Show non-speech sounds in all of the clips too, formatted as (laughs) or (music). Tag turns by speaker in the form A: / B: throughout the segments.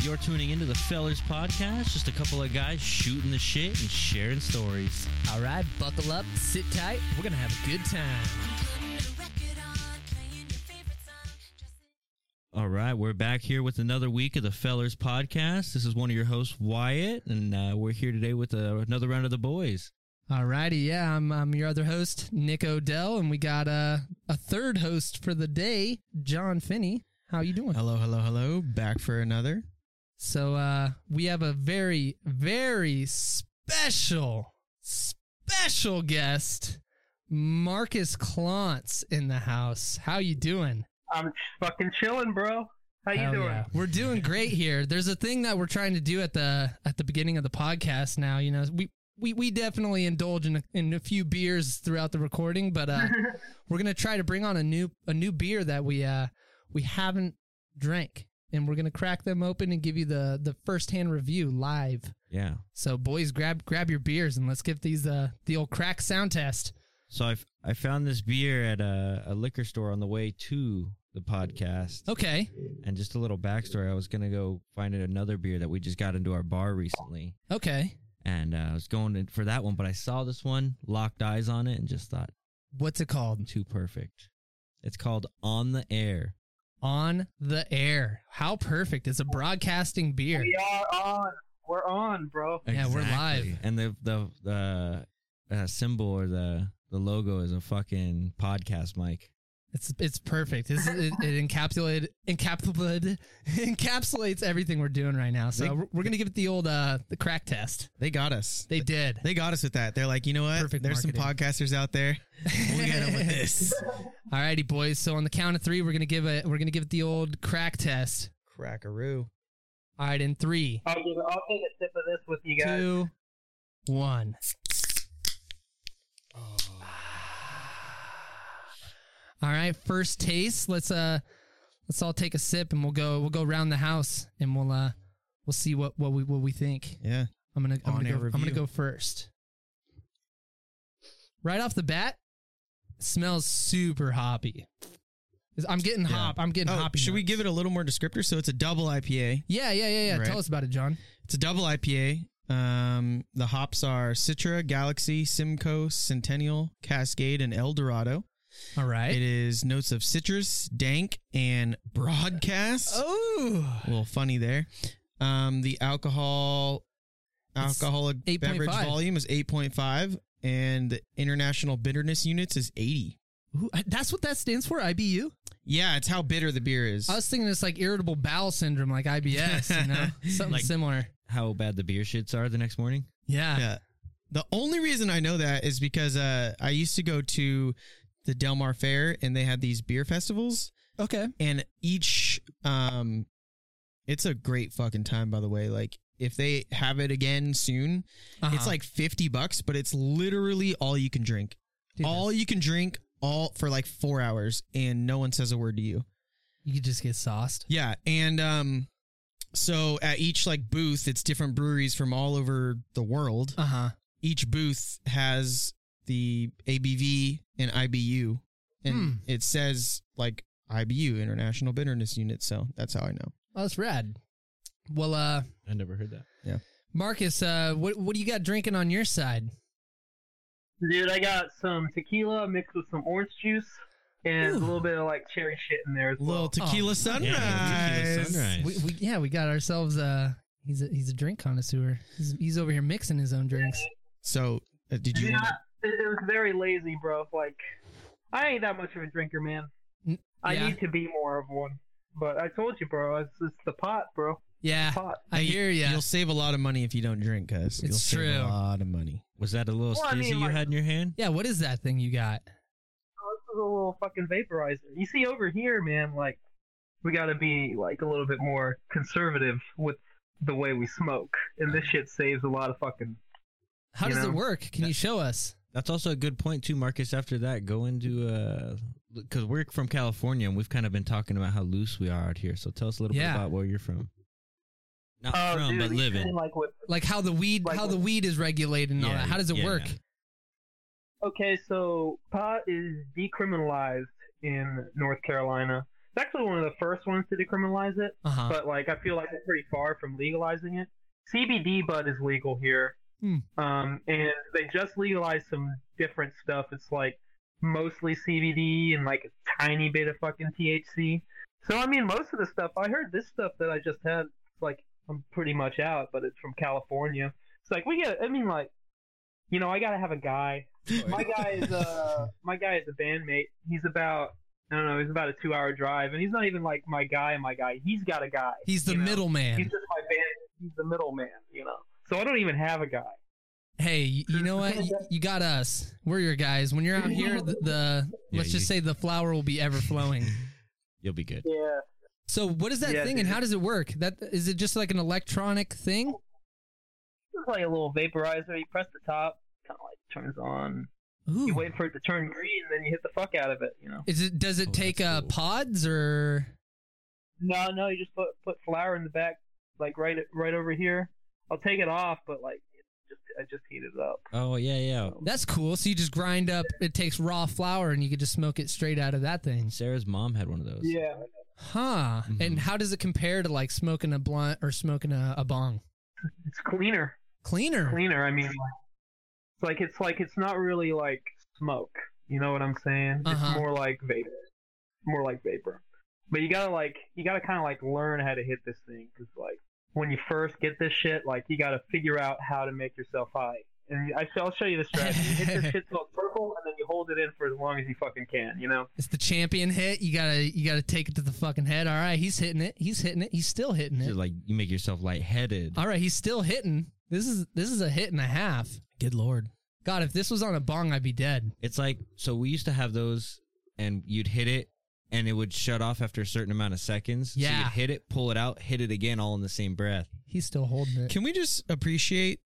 A: You're tuning into the Fellers Podcast, just a couple of guys shooting the shit and sharing stories.
B: All right, buckle up, sit tight. We're going to have a good time.
A: All right, we're back here with another week of the Fellers Podcast. This is one of your hosts, Wyatt, and uh, we're here today with uh, another round of the boys.
B: All righty, yeah, I'm, I'm your other host, Nick Odell, and we got uh, a third host for the day, John Finney. How you doing?
C: Hello, hello, hello. Back for another.
B: So uh, we have a very, very special, special guest, Marcus Clonts in the house. How you doing?
D: I'm fucking chilling, bro. How you
B: Hell
D: doing?
B: yeah. We're doing great here. There's a thing that we're trying to do at the at the beginning of the podcast now. You know, we we, we definitely indulge in a, in a few beers throughout the recording, but uh, (laughs) we're gonna try to bring on a new a new beer that we uh we haven't drank, and we're gonna crack them open and give you the the first hand review live.
A: Yeah.
B: So boys, grab grab your beers and let's give these uh the old crack sound test.
A: So I I found this beer at a, a liquor store on the way to the podcast.
B: Okay,
A: And just a little backstory I was going to go find another beer that we just got into our bar recently.
B: okay.
A: And uh, I was going in for that one, but I saw this one, locked eyes on it, and just thought,
B: What's it called?
A: too perfect. It's called On the Air.
B: On the air. How perfect! It's a broadcasting beer.
D: We are on. We're on, bro.
B: Yeah, we're live.
A: And the the the uh, symbol or the the logo is a fucking podcast mic.
B: It's it's perfect. It's, it, it encapsulated encapsulated (laughs) encapsulates everything we're doing right now. So
C: They-
B: we're, we're gonna give it the old uh the crack test.
C: They got us.
B: They did.
C: They got us with that. They're like, you know what?
B: Perfect
C: There's some podcasters out there. We'll get them with this. (laughs)
B: Alrighty, boys. So on the count of three, we're gonna give it we're gonna give it the old crack test.
C: Crackaroo.
B: All right, in three,
D: I'll, give it, I'll take a sip of this with you guys.
B: two, one. All right, first taste. Let's uh let's all take a sip and we'll go we'll go around the house and we'll uh we'll see what what we what we think.
C: Yeah.
B: I'm gonna I'm gonna,
C: On-air
B: go, I'm gonna go first. Right off the bat, smells super hoppy. I'm getting
C: Yeah.
B: hop. I'm getting
C: Oh,
B: hoppy.
C: should we give it a little more descriptor? So it's a double IPA.
B: Yeah, yeah, yeah, yeah.
C: Right.
B: Tell us about it, John.
C: It's a double IPA. Um, the hops are Citra, Galaxy, Simcoe, Centennial, Cascade, and El Dorado.
B: All right.
C: It is notes of citrus, dank, and broadcast.
B: oh,
C: A little funny there. Um, the alcohol
B: It's
C: alcoholic
B: 8.5.
C: beverage volume is 8.5 and the international bitterness units is 80.
B: Ooh, that's what that stands for. IBU.
C: Yeah, it's how bitter the beer is.
B: I was thinking it's like irritable bowel syndrome, like IBS. You know, (laughs) something
A: Like-
B: similar.
A: How bad the beer shits are the next morning?
B: Yeah.
C: yeah. The only reason I know that is because uh, I used to go to the Del Mar Fair and they had these beer festivals
B: Okay.
C: and each um it's a great fucking time by the way. Like if they have it again soon,
B: Uh-huh.
C: it's like 50 bucks, but it's literally all you can drink.
B: Dude,
C: all you can drink all for like 4 hours and no one says a word to you.
B: you could just get sauced.
C: Yeah, and um so at each like booth it's different breweries from all over the world.
B: Uh huh.
C: Each booth has the ABV and IBU and
B: Hmm.
C: it says like IBU International Bitterness Unit, so that's how I know.
B: Oh, that's rad. Well, uh,
A: I never heard that.
B: Yeah, Marcus, uh, what what do you got drinking on your side?
D: Dude, I got some tequila mixed with some orange juice and
B: Ooh.
D: a little bit of like cherry shit in there as well.
C: Little tequila
B: Oh,
C: sunrise.
A: Yeah, tequila sunrise.
B: We, we yeah, we got ourselves. Uh, he's a he's a drink connoisseur. He's, he's over here mixing his own drinks.
C: So, uh, did you
D: Yeah,
C: want
D: it, it was very lazy, bro. Like, I ain't that much of a drinker, man.
B: N-
D: I
B: yeah.
D: need to be more of one. But I told you, bro, it's, it's the pot, bro.
B: Yeah,
D: Pot.
B: I hear ya.
C: You'll save a lot of money if you don't drink, cuz. You'll
B: It's
C: save
B: true.
C: a lot of money.
A: Was that a little
D: Well, I
A: stizzy
D: mean,
A: you
D: like-
A: had in your hand?
B: Yeah, what is that thing you got?
D: Oh, this is a little fucking vaporizer. You see over here, man, like we gotta be like a little bit more conservative with the way we smoke, and this shit saves a lot of fucking.
B: How
D: You
B: does it work? Can you show us?
A: That's also a good point too, Marcus. After that, go into uh, because we're from California and we've kind of been talking about how loose we are out here. So tell us a little
B: Yeah.
A: bit about where you're from. Not
D: Oh,
A: from,
D: dude,
A: but living.
D: Like with
B: Like how the weed,
D: Like
B: how
D: what-
B: the weed is regulated and all that. How does it
A: yeah,
B: work?
A: yeah.
D: okay, so pot is decriminalized in North Carolina. It's actually one of the first ones to decriminalize it,
B: Uh huh.
D: but like I feel like we're pretty far from legalizing it. CBD bud is legal here,
B: Hmm.
D: um, and they just legalized some different stuff. It's like mostly CBD and like a tiny bit of fucking THC. So I mean, most of the stuff I heard this stuff that I just had, it's like I'm pretty much out, but it's from California. It's like we get. I mean, like, you know, I gotta have a guy. My guy is uh, (laughs) my guy is a bandmate. He's about I don't know. He's about a two-hour drive, and he's not even like my guy. My guy. He's got a guy.
B: He's the middleman.
D: He's just my band. He's the middleman. You know. So I don't even have a guy.
B: Hey, you, you know what? You, (laughs) you got us. We're your guys. When you're out here, the, the (laughs)
A: Yeah,
B: let's just say the flower will be ever flowing. (laughs)
A: You'll be good.
D: Yeah.
B: So what is that
D: Yeah,
B: thing, and how does it work? That is it just like an electronic thing?
D: It's like a little vaporizer. You press the top, kind of like turns on. You wait for it to turn green, then you hit the fuck out of it. You know.
B: Is it? Does it
A: Oh,
B: take uh,
A: cool.
B: pods or?
D: No, no. You just put put flour in the back, like right right over here. I'll take it off, but like just I just heat it up.
A: Oh yeah, yeah.
B: That's cool. So you just grind up. It takes raw flour, and you could just smoke it straight out of that thing.
A: Sarah's mom had one of those.
D: Yeah.
B: Huh.
A: Mhm.
B: And how does it compare to like smoking a blunt or smoking a, a bong?
D: It's cleaner.
B: Cleaner.
D: Cleaner. I mean, like, it's like it's like it's not really like smoke. You know what I'm saying?
B: Uh-huh.
D: It's more like vapor. More like vapor. But you gotta like you gotta kind of like learn how to hit this thing because like when you first get this shit, like you gotta figure out how to make yourself high. And I, I'll show you the strategy. You hit this (laughs) shit till it's purple, and then you hold it in for as long as you fucking can. You know?
B: It's the champion hit. You gotta you gotta take it to the fucking head. All right, he's hitting it. He's hitting it. He's still hitting
A: So,
B: it.
A: like you make yourself lightheaded.
B: All right, he's still hitting. This is this is a hit and a half.
C: Good lord.
B: God, if this was on a bong, I'd be dead.
A: It's like so we used to have those, and you'd hit it, and it would shut off after a certain amount of seconds. So
B: Yeah.
A: you'd hit it, pull it out, hit it again, all in the same breath.
B: He's still holding it.
C: Can we just appreciate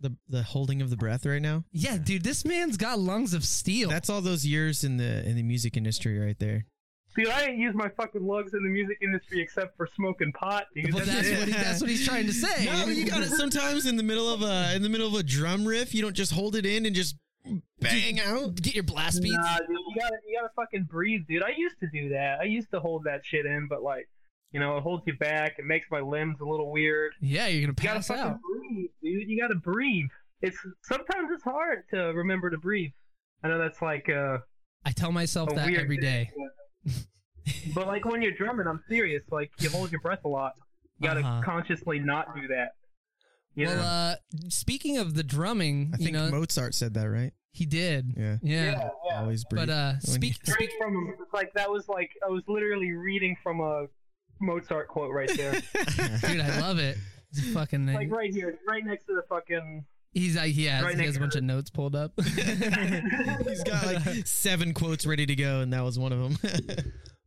C: the the holding of the breath right now?
B: Yeah, dude, this man's got lungs of steel.
C: That's all those years in the in the music industry right there.
D: Dude, I ain't used my fucking lugs in the music industry except for smoking pot, dude.
B: But that's
C: it.
B: what he, that's what he's trying to say. (laughs)
C: No, you got it. (laughs) Sometimes in the middle of a in the middle of a drum riff, you don't just hold it in and just bang out.
B: Get your blast beats.
D: Nah, dude, you gotta you gotta fucking breathe, dude. I used to do that. I used to hold that shit in, but like, you know, it holds you back. It makes my limbs a little weird.
B: Yeah, you're gonna pass
D: You gotta fucking
B: out.
D: breathe, dude. You gotta breathe. It's sometimes it's hard to remember to breathe. I know that's like uh,
B: I tell myself that every day.
D: but like when you're drumming, I'm serious. Like you hold your breath a lot. You gotta
B: Uh-huh.
D: consciously not do that. You
B: well, uh, speaking of the drumming,
C: I
B: you
C: think
B: know,
C: Mozart said that, right?
B: he did.
C: Yeah.
B: Yeah.
D: yeah.
C: Always breathe.
B: But uh, speak,
C: you-
B: speak. (laughs)
D: From it's like that was like I was literally reading from a Mozart quote right there. (laughs)
B: dude, I love it. It's a fucking.
D: like right here, right next to the fucking.
B: He's like, he has,
D: right
B: he has a bunch of notes pulled up. (laughs)
C: He's got like seven quotes ready to go, and that was one of them.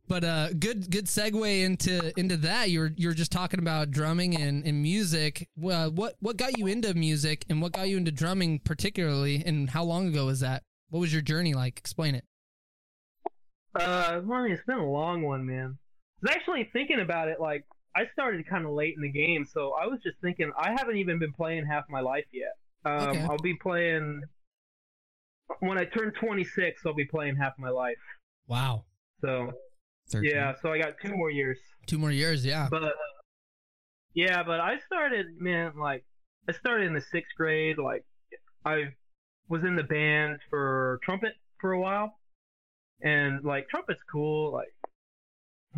B: But uh, good good segue into into that. You're you were just talking about drumming and, and music. Well, what what got you into music and what got you into drumming particularly, and how long ago was that? What was your journey like? Explain it.
D: Uh, well, it's been a long one, man. I was actually thinking about it. Like, I started kind of late in the game, so I was just thinking I haven't even been playing half my life yet. Um,
B: Okay.
D: I'll be playing when I turn 26. I'll be playing half my life.
B: Wow,
D: So
C: 13.
D: yeah, so I got two more years.
B: two more years. Yeah.
D: But uh, yeah, but I started, man, like I started in the sixth grade. Like I was in the band for trumpet for a while, and like trumpet's cool. Like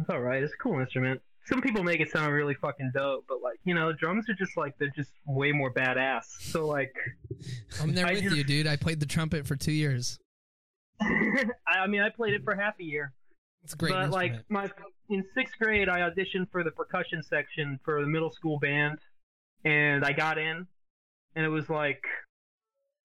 D: it's all right. It's a cool instrument. Some people make it sound really fucking dope, but like you know, drums are just like they're just way more badass. So like, (laughs)
B: I'm there
D: I
B: with
D: just-
B: you, dude. I played the trumpet for two years. (laughs)
D: I, I mean, I played it for half a year.
B: It's great.
D: but like my in sixth grade, I auditioned for the percussion section for the middle school band, and I got in, and it was like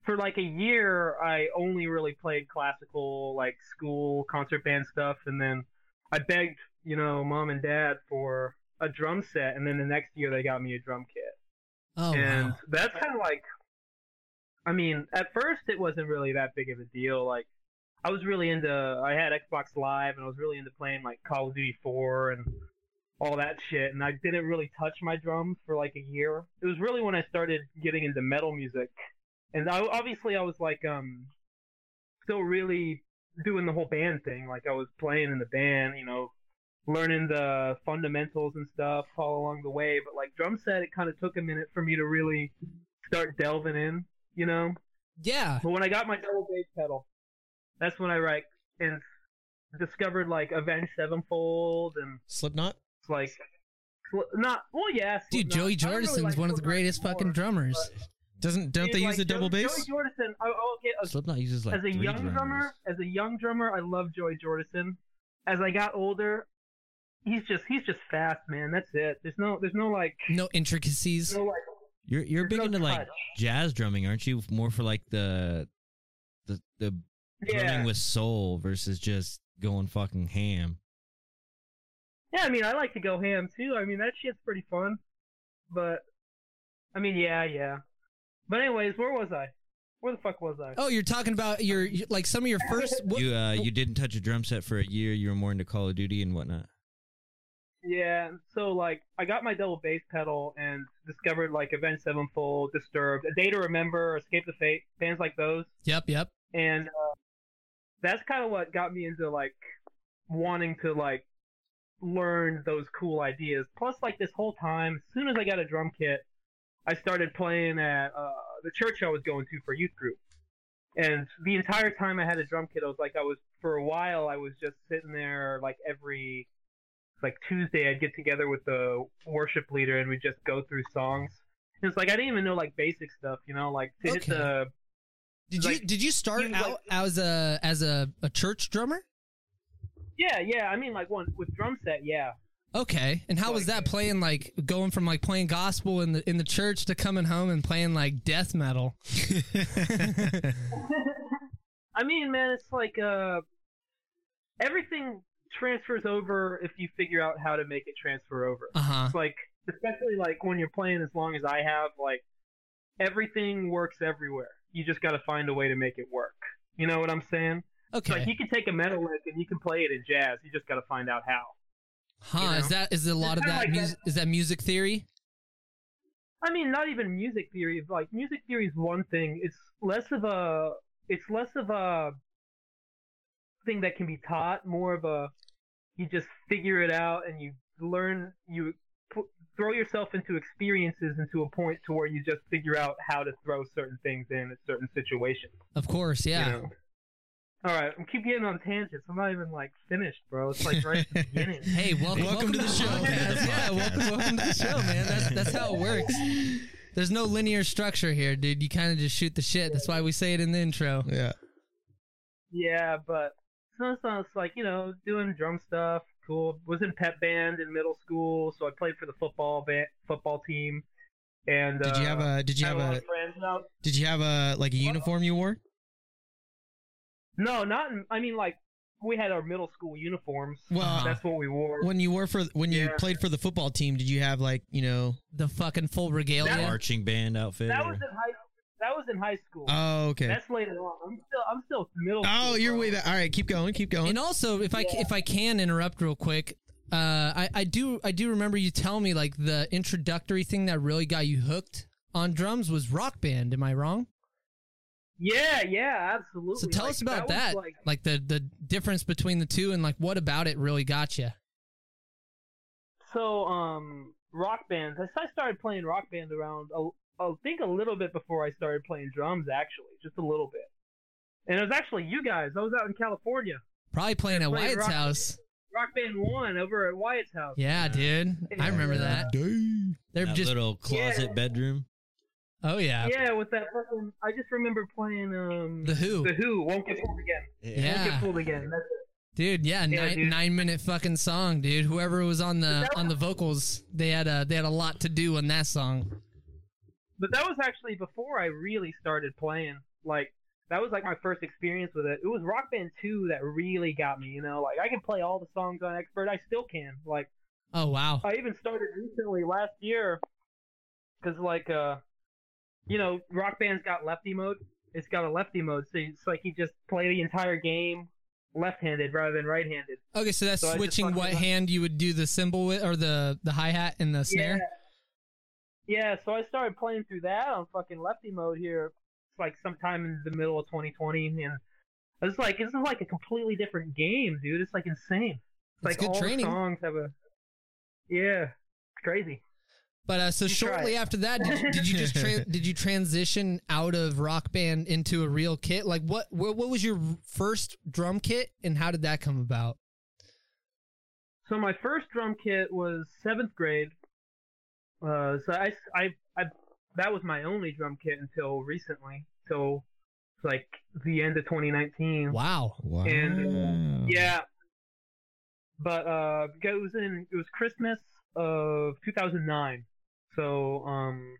D: for like a year, I only really played classical like school concert band stuff, and then I begged you know mom and dad for a drum set, and then the next year they got me a drum kit,
B: oh
D: and
B: wow.
D: that's kind of like, I mean, at first it wasn't really that big of a deal, like. I was really into. I had Xbox Live, and I was really into playing like Call of Duty 4 and all that shit. And I didn't really touch my drums for like a year. It was really when I started getting into metal music, and I, obviously I was like, um, still really doing the whole band thing. Like I was playing in the band, you know, learning the fundamentals and stuff all along the way. But like drum set, it kind of took a minute for me to really start delving in, you know.
B: Yeah.
D: But when I got my double bass pedal, that's when I like and discovered like Avenged Sevenfold and
C: Slipknot.
D: it's like not well, yeah.
B: Dude, Joey
D: don't really like
B: one of the greatest fucking drummers.
C: Doesn't don't
D: Dude,
C: they use
D: like,
C: a double
D: Joey,
C: bass?
D: Joey Jordison. I, oh, okay, uh,
A: Slipknot uses like
D: as a young
A: drummers.
D: drummer, as a young drummer, I love Joey Jordison. As I got older, he's just he's just fast, man. That's it. There's no there's no like
B: No intricacies.
D: no like
A: You're you're big
D: no
A: into like jazz drumming, aren't you? More for like the the the
D: yeah
A: drumming with soul versus just going fucking ham.
D: yeah. I mean, I like to go ham too. I mean, that shit's pretty fun. But I mean, yeah, yeah. But anyways, where was I? Where the fuck was I?
B: Oh, you're talking about your like some of your first. What,
A: You uh you didn't touch a drum set for a year. You were more into Call of Duty and whatnot.
D: Yeah, so like I got my double bass pedal and discovered like Avenged Sevenfold, Disturbed, A Day to Remember, Escape the Fate, bands like those.
B: Yep, yep.
D: and uh, that's kind of what got me into like wanting to like learn those cool ideas. Plus, like this whole time, as soon as I got a drum kit, I started playing at uh, the church I was going to for youth group. And the entire time I had a drum kit, I was like, I was for a while, I was just sitting there like every like Tuesday, I'd get together with the worship leader and we'd just go through songs. It's like I didn't even know like basic stuff, you know, like to hit the
B: Did you did you start out
D: like-
B: as a as a, a church drummer?
D: Yeah, yeah. I mean, like one with drum set, yeah.
B: Okay, and how was
D: Like-
B: that playing like going from like playing gospel in the in the church to coming home and playing like death metal? (laughs) (laughs)
D: I mean, man, it's like uh, everything transfers over if you figure out how to make it transfer over.
B: Uh huh.
D: It's like, especially like when you're playing as long as I have, like everything works everywhere. You just got to find a way to make it work. You know what I'm saying?
B: Okay.
D: like you can take a metal lick and you can play it in jazz. You just got to find out how.
B: Huh?
D: you
B: Is that is a lot of
D: kinda
B: that?
D: like
B: Mus- is that music theory?
D: I mean, not even music theory. Like music theory is one thing. It's less of a. It's less of a thing that can be taught. More of a. You just figure it out and you learn. You throw yourself into experiences into a point to where you just figure out how to throw certain things in at certain situations.
B: Of course,
D: you
B: yeah.
D: know? All right, I'm keep getting on tangents. I'm not even like finished, bro. It's like right at the (laughs) beginning.
B: Hey, welcome,
C: Welcome to the show.
B: podcast.
A: Welcome
B: Yeah, welcome, welcome to the show, man. That's that's (laughs) how it works. There's no linear structure here, dude. You kind of just shoot the shit. That's why we say it in the intro.
C: yeah.
D: Yeah, but so so it's like you know doing drum stuff. Cool. Was in pep band in middle school, so I played for the football band, football team. And
C: Did you
D: uh,
C: have a Did you have
D: a
C: a
D: friends out.
C: Did you have a like a uniform you wore?
D: No, not. In, I mean, like we had our middle school uniforms.
C: Well,
D: That's what we wore.
C: when you were for when you
D: Yeah.
C: played for the football team, did you have like you know?
B: The fucking full regalia.
D: That
A: Marching band outfit.
D: that
A: or-
D: was in high. That was in high school.
C: Oh, okay.
D: That's later on. I'm still. I'm still middle.
C: Oh,
D: school,
C: you're
D: bro.
C: way back. All right, keep going, keep going.
B: And also, if I if I can interrupt real quick, uh, I I do I do remember you telling me like the introductory thing that really got you hooked on drums was Rock Band. Am I wrong?
D: Yeah, yeah, absolutely.
B: So tell
D: Like,
B: us about
D: was,
B: that,
D: like,
B: like the the difference between the two, and like what about it really got you?
D: So, um, rock bands. I I started playing rock band around, a- I think a little bit before I started playing drums, actually, just a little bit. And it was actually you guys. I was out in California.
B: Probably playing at
D: Played
B: Wyatt's
D: Rock-
B: house.
D: Rock Band One over at Wyatt's house.
B: Yeah, dude, I remember that. They're
A: that
B: just
A: little closet
D: Yeah.
A: bedroom.
B: oh yeah,
D: Yeah, with that fucking. I just remember playing um
B: the Who,
D: the Who won't get fooled again.
B: Yeah.
D: Won't get fooled again. That's it.
B: dude. Yeah,
D: Yeah,
B: nine
D: dude.
B: nine minute fucking song, dude. Whoever was on the on the vocals, they had a they had a lot to do in that song.
D: But that was actually before I really started playing. Like that was like my first experience with it. It was Rock Band 2 that really got me, you know. Like I can play all the songs on Expert. I still can. Like
B: Oh wow,
D: I even started recently last year cuz like uh you know, Rock Band's got lefty mode. It's got a lefty mode. So it's like you just play the entire game left-handed rather than right-handed.
B: Okay, so that's
D: So
B: switching what hand you would do the cymbal with, or the the hi hat and the snare.
D: Yeah, so I started playing through that on fucking lefty mode here, like sometime in the middle of 2020, and I was like, this is like a completely different game, dude. It's like insane. like
B: good
D: all
B: training.
D: the songs have a yeah, it's crazy.
B: But uh, so
D: You
B: shortly after that, did you, did you just tran (laughs) did you transition out of rock band into a real kit? Like what what, what was your first drum kit and how did that come about?
D: So my first drum kit was seventh grade. Uh, so I, I, I, that was my only drum kit until recently, till like the end of 2019.
B: Wow.
A: Wow.
D: And, Yeah, but uh, it was in it was Christmas of 2009. So um,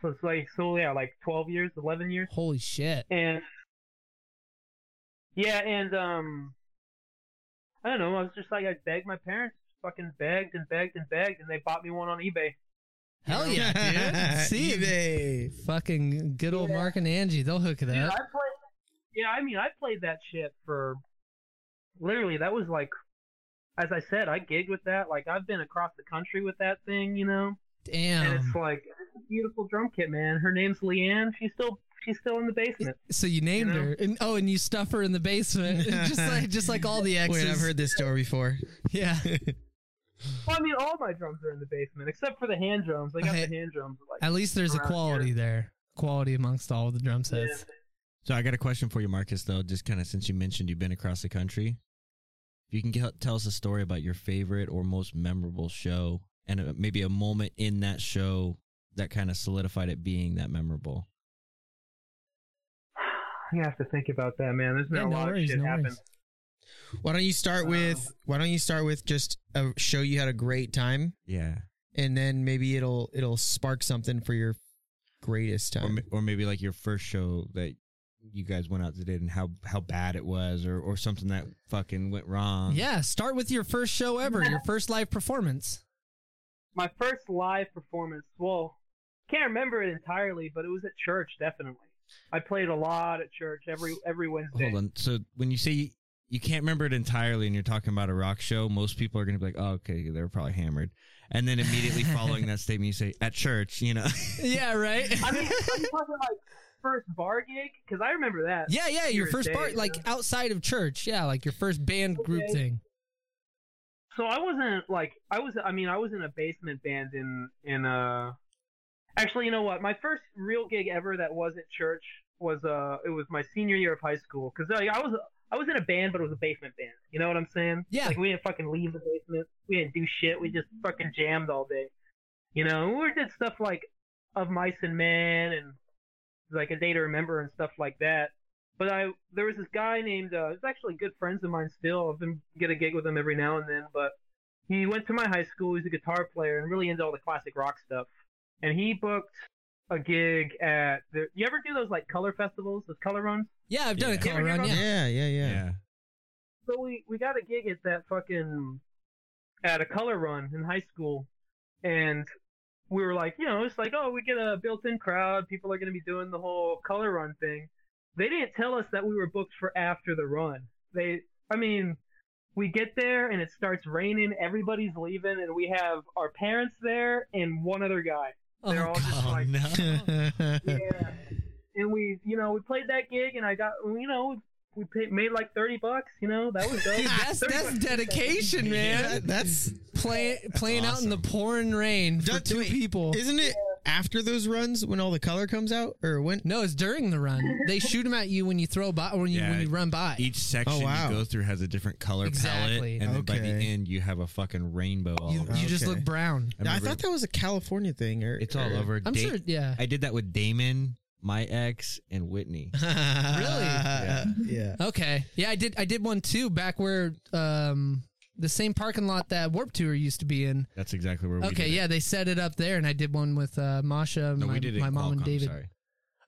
D: so it's like so yeah, like 12 years, 11 years.
B: Holy shit.
D: and yeah, and um, I don't know. I was just like I begged my parents, fucking begged and begged and begged, and they bought me one on eBay.
B: Hell yeah, dude. (laughs) See
C: eBay.
B: Fucking good old Mark and Angie, they'll hook it
D: Dude,
B: up.
D: I played. Yeah, I mean, I played that shit for literally. That was like, as I said, I gigged with that. Like I've been across the country with that thing, you know. Damn. And
B: Damn.
D: it's like it's a beautiful drum kit, man. Her name's Leanne. She's still she's still in the basement.
B: So you named
D: You know?
B: her, and oh, and you stuff her in the basement, (laughs) (laughs) just like just like all the exes.
C: Wait, I've heard this story before.
B: Yeah,
D: Well, I mean, all my drums are in the basement except for the hand drums. I got
B: Hey,
D: the hand drums. Like,
B: at least there's a
D: Around
B: quality there, quality amongst all the drum
D: yeah.
B: sets.
A: So I got a question for you, Marcus. Though, just kind of since you mentioned you've been across the country, if you can get, tell us a story about your favorite or most memorable show, and uh maybe a moment in that show that kind of solidified it being that memorable. (sighs)
D: You have to think about that, man. There's been
B: Yeah,
D: a
B: no
D: lot
B: worries,
D: of shit
B: no
D: happen.
B: worries.
C: Why don't you start with Why don't you start with just a show you had a great time,
A: Yeah,
C: and then maybe it'll it'll spark something for your greatest
A: or,
C: time.
A: ma- or maybe like your first show that you guys went out to did and how how bad it was, or or something that fucking went wrong.
B: Yeah, start with your first show ever, your first live performance.
D: My first live performance. Well, can't remember it entirely, but it was at church. Definitely, I played a lot at church every every Wednesday.
A: Hold on. So when you say you, you can't remember it entirely and you're talking about a rock show, most people are going to be like, oh, okay, they were probably hammered. And then immediately (laughs) following that statement, you say, at church, you know? (laughs)
B: Yeah, right.
D: I mean, are you talking like first bar gig? Because I remember that.
B: yeah, yeah, your
D: Your
B: first part,
D: days,
B: like outside of church. Yeah, like your first band group
D: Okay.
B: thing.
D: So I wasn't like I was. I mean, I was in a basement band in in uh. Actually, you know what? My first real gig ever that wasn't church was uh. It was my senior year of high school because like, I was I was in a band, but it was a basement band. You know what I'm saying?
B: Yeah.
D: Like we didn't fucking leave the basement. We didn't do shit. We just fucking jammed all day. You know, we did stuff like of mice and men and like a day to remember and stuff like that. But I there was this guy named uh he's actually good friends of mine still. I've been get a gig with him every now and then, but he went to my high school, he's a guitar player and really into all the classic rock stuff. And he booked a gig at the you ever do those like color festivals, those color runs?
B: Yeah, I've done
A: Yeah.
B: a color run.
D: hear
B: Yeah.
C: yeah, yeah, yeah.
D: So we we got a gig at that fucking at a color run in high school, and we were like, you know, it's like, oh, we get a built-in crowd. People are going to be doing the whole color run thing. They didn't tell us that we were booked for after the run. They, I mean, we get there and it starts raining. Everybody's leaving, and we have our parents there and one other guy. Oh, They're
B: Oh,
D: all just
B: God.
D: like,
A: no.
D: Oh, (laughs) yeah. And we, you know, we played that gig, and I got, you know, we paid, made like thirty bucks. You know, that was dope.
B: Dude, (laughs) that's that's
D: bucks.
B: dedication, man.
C: That- that's
B: Play, playing out in the pouring rain for
C: Don't-
B: two
C: wait,
B: people.
C: isn't it after those runs when all the color comes out or when?
B: no, it's during the run. They shoot them at you when you throw by, or when you
A: Yeah,
B: when you run by.
A: Each section
C: Oh, wow.
A: you go through has a different color
B: Exactly.
A: palette. And then by the end, you have a fucking rainbow all
B: You,
A: over.
B: you just
C: Okay.
B: look brown.
C: I,
A: remember-
C: thought that was a California thing. Or
A: It's all
C: or-
A: over.
B: I'm
A: Da-
B: sure. Yeah.
A: I did that with Damon, my ex, and Whitney. (laughs) Really? (laughs)
C: Yeah. yeah.
B: Okay. Yeah, I did. I did one too back where um the same parking lot that Warp Tour used to be in.
A: That's exactly where we
B: Okay.
A: did it.
B: Yeah, they set it up there, and I did one with uh, Masha,
A: No,
B: my,
A: we did it
B: my
A: in
B: mom and David.
A: Sorry.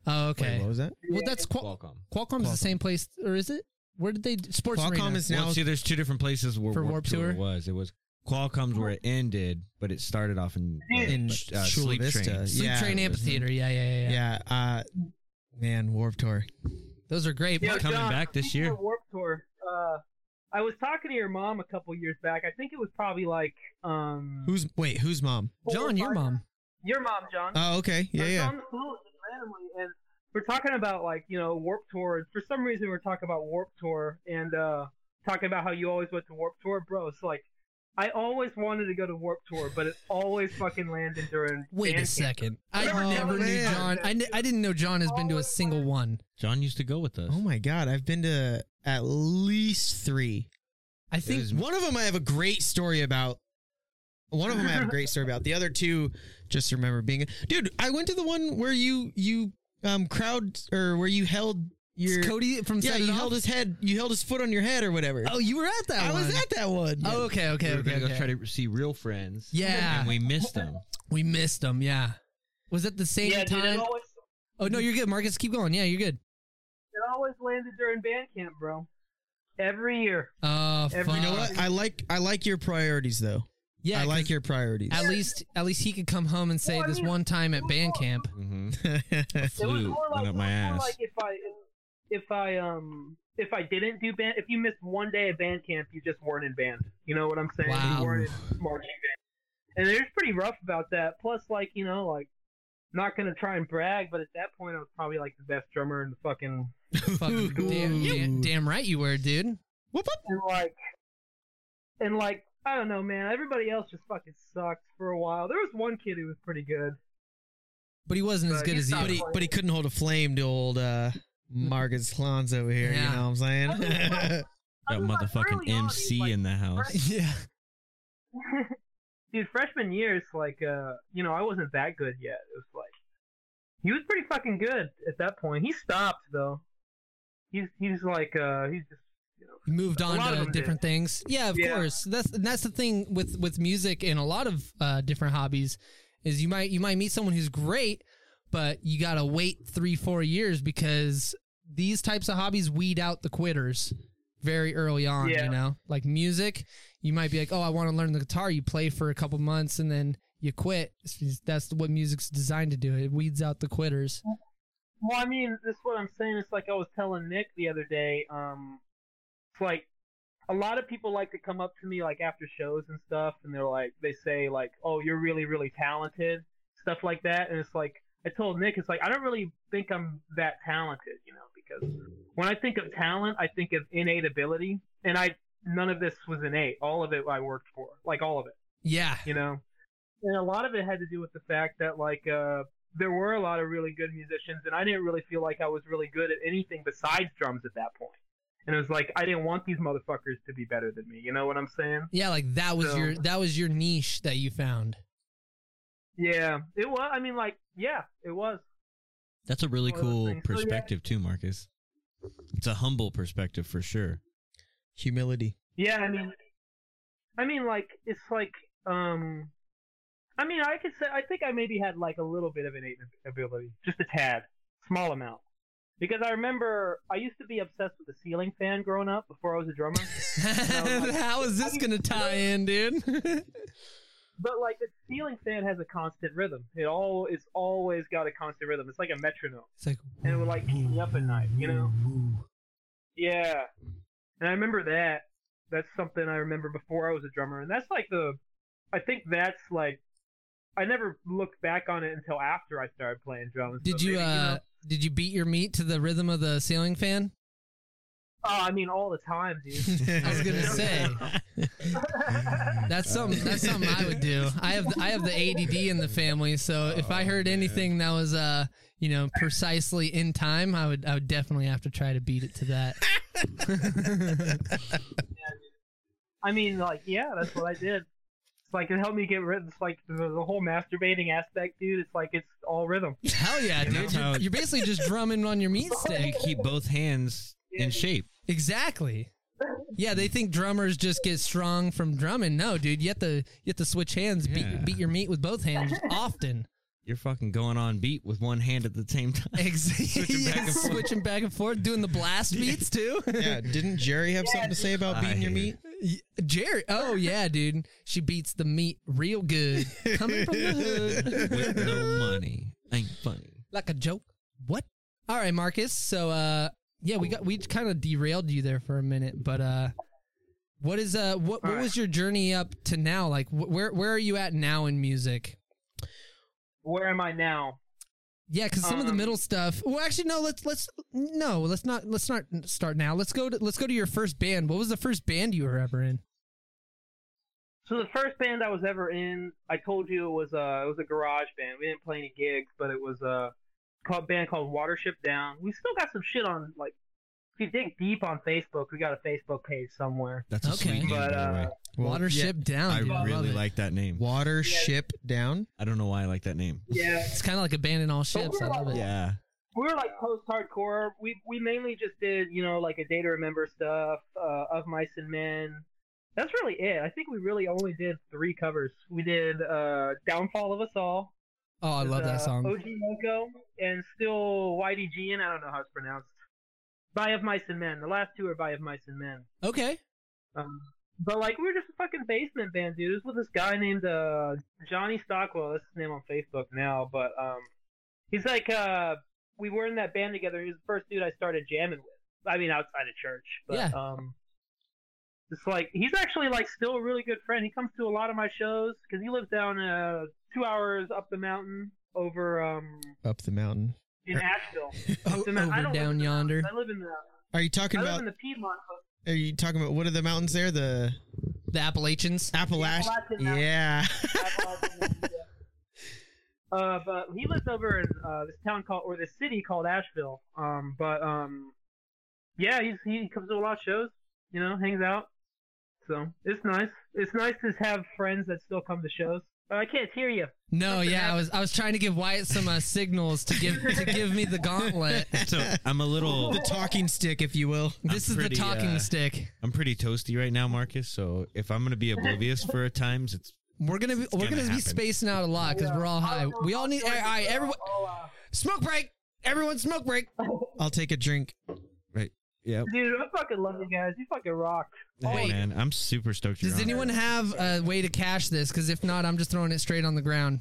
B: Oh, okay.
C: Wait, what was that?
B: well, that's Qual-
A: Qualcomm.
B: Qualcomm's the same place, or is it? Where did they Sports
C: Qualcomm
B: Arena?
C: is now.
A: Well, see, there's two different places where
B: For
A: Warp,
B: Warp
A: Tour,
B: Tour?
A: was. It was Qualcomm's where it ended, but it started off in, uh,
C: In
A: uh,
C: Chula
A: Sleep
C: Vista.
A: Train.
B: Sleep
C: Yeah.
B: Train Amphitheater. Yeah, yeah, yeah, yeah.
C: yeah. Uh, man, Warp Tour.
B: Those are great.
D: Yeah,
A: coming
D: John,
A: back this
D: speaking
A: year.
D: of Warp Tour. Uh, I was talking to your mom a couple years back. I think it was probably like um.
C: Who's wait? Who's mom?
B: John, your mom.
D: Your mom, John.
C: Oh, okay. Yeah, yeah.
D: on the phone randomly, and we're talking about like you know Warp Tour. For some reason, we're talking about Warp Tour and uh, talking about how you always went to Warp Tour, bro. It's like I always wanted to go to Warp Tour, but it always fucking landed during.
B: Wait
D: band
B: a second. I
D: Whatever
B: never
C: Oh,
B: knew. John. I, I didn't know John has been to a single one.
A: John used to go with us.
C: Oh my god, I've been to at least three.
B: I think
A: was-
C: One of them I have a great story about. One of them I have a great story about. The other two, just remember being. Dude, I went to the one where you you um crowd or where you held your
B: Cody from
C: yeah
B: Set It
C: you
B: Off?
C: held his head you held his foot on your head or whatever.
B: Oh, you were at that
C: I
B: one.
C: was at that one.
B: Oh, okay, okay,
A: we were
B: okay.
A: gonna
B: okay.
A: go try to see real friends.
B: Yeah.
A: and we missed them.
B: We missed them. Yeah. Was it the same
D: Yeah, dude, it
B: time?
D: always
B: oh no, you're good, Marcus. Keep going. Yeah, you're good.
D: it always landed during band camp, bro. Every year.
B: Uh,
D: Every-
C: You know what? I like I like your priorities though.
B: Yeah,
C: I like your priorities.
B: At least, at least he could come home and say
D: Well, I
B: this
D: mean-
B: one time at band camp. (laughs)
A: hmm
D: It was
A: Flute
D: more
A: went
D: like,
A: up my
D: it was more
A: ass.
D: like if I if I um if I didn't do band if you missed one day of band camp, you just weren't in band. You know what I'm saying?
B: Wow.
D: You weren't in marching band. And it was pretty rough about that. Plus, like you know, like not gonna try and brag, but at that point, I was probably like the best drummer in the fucking (laughs)
B: Fucking damn, damn, damn right you were, dude.
C: Whoop whoop.
D: and like and like I don't know, man. Everybody else just fucking sucked for a while. There was one kid who was pretty good.
B: But he wasn't as
D: Uh,
B: good as you.
C: But he but he couldn't hold a flame to old uh Marcus Clonts over here,
B: Yeah.
C: you know what I'm saying?
D: I
A: Got
D: mean, like,
A: motherfucking
D: early
A: MC
D: like-
A: in the house. (laughs)
B: yeah. (laughs)
D: Dude, freshman years, like, uh, you know, I wasn't that good yet. It was like, he was pretty fucking good at that point. He stopped though. He's he's like, uh, he's just, you know,
B: moved on to different
D: did.
B: things. Yeah, of
D: Yeah.
B: course. That's that's the thing with with music and a lot of uh, different hobbies is you might you might meet someone who's great, but you gotta wait three four years because these types of hobbies weed out the quitters very early on.
D: Yeah.
B: You know, like music, you might be like, oh, I want to learn the guitar. You play for a couple months and then you quit. That's what music's designed to do. It weeds out the quitters.
D: Well, I mean, that's what I'm saying. It's like I was telling Nick the other day. Um, it's like a lot of people like to come up to me like after shows and stuff, and they're like, they say like, "Oh, you're really, really talented," stuff like that. And it's like I told Nick, it's like I don't really think I'm that talented, you know, because when I think of talent, I think of innate ability, and I none of this was innate. All of it I worked for, like all of it
B: Yeah.
D: you know and a lot of it had to do with the fact that like uh there were a lot of really good musicians and i didn't really feel like i was really good at anything besides drums at that point. and it was like i didn't want these motherfuckers to be better than me you know what i'm saying
B: Yeah, like that was
D: So-
B: your that was your niche that you found.
D: Yeah it was i mean like yeah it was
A: That's a really
D: One of those
A: cool
D: things. So, yeah.
A: perspective too, Marcus. It's a humble perspective for sure.
C: Humility.
D: yeah i mean i mean like it's like um i mean i could say i think i maybe had like a little bit of innate ability just a tad small amount because i remember i used to be obsessed with the ceiling fan growing up before i was a drummer (laughs) like-
B: How is this gonna tie in, dude? (laughs)
D: but like the ceiling fan has a constant rhythm. It all it's always got a constant rhythm. It's like a metronome.
B: It's like
D: and it would like keep me up at night you know? Yeah. And i remember that. That's something i remember before i was a drummer. And that's like the i think that's like i never looked back on it until after i started playing drums
B: Did
D: So
B: you
D: maybe,
B: uh
D: know-
B: did you beat your meat to the rhythm of the ceiling fan?
D: Oh i mean all the time dude (laughs)
B: I was gonna (laughs) say that's something that's something I would do. I have I have the ADD in the family, so if I heard anything that was uh you know precisely in time, I would I would definitely have to try to beat it to that. (laughs)
D: I mean, like, yeah, that's what I did. It's like it helped me get rid. It's like the, the whole masturbating aspect, dude. It's like it's all rhythm.
B: Hell yeah, dude! You're, you're basically just drumming on your meat
A: You
B: stick.
A: keep both hands in shape.
B: Exactly. Yeah, they think drummers just get strong from drumming. No, dude, you have to you have to switch hands,
A: Yeah.
B: beat beat your meat with both hands (laughs) often.
A: You're fucking going on beat with one hand at the same time. (laughs)
B: Exactly.
A: Switching back (laughs) and forth.
B: switching back and forth, doing the blast beats too.
C: yeah, didn't Jerry have something to say about beating your
A: I-
C: meat?
B: Y- Jerry. Oh yeah, dude. She beats the meat real good. Coming from the hood
A: with no money. Ain't funny.
B: like a joke. What? All right, Marcus. So uh yeah, we got we kind of derailed you there for a minute, but uh what is uh what what was your journey up to now? Like wh- where where are you at now in music?
D: Where am I now?
B: Yeah, because some of the
D: Um,
B: middle stuff. Well, actually, no. Let's let's no. Let's not let's not start now. Let's go to let's go to your first band. What was the first band you were ever in?
D: So the first band I was ever in, I told you it was a it was a garage band. We didn't play any gigs, but it was a called band called Watership Down. We still got some shit on like if you dig deep on Facebook, we got a Facebook page somewhere.
A: That's a
B: Okay.
A: sweet name,
D: But
A: by the
D: uh,
A: way.
C: Well,
B: Watership down.
A: I
B: dude.
A: really like that name.
C: Water ship down.
A: I don't know why I like that name.
D: yeah,
B: It's kind of like abandon all ships. I love it.
A: Yeah.
D: we were like post hardcore. We we mainly just did you know like a day to remember stuff uh, of Mice and Men. That's really it. I think we really only did three covers. We did uh, Downfall of Us All.
B: Oh, I love that
D: uh,
B: song.
D: OG Loko and still YDG and I don't know how it's pronounced. By of Mice and Men. The last two are By of Mice and Men.
B: Okay.
D: Um, but like we were just a fucking basement band, dude. It was with this guy named uh, Johnny Stockwell. That's his name on Facebook now. But um, he's like uh, we were in that band together. He was the first dude I started jamming with. I mean, outside of church. But,
B: Yeah.
D: Um, it's like he's actually like still a really good friend. He comes to a lot of my shows because he lives down uh, two hours up the mountain over um
C: Up the mountain.
D: in Asheville. (laughs)
B: O-
D: Up the
B: over down
D: the
B: yonder.
D: I live in the
C: Are you talking
D: I live
C: about?
D: in the Piedmont.
C: Are you talking about what are the mountains there? The
B: The Appalachians.
C: Appalachian.
D: Appalachian
C: Yeah. (laughs)
D: Uh, but he lives over in uh, this town called or this city called Asheville. Um, but um, yeah, he's he comes to a lot of shows. You know, hangs out. So it's nice. It's nice to have friends that still come to shows. Uh, I can't hear you.
B: No,
D: Something
B: yeah, I was I was trying to give Wyatt some uh, signals to give to give me the gauntlet. (laughs)
A: So I'm a little (laughs)
C: the talking stick, if you will.
B: This is
A: pretty,
B: the talking
A: uh,
B: stick.
A: I'm pretty toasty right now, Marcus. So if I'm gonna be oblivious for at times, it's
B: We're gonna be we're
A: gonna
B: gonna, be spacing out a lot because we're all high. We all need. All right, everyone,
D: Oh, uh,
B: smoke break. Everyone, smoke break. (laughs)
C: I'll take a drink.
A: Right. Yeah.
D: dude, I fucking love you guys. You fucking rock.
A: Hey
B: Wait.
A: man, I'm super stoked. You're
B: Does
A: on.
B: anyone have a way to cash this? Because if not, I'm just throwing it straight on the ground.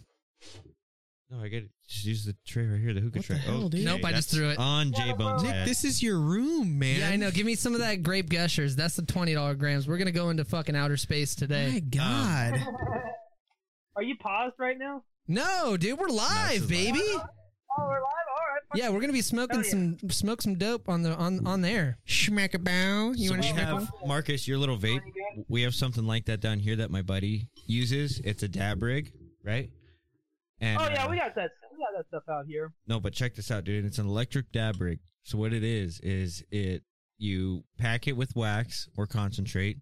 A: No, I get it. Just use the tray right here, the hookah
C: What the
A: tray.
C: hell,
A: okay,
C: dude?
B: Nope, I just
A: that's
B: threw it.
A: on J Bone's
C: Nick,
A: head.
C: this is your room, man.
B: Yeah, I know. Give me some of that grape gushers. That's the twenty dollar grams. We're gonna go into fucking outer space today.
C: My
B: today.
C: God. (laughs)
D: Are you paused right now?
B: No, dude, we're live,
A: is
B: baby.
D: Oh, we're live. All right. fuck
B: Yeah, we're gonna be smoking
D: yeah.
B: some smoke some dope on the on on there.
C: Schmack a bow. You
A: so
C: want
A: we
C: to schmack
A: have
C: one?
A: Marcus, your little vape. We have something like that down here that my buddy uses. It's a dab rig, right? And
D: Oh yeah,
A: uh,
D: we got that. We got that stuff out here.
A: No, but check this out, dude. It's an electric dab rig. So what it is is it you pack it with wax or concentrate.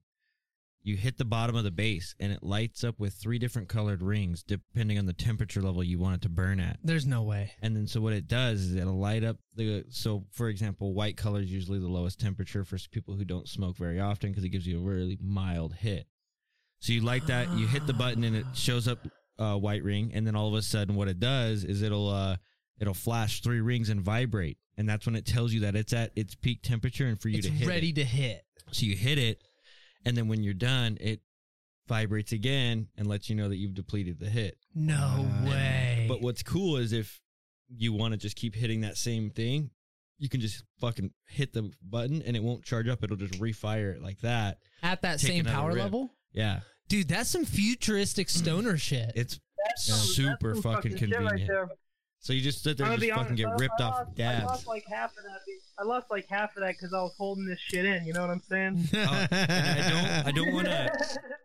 A: You hit the bottom of the base and it lights up with three different colored rings depending on the temperature level you want it to burn at.
B: There's no way.
A: And then so what it does is it'll light up the so for example, white color is usually the lowest temperature for people who don't smoke very often because it gives you a really mild hit. So you light that, you hit the button and it shows up uh, white ring, and then all of a sudden what it does is it'll uh, it'll flash three rings and vibrate, and that's when it tells you that it's at its peak temperature and for you
B: It's
A: to hit
B: ready
A: it.
B: to hit.
A: So you hit it, and then when you're done, it vibrates again and lets you know that you've depleted the hit.
B: No
C: Uh,
B: way.
A: But what's cool is if you want to just keep hitting that same thing, you can just fucking hit the button and it won't charge up. It'll just refire it like that.
B: at that
A: take
B: same power
A: rip.
B: level,
A: Yeah,
B: dude, that's some futuristic stoner shit.
A: it's
D: That's
A: Super
D: that's some
A: fucking
D: shit
A: convenient.
D: there.
A: So you just sit there and just
D: be
A: fucking
D: honest,
A: get ripped
D: I
A: off
D: lost, I lost like half of that. I lost like half of that because I was holding this shit in. You know what I'm saying? (laughs)
A: Oh, I don't, I don't want to.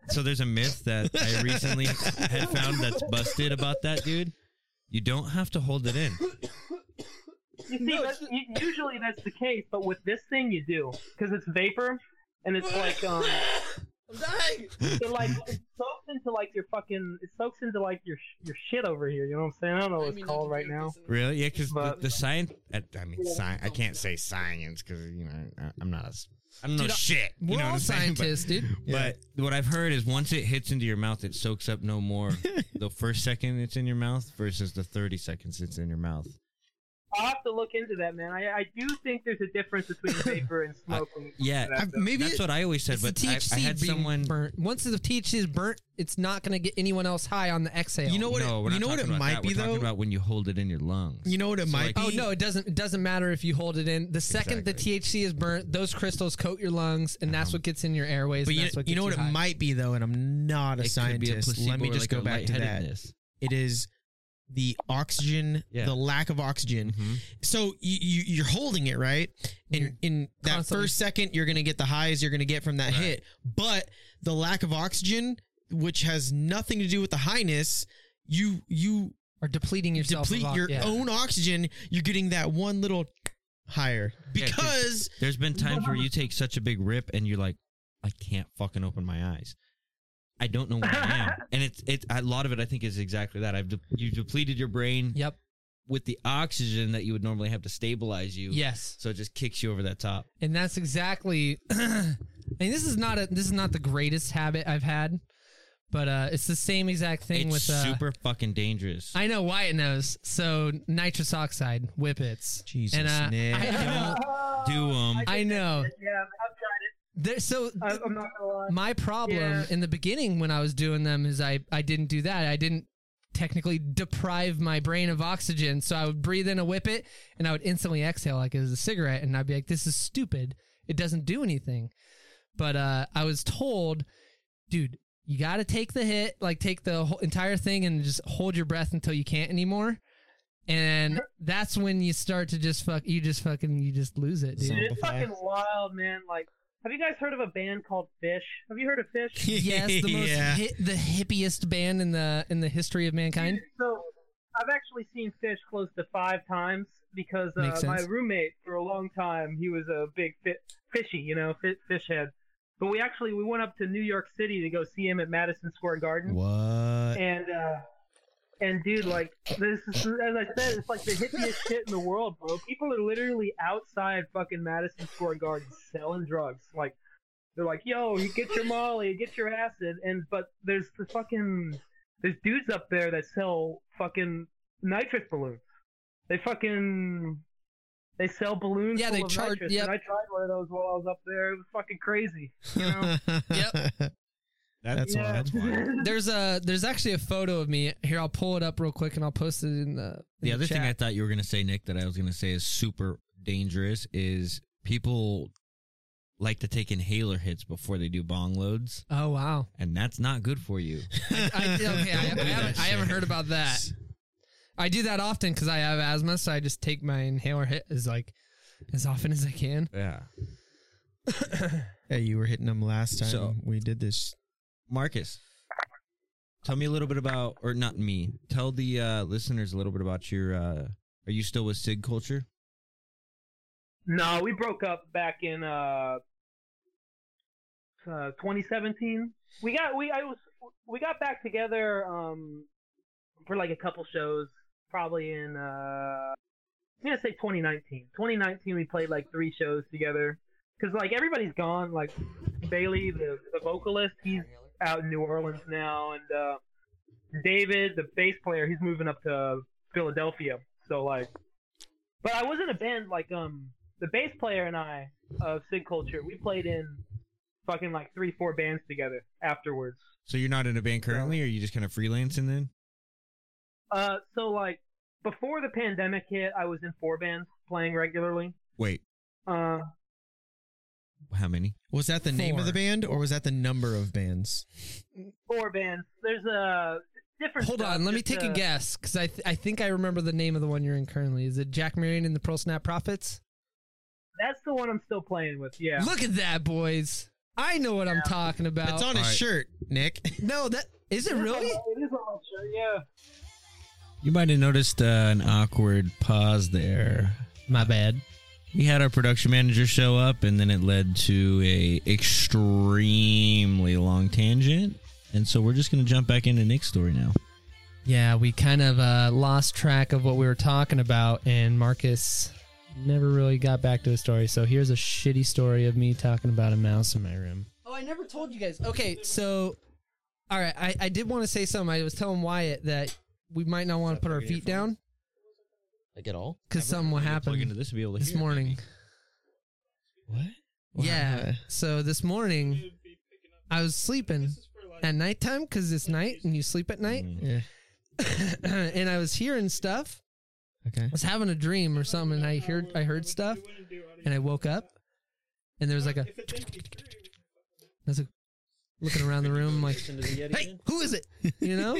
A: So there's a myth that I recently had found that's busted about that, dude. You don't have to hold it in.
D: You see, that's, usually that's the case, but with this thing you do because it's vapor and it's like um,
B: I'm dying.
D: it like it soaks into like your fucking it soaks into like your your shit over here. You know what I'm saying? I don't know what it's called right now.
A: Really? Yeah, because the,
D: But-
A: the science. I, I mean, sci- I can't say science because you know I- I'm not a. s- I don't know
B: Dude,
A: shit. You
B: We're
A: know what
B: all
A: I'm saying? (laughs) But-
B: scientists, dude.
A: But what I've heard is once it hits into your mouth, it soaks up no more (laughs) the first second it's in your mouth versus the 30 seconds it's in your mouth.
D: I'll have to look into that, man. I, I do think there's a difference between (laughs) vapor and smoke. when it comes
A: yeah,
D: uh, that
C: I've- maybe
A: That's
C: it-
A: what I always said,
B: It's the
A: but I, I had someone.
B: burnt. Once the THC is burnt, it's not going to get anyone else high on the exhale.
C: You know what?
A: no,
C: it,
A: we're
C: you know what it
A: about
C: might
A: that.
C: be
A: We're talking
C: though.
A: about when you hold it in your lungs.
C: you know what it
A: So,
C: might
A: like-
C: be.
B: Oh no, it doesn't. It doesn't matter if you hold it in. The second the THC is burnt, those crystals coat your lungs, and that's uh-huh. what gets in your airways.
C: But
B: and
C: you,
B: that's what
C: you know what it
B: high.
C: might be though, and I'm not a
A: It could be a
C: scientist. Let me just go back to that. It is the oxygen,
A: Yeah.
C: the lack of oxygen.
A: Mhm.
C: So you, you you're holding it right,
B: You're
C: and in that
B: constantly-
C: first second, you're gonna get the highs you're gonna get from that
A: Right.
C: hit. But the lack of oxygen, which has nothing to do with the highness, you you
B: are depleting yourself.
C: deplete
B: of,
C: your
B: yeah.
C: own oxygen. You're getting that one little higher
A: Yeah, 'cause-
C: because
A: There's been times where you take such a big rip and you're like, I can't fucking open my eyes. I don't know where I am, (laughs) and it's it's a lot of it. I think is exactly that. I've de- you depleted your brain
B: Yep.
A: with the oxygen that you would normally have to stabilize you.
B: Yes.
A: So it just kicks you over that top.
B: and that's exactly (clears throat) I mean this is not a this is not the greatest habit I've had but uh it's the same exact thing
A: it's
B: with uh
A: super fucking dangerous.
B: I know Wyatt knows so nitrous oxide whippets
C: Jesus,
B: and uh,
C: Nick.
B: I don't
A: Do um.
B: I know
D: Yeah, I've tried it.
B: There so
D: I, I'm not gonna lie.
B: my problem
D: Yeah.
B: in the beginning when I was doing them is I I didn't do that I didn't technically deprive my brain of oxygen so I would breathe in a whippet and I would instantly exhale like it was a cigarette and I'd be like this is stupid it doesn't do anything but uh I was told dude you got to take the hit like take the whole entire thing and just hold your breath until you can't anymore and (laughs) that's when you start to just fuck you just fucking you just lose it dude
D: Dude, it's fucking wild, man. Like, have you guys heard of a band called Phish? Have you heard of Phish? (laughs)
B: yes the most
C: Yeah.
B: hit, the hippiest band in the in the history of mankind
D: So, I've actually seen Phish close to five times because uh, my roommate for a long time he was a big fi- fishy, you know, fi- fish head. But we actually we went up to New York City to go see him at Madison Square Garden.
C: what?
D: And uh and dude, like this is as I said, it's like the hippiest shit in the world, bro. People are literally outside fucking Madison Square Garden selling drugs. Like they're like, yo, you get your Molly, get your acid, and but there's the fucking there's dudes up there that sell fucking nitrous balloons. They fucking they sell balloons
B: Yeah,
D: full
B: they charge-
D: nitrous,
B: yep.
D: I tried one of those while I was up there. It was fucking crazy. You know? (laughs)
B: Yep.
C: That's
D: yeah.
C: wild. That's wild.
B: There's a there's actually a photo of me here. I'll pull it up real quick and I'll post it in the. in
A: The other thing I thought you were gonna say, Nick, that I was gonna say is super dangerous is people like to take inhaler hits before they do bong loads,
B: oh wow.
A: and that's not good for you. (laughs)
B: I, okay, I, I haven't I haven't heard about that. I do that often because I have asthma, so I just take my inhaler hit as like as often as I can.
A: Yeah. (coughs)
C: Hey, you were hitting them last time
A: So-
C: we did this.
A: Marcus, tell me a little bit about, or not me, tell the uh, listeners a little bit about your. Uh, are you still with Sig Culture?
D: No, we broke up back in uh, uh 2017. We got we I was we got back together um for like a couple shows probably in uh I'm gonna say 2019. 2019 we played like three shows together cuz like everybody's gone like Bailey the the vocalist he's out in New Orleans now and uh David the bass player he's moving up to Philadelphia. So like but I was in a band like um the bass player and I of Sig Culture, we played in fucking like three, four bands together afterwards.
A: So you're not in a band currently, or are you just kind of freelancing then?
D: Uh, so like before the pandemic hit, I was in four bands playing regularly.
A: Wait,
D: Uh,
A: how many?
C: Was that the name of the band, or was that the number of bands?
D: four bands. There's a different.
B: Hold
D: stuff,
B: on, let me take a
D: uh,
B: guess because I th- I think I remember the name of the one you're in currently. Is it Jack Marion and the Pearl Snap Profits?
D: That's the one I'm still playing with. Yeah.
B: Look at that, boys! I know what I'm talking about.
C: It's on his
A: Alright.
C: shirt, Nick. (laughs)
B: no, that is it really?
D: It is on my shirt. Yeah.
A: You might have noticed uh, an awkward pause there.
B: My bad.
A: We had our production manager show up, and then it led to a extremely long tangent. And so we're just going to jump back into Nick's story now.
B: Yeah, we kind of uh, lost track of what we were talking about, and Marcus never really got back to his story. So here's a shitty story of me talking about a mouse in my room. Oh, I never told you guys. Okay, so all right, I, I did want to say something. I was telling Wyatt that we might not want to put our feet down
C: Like at all?
B: because something will
A: Plug
B: happen
A: into this to be able to
B: this
A: hear it,
B: morning.
C: What?
B: Yeah. So this morning, I was sleeping at nighttime because it's night and you sleep at night,
A: Mm.
C: Yeah. (coughs)
B: and I was hearing stuff.
C: Okay.
B: I was having a dream or something, and I heard I heard stuff, and I woke up, and there was like a. I was like looking around the room, like, "Hey, who is it?" You know,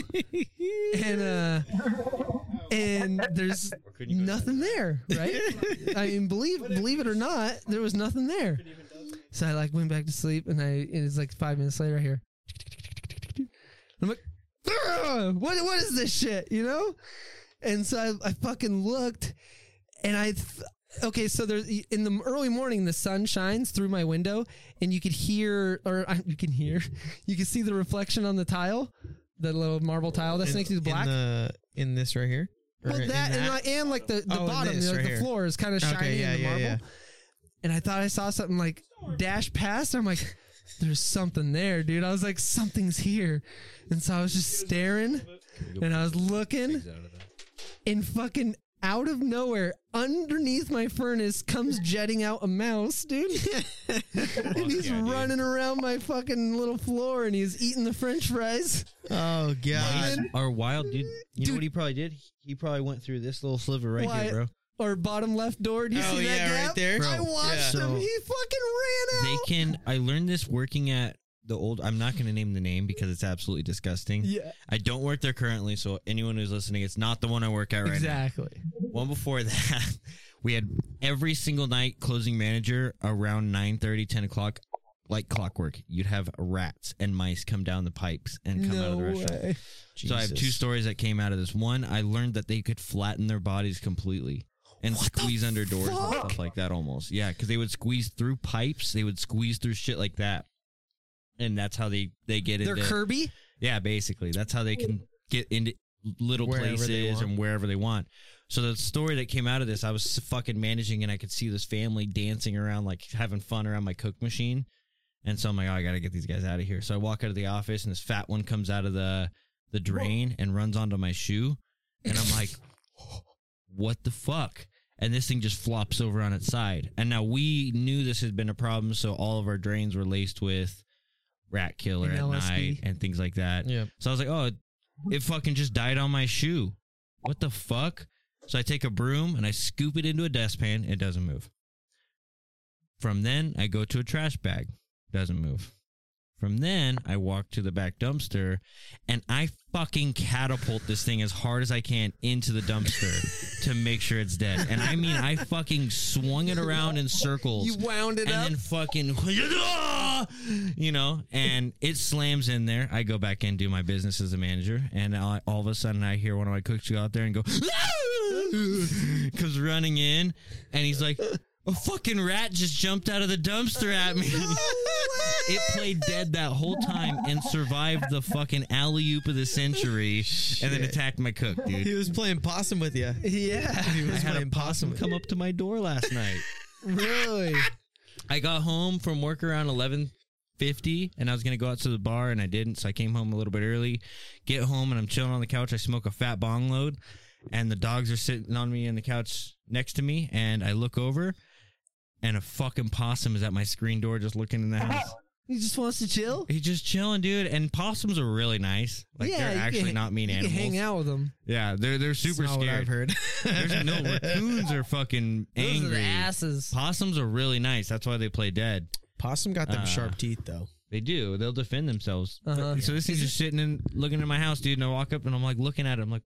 B: and uh, and there's nothing there, right? I mean, believe believe it or not, there was nothing there. So I like went back to sleep, and I it was like five minutes later. I hear, I'm like, what what is this shit? You know? And so I, I fucking looked, and I. Th- Okay, so there's in the early morning, the sun shines through my window, and you could hear, or uh, you can hear, (laughs) you can see the reflection on the tile, the little marble tile that's next to the black.
C: In, the, in this right here.
B: Well,
C: in
B: that, and, like, and like the, the
C: Oh,
B: bottom,
C: this
B: like
C: right
B: the
C: here.
B: floor is kind of shiny
C: Okay, yeah,
B: in the
C: yeah,
B: marble.
C: yeah.
B: And I thought I saw something like dash past. I'm like, there's something there, dude. I was like, something's here. And so I was just staring and I was looking and fucking out of nowhere, underneath my furnace, comes (laughs) jetting out a mouse, dude. (laughs) and he's
A: yeah, dude.
B: running around my fucking little floor and he's eating the french fries.
C: Oh god.
A: Mice are wild, dude. You
B: Dude.
A: know what he probably did? He probably went through this little sliver right
B: Why-
A: here, bro.
B: Or bottom left door. Do you
C: Oh,
B: see that
C: yeah, right
B: gap?
C: there.
B: I
A: Bro,
B: watched
A: yeah.
B: him.
A: So-
B: he fucking ran out.
A: They can. I learned this working at the old. I'm not going to name the name because it's absolutely disgusting.
B: yeah,
A: I don't work there currently, so anyone who's listening, it's not the one I work at right now.
B: exactly.
A: One before (laughs) that, we had every single night closing manager around 9 10 o'clock, like clockwork. You'd have rats and mice come down the pipes and come out of the restaurant.
B: way.
A: So I have two stories that came out of this. One, I learned that they could flatten their bodies completely and
B: What
A: squeeze under doors and stuff like that almost. Yeah, because they would squeeze through pipes. They would squeeze through shit like that. And that's how they, they get
B: They're
A: into
B: Kirby.
A: yeah, basically. That's how they can get into little
C: Wherever they
A: places
C: want.
A: and wherever they want. So the story that came out of this, I was fucking managing and I could see this family dancing around, like having fun around my cook machine. And so I'm like, oh, I gotta get these guys out of here. So I walk out of the office and this fat one comes out of the the drain and runs onto my shoe. And I'm like, (laughs) what the fuck? And this thing just flops over on its side. And now we knew this had been a problem, so all of our drains were laced with rat killer
B: And
A: at
B: LSD.
A: night and things like that.
C: Yeah.
A: So I was like, oh, it, it fucking just died on my shoe. What the fuck? So I take a broom and I scoop it into a dustpan. It doesn't move. From then, I go to a trash bag. Doesn't move. From then, I walk to the back dumpster and I fucking catapult this thing as hard as I can into the dumpster (laughs) to make sure it's dead. And I mean, I fucking swung it around in circles
B: You wound it
A: and
B: up.
A: then fucking (laughs) you know and it slams in there i go back and do my business as a manager and I, all of a sudden i hear one of my cooks go out there and go (laughs) comes running in and he's like a fucking rat just jumped out of the dumpster at me (laughs) (laughs) it played dead that whole time and survived the fucking alley-oop of the century and then attacked my cook dude.
C: He was playing possum with you. (laughs)
B: yeah,
C: He
A: i had a
C: playing
A: possum come up to my door last night
B: really.
A: I got home from work around eleven fifty, and I was gonna go out to the bar, and I didn't, so I came home a little bit early. Get home, and I'm chilling on the couch. I smoke a fat bong load, and the dogs are sitting on me on the couch next to me, and I look over, and a fucking possum is at my screen door, just looking in the house. (laughs)
B: He just wants to chill.
A: He's just chilling, dude. And possums are really nice. Like
B: yeah,
A: they're
B: you
A: actually
B: can,
A: not mean
B: you
A: animals.
B: Can hang out with them.
A: Yeah, they're they're super
C: That's not what
A: scared.
C: I've heard. (laughs)
A: There's no (laughs) raccoons are fucking
B: Those
A: angry.
B: are the asses.
A: Possums are really nice. That's why they play dead.
C: Possum got them
A: Uh,
C: sharp teeth though.
A: They do. They'll defend themselves.
B: Uh-huh.
A: So this thing's just sitting and looking at my house, dude. And I walk up and I'm like looking at it. I'm like,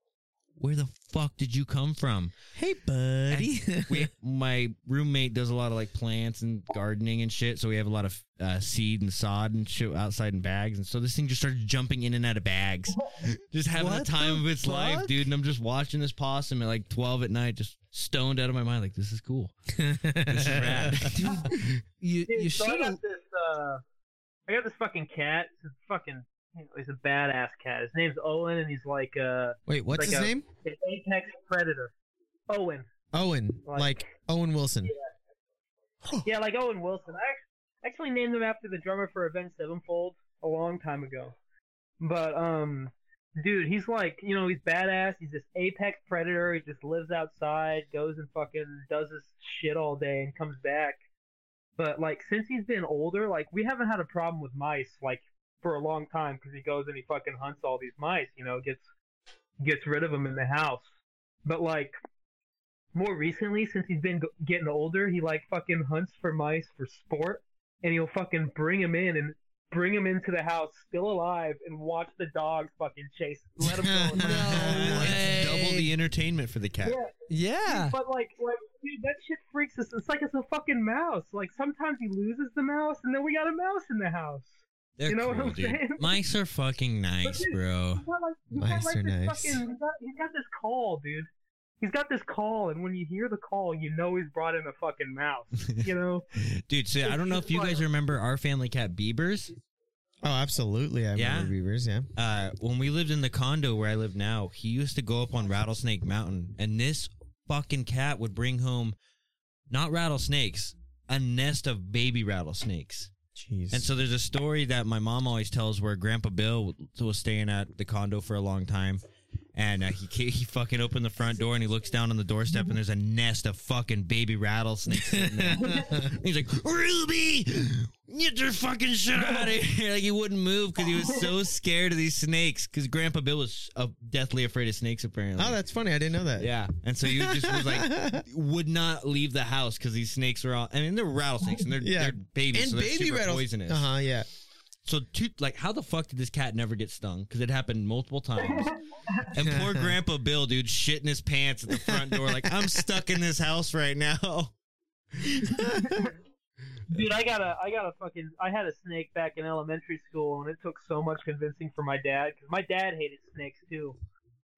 A: where the fuck did you come from?
C: Hey, buddy.
A: We, (laughs) my roommate does a lot of like plants and gardening and shit. So we have a lot of uh, seed and sod and shit outside in bags. And so this thing just started jumping in and out of bags, (laughs) just having
B: What
A: the time
B: the
A: of its life, dude. And I'm just watching this possum at like 12 at night, just stoned out of my mind. Like this is cool. (laughs) This is rad.
B: You
D: Dude,
B: you
D: so I
B: should
D: got
B: have.
D: this. Uh, I got this fucking cat. It's fucking. He's a badass cat. His name's Owen, and he's like uh,
C: Wait, what's
D: Like
C: his
D: a-
C: name?
D: an apex predator. Owen.
C: Owen.
D: Like-
C: Like, Owen Wilson.
D: Yeah, (gasps) like Owen Wilson. I actually named him after the drummer for Avenged Sevenfold a long time ago. But um, dude, he's like, you know, he's badass. He's this apex predator. He just lives outside, goes and fucking does his shit all day, and comes back. But like, since he's been older, like we haven't had a problem with mice like for a long time because he goes and he fucking hunts all these mice. You know, gets gets rid of them in the house. But like more recently, since he's been go- getting older, he like fucking hunts for mice for sport, and he'll fucking bring him in and bring him into the house still alive and watch the dogs fucking chase, let him go. (laughs)
B: No way.
A: double the entertainment for the cat.
D: Yeah,
B: Yeah.
D: but like, like, dude, that shit freaks us. It's like it's a fucking mouse. Like sometimes he loses the mouse, and then we got a mouse in the house.
A: They're
D: You know what I'm
A: dude.
D: saying? (laughs)
A: Mice are fucking nice,
D: dude,
A: bro.
D: He's got like, he's got,
C: Mice
D: like
C: are nice.
D: Fucking, he's, got, he's got this call, dude. He's got this call, and when you hear the call, you know he's brought in a fucking mouse. You know? (laughs)
A: Dude, so I don't know if you guys remember our family cat Beavers.
C: Oh, absolutely. I
A: Yeah?
C: remember beavers. Yeah.
A: Uh, when we lived in the condo where I live now, he used to go up on Rattlesnake Mountain, and this fucking cat would bring home not rattlesnakes, a nest of baby rattlesnakes.
C: Jeez.
A: And so there's a story that my mom always tells where Grandpa Bill was staying at the condo for a long time. And uh, he he fucking opened the front door and he looks down on the doorstep and there's a nest of fucking baby rattlesnakes. (laughs) He's like, Ruby, get your fucking shit out of here. (laughs) Like he wouldn't move because he was so scared of these snakes. Because Grandpa Bill was uh, deathly afraid of snakes, apparently.
C: oh, that's funny. I didn't know that.
A: yeah. And so you just was like, (laughs) would not leave the house because these snakes were all. I mean, they're rattlesnakes and they're,
C: Yeah.
A: they're babies,
C: And
A: so they're
C: baby
A: super
C: rattles.
A: poisonous.
C: Uh huh. Yeah.
A: So, two, like, how the fuck did this cat never get stung? Because it happened multiple times. (laughs) and poor Grandpa Bill, dude, shit in his pants at the front door, like, I'm stuck in this house right now. (laughs)
D: Dude, I got a, I got a fucking, I had a snake back in elementary school, and it took so much convincing for my dad, because my dad hated snakes too,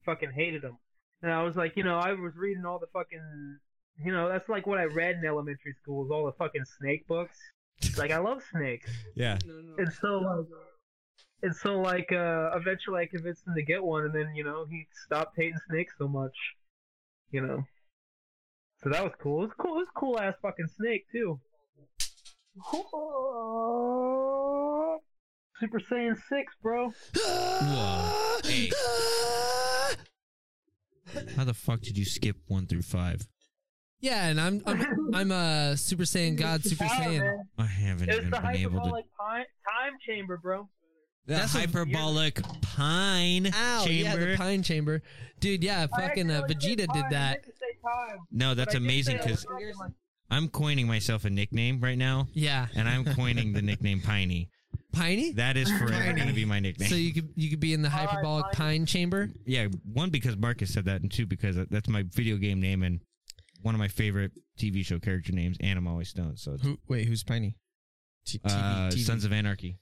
D: fucking hated them. And I was like, you know, I was reading all the fucking, you know, that's like what I read in elementary school, is all the fucking snake books. Like, I love snakes,
A: Yeah.
D: and so like, and so like, uh, eventually I convinced him to get one, and then you know he stopped hating snakes so much, you know. So that was cool. It was cool. It was cool ass fucking snake too. Super Saiyan six, bro.
A: Whoa. Hey. How the fuck did you skip one through five?
B: Yeah, and I'm I'm (laughs) I'm a Super Saiyan God, Super
D: Power,
B: Saiyan.
D: man.
A: I haven't
D: It's
A: even
D: the
A: been able to.
D: hyperbolic pi- time chamber, bro.
A: The
B: That's a-
A: hyperbolic pine
B: Ow, yeah,
A: chamber.
B: the Pine Chamber, dude. Yeah, fucking uh, Vegeta did
D: I
B: that.
D: meant to say time,
A: no, that's
D: but I did
A: amazing because
D: it was fucking-
A: I'm coining myself a nickname right now,
B: Yeah,
A: and I'm (laughs) coining the nickname Piney.
B: Piney.
A: That is forever going to be my nickname.
B: So you could you could be in the
D: All right,
B: hyperbolic
D: Pine.
B: Pine Chamber.
A: Yeah, one because Marcus said that, and two because that's my video game name and one of my favorite TV show character names, and I'm always stoned. So, it's,
C: Who? Wait, who's Piney? T- TV,
A: uh,
C: TV.
A: Sons of Anarchy.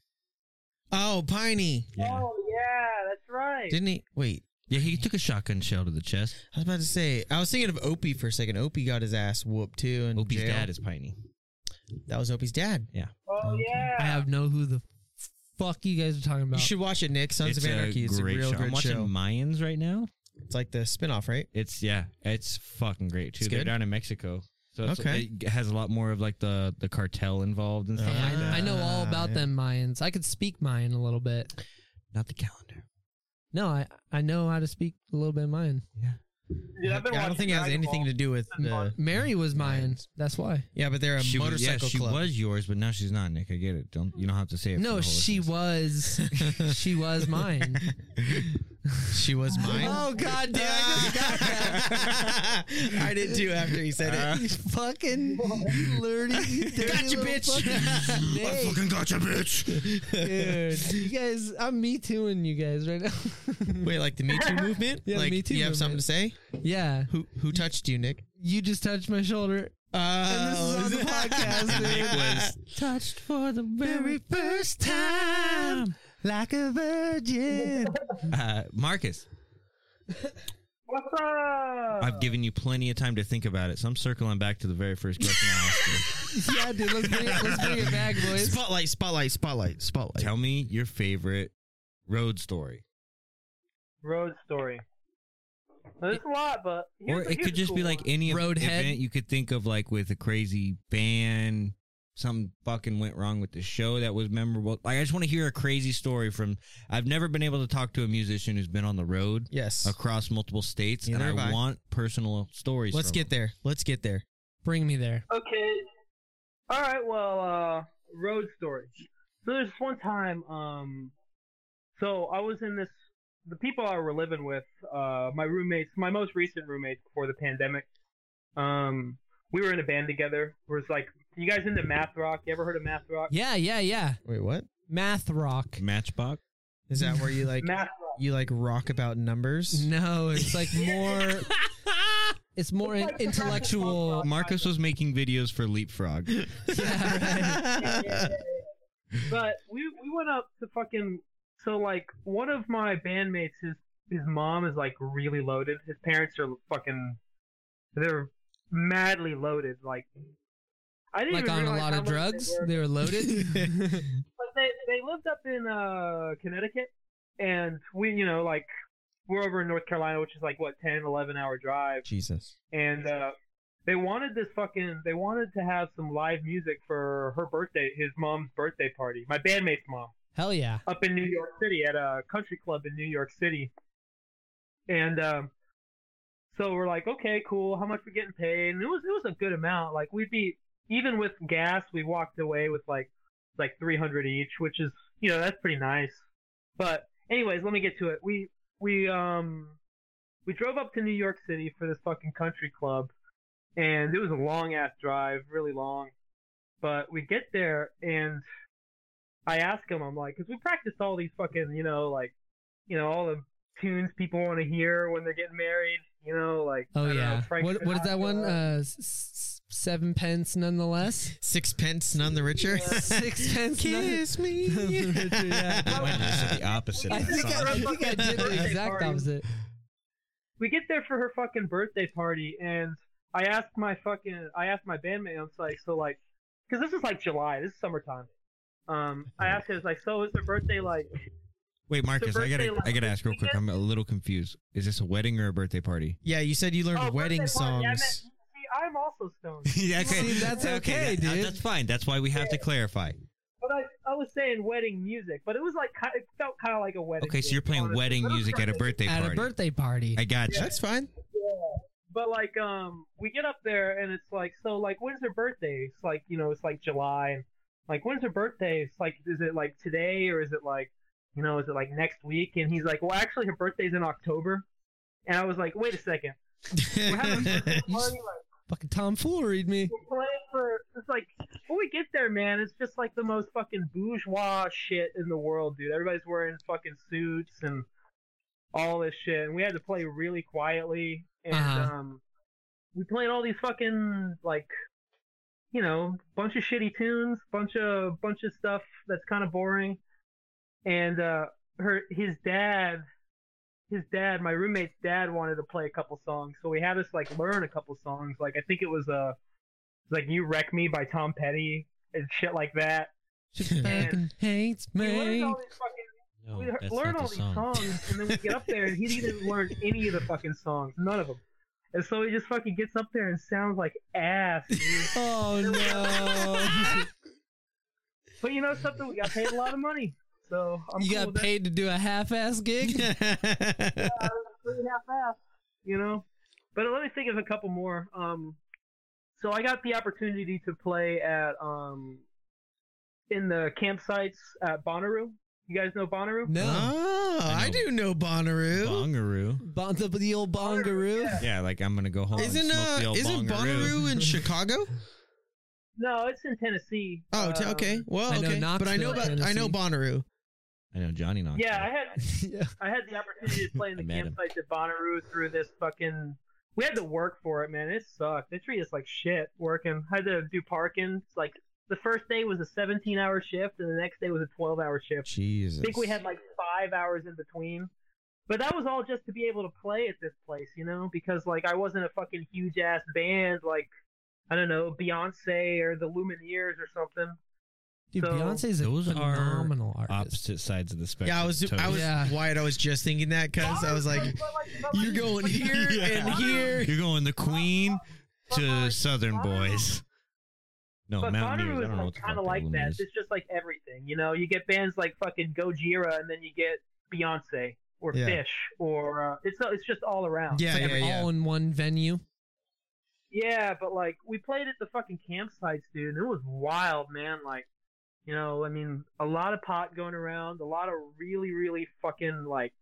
C: Oh, Piney.
A: Yeah,
D: Oh yeah, that's right.
C: Didn't he? Wait.
A: yeah, he took a shotgun shell to the chest.
C: I was about to say. I was thinking of Opie for a second. Opie got his ass whooped too. And
A: Opie's
C: jail.
A: dad is Piney.
C: That was Opie's dad. Yeah.
D: Oh yeah.
B: I have no who the fuck you guys are talking about.
C: You should watch it, Nick. Sons
A: it's
C: of Anarchy.
A: a
C: It's a
A: great
C: real
A: show. I'm watching
C: show.
A: Mayans right now.
C: It's like the spinoff, right?
A: It's yeah, it's fucking great too.
C: It's
A: They're
C: good?
A: down in Mexico, so it's,
C: Okay.
A: it has a lot more of like the the cartel involved and stuff
C: Ah.
A: like that.
B: I know all about
C: yeah.
B: them Mayans. I could speak Mayan a little bit.
A: Not the calendar.
B: No, I I know how to speak a little bit Mayan.
D: Dude, I've been
C: I don't
D: watching
C: think it has
D: Dragon
C: anything
D: Ball.
C: to do with
D: been uh,
C: the.
D: fun.
B: Mary was Mayan. That's why.
C: Yeah, but they're a
A: She was, yeah,
C: motorcycle
A: she
C: club.
A: was yours, but now she's not. Nick, I get it. Don't you don't have to say it. for
B: No,
A: the whole
B: she
A: listeners.
B: was. (laughs) she was mine.
C: she was mine.
B: Oh god damn! I just got that.
C: I did too after he said it. Uh.
B: You fucking lurdy, you (laughs) dirty
C: Gotcha,
B: little
C: bitch.
B: fucking (laughs) snake.
A: gotcha, bitch.
B: Dude, you guys, I'm me tooing you guys right now.
C: Wait, like the Me Too movement?
B: Yeah,
C: like,
B: Me Too
C: You have something to say?
B: Yeah,
C: Who who touched you, Nick?
B: you just touched my shoulder.
C: Uh,
B: this is on the podcast, (laughs)
A: Nick was touched for the very first time.
B: like a virgin. (laughs)
A: Uh, Marcus,
D: What's up?
A: I've given you plenty of time to think about it, so I'm circling back to the very first question I asked you. (laughs)
B: yeah, dude, let's bring it, let's bring it back, boys.
C: Spotlight, spotlight, spotlight, spotlight.
A: Tell me your favorite road story,
D: Road story. There's a lot, but
A: or it
D: here's
A: could just
D: cool
A: be like
D: one.
A: any
B: Roadhead?
A: event you could think of, like with a crazy band. Something fucking went wrong with the show that was memorable. Like I just want to hear a crazy story from. I've never been able to talk to a musician who's been on the road
C: Yes.
A: across multiple states,
C: Neither
A: and I
C: I.
A: want personal stories.
C: Let's
A: from
C: get there. Let's get there.
B: Bring me there.
D: Okay. All right. Well, uh, road story. So there's one time, um, so I was in this. The people I were living with, uh, my roommates, my most recent roommates before the pandemic. Um, we were in a band together. It was like, you guys into math rock? You ever heard of math rock?
B: Yeah, yeah, yeah.
C: Wait, what?
B: Math rock.
A: Matchbox.
C: Is that where you like?
D: Math rock.
C: you like rock about numbers.
B: No, it's like (laughs) more. It's more
D: It's like
B: intellectual.
A: Marcus was making videos for Leapfrog. (laughs)
B: Yeah, right. (laughs)
D: but we we went up to fucking so like one of my bandmates his his mom is like really loaded. His parents are fucking they're madly loaded. Like I didn't
B: Like
D: even
B: on a
D: realize
B: lot
D: how
B: of
D: much
B: drugs.
D: They were.
B: They were loaded. (laughs)
D: But they they lived up in uh Connecticut, and we you know like we're over in North Carolina, which is like what 10, 11 hour drive,
C: Jesus.
D: and uh they wanted this fucking they wanted to have some live music for her birthday, his mom's birthday party, my bandmate's mom
B: Hell yeah.
D: up in New York City at a country club in New York City. And um so we're like, okay, cool, how much we getting paid? And it was it was a good amount. Like we'd be even with gas, we walked away with like like 300 each, which is, you know, that's pretty nice. But anyways, let me get to it. We we um we drove up to New York City for this fucking country club and it was a long ass drive, really long. But we get there and I ask him, I'm like, because we practiced all these fucking, you know, like, you know, all the tunes people want to hear when they're getting married, you know, like.
B: Oh
D: I don't know,
B: yeah.
D: Frank
B: What what is that one? Uh, s- s- seven pence nonetheless. (laughs)
C: Sixpence, none the richer. (laughs)
B: Six pence. none-
C: Kiss me. (laughs)
B: yeah.
A: I went just the opposite.
B: I
A: of that
B: think I,
A: song.
B: I think I did the exact
D: party.
B: opposite.
D: we get there for her fucking birthday party, and I asked my fucking, I asked my bandmate, I'm like, so like, because this is like July, this is summertime. Um, (laughs) I asked her, I was like, so is her birthday like?
A: Wait, Marcus, I gotta,
D: birthday
A: I gotta ask real quick. I'm a little confused. Is this a wedding or a birthday party?
C: yeah, you said you learned
D: Oh,
C: wedding
D: birthday party. Yeah, I meant-
C: songs.
D: see, I'm also stoned. (laughs)
A: yeah,
B: See, that's okay,
A: that-
B: dude.
A: That's fine. That's why we have to clarify.
D: But I, I was saying wedding music, but it was like it felt kind of like a wedding.
A: Okay, so you're playing
D: honestly.
A: wedding
D: But it was
A: music at a birthday
B: At
A: party.
B: a birthday party.
A: I got you.
C: That's fine.
D: Yeah. But like, um, we get up there and it's like, so like, when's her birthday? It's like, you know, it's like July. And like, when's her birthday? It's like, is it like today or is it like, you know, is it like next week? And he's like, well, actually, her birthday's in October. And I was like, wait a second. We're having a birthday (laughs) party. Like,
B: Fucking tomfooleried me.
D: we're playing for. It's like when we get there, man. It's just like the most fucking bourgeois shit in the world, dude. Everybody's wearing fucking suits and all this shit, and we had to play really quietly. And
B: Uh-huh.
D: um, we played all these fucking like, you know, bunch of shitty tunes, bunch of bunch of stuff that's kind of boring. And uh, her his dad. His dad, my roommate's dad, wanted to play a couple songs, so we had us like learn a couple songs. Like I think it was uh, like "You Wreck Me" by Tom Petty and shit like that.
B: She fucking hates
D: We learned
B: me.
D: all these fucking
A: No,
D: we
A: that's
D: learn all
A: the
D: these
A: song.
D: songs, and then we get up there, and he didn't learn any of the fucking songs, none of them. And so he just fucking gets up there and sounds like ass. (laughs)
B: Oh no. (laughs)
D: but you know something? We got paid a lot of money, so I'm
B: you
D: cool
B: got
D: with that.
B: paid to do a half-ass gig? (laughs)
D: Three and a half ass, you know. But let me think of a couple more. Um, so I got the opportunity to play at um in the campsites at Bonnaroo. You guys know Bonnaroo?
B: No.
C: Oh,
A: I
C: I,
A: know.
C: do know Bonnaroo.
A: Bongaroo.
B: Bon- the, the old bongaroo.
D: Yeah.
A: Yeah, like I'm gonna go home.
C: Isn't
A: and smoke
C: uh
A: the old
C: isn't
A: bongaroo.
C: Bonnaroo in (laughs) Chicago?
D: No, it's in Tennessee.
C: Oh, t-
D: Um,
C: okay. Well,
B: I know
C: okay. But I know
B: Knoxville,
C: about I know
B: Tennessee.
C: Bonnaroo.
A: I know Johnny Knoxville.
D: Yeah, I had (laughs)
B: yeah.
D: I had the opportunity to play in the
A: I met him.
D: campsites at Bonnaroo through this fucking. We had to work for it, man. It sucked. They treat us like shit working. I had to do parking. It's like the first day was a 17 hour shift, and the next day was a 12 hour shift.
C: Jesus.
D: I think we had like five hours in between. But that was all just to be able to play at this place, you know, because like I wasn't a fucking huge ass band like I don't know Beyonce or the Lumineers or something.
B: Dude,
D: So-
B: Beyonce's a
A: Those are
B: phenomenal artist.
A: Opposite sides of the spectrum.
C: Yeah, I was I was
B: Yeah.
C: Wyatt. I was just thinking that because I was like, you're going here and here.
A: You're going the Queen to Southern
D: Bonnaroo-
A: Boys. No,
D: but
A: Mountaineers.
D: Bonnaroo is
A: don't
D: like,
A: what
D: kind of like
A: bloom
D: that.
A: is.
D: It's just like everything, you know. You get bands like fucking Gojira, and then you get Beyonce or
C: Yeah.
D: Phish, or uh, it's it's just all around.
C: Yeah,
B: It's like
C: yeah, yeah.
B: all-in-one venue.
D: Yeah, but like we played at the fucking campsites, dude, and it was wild, man. Like, you know, I mean, a lot of pot going around, a lot of really, really fucking like,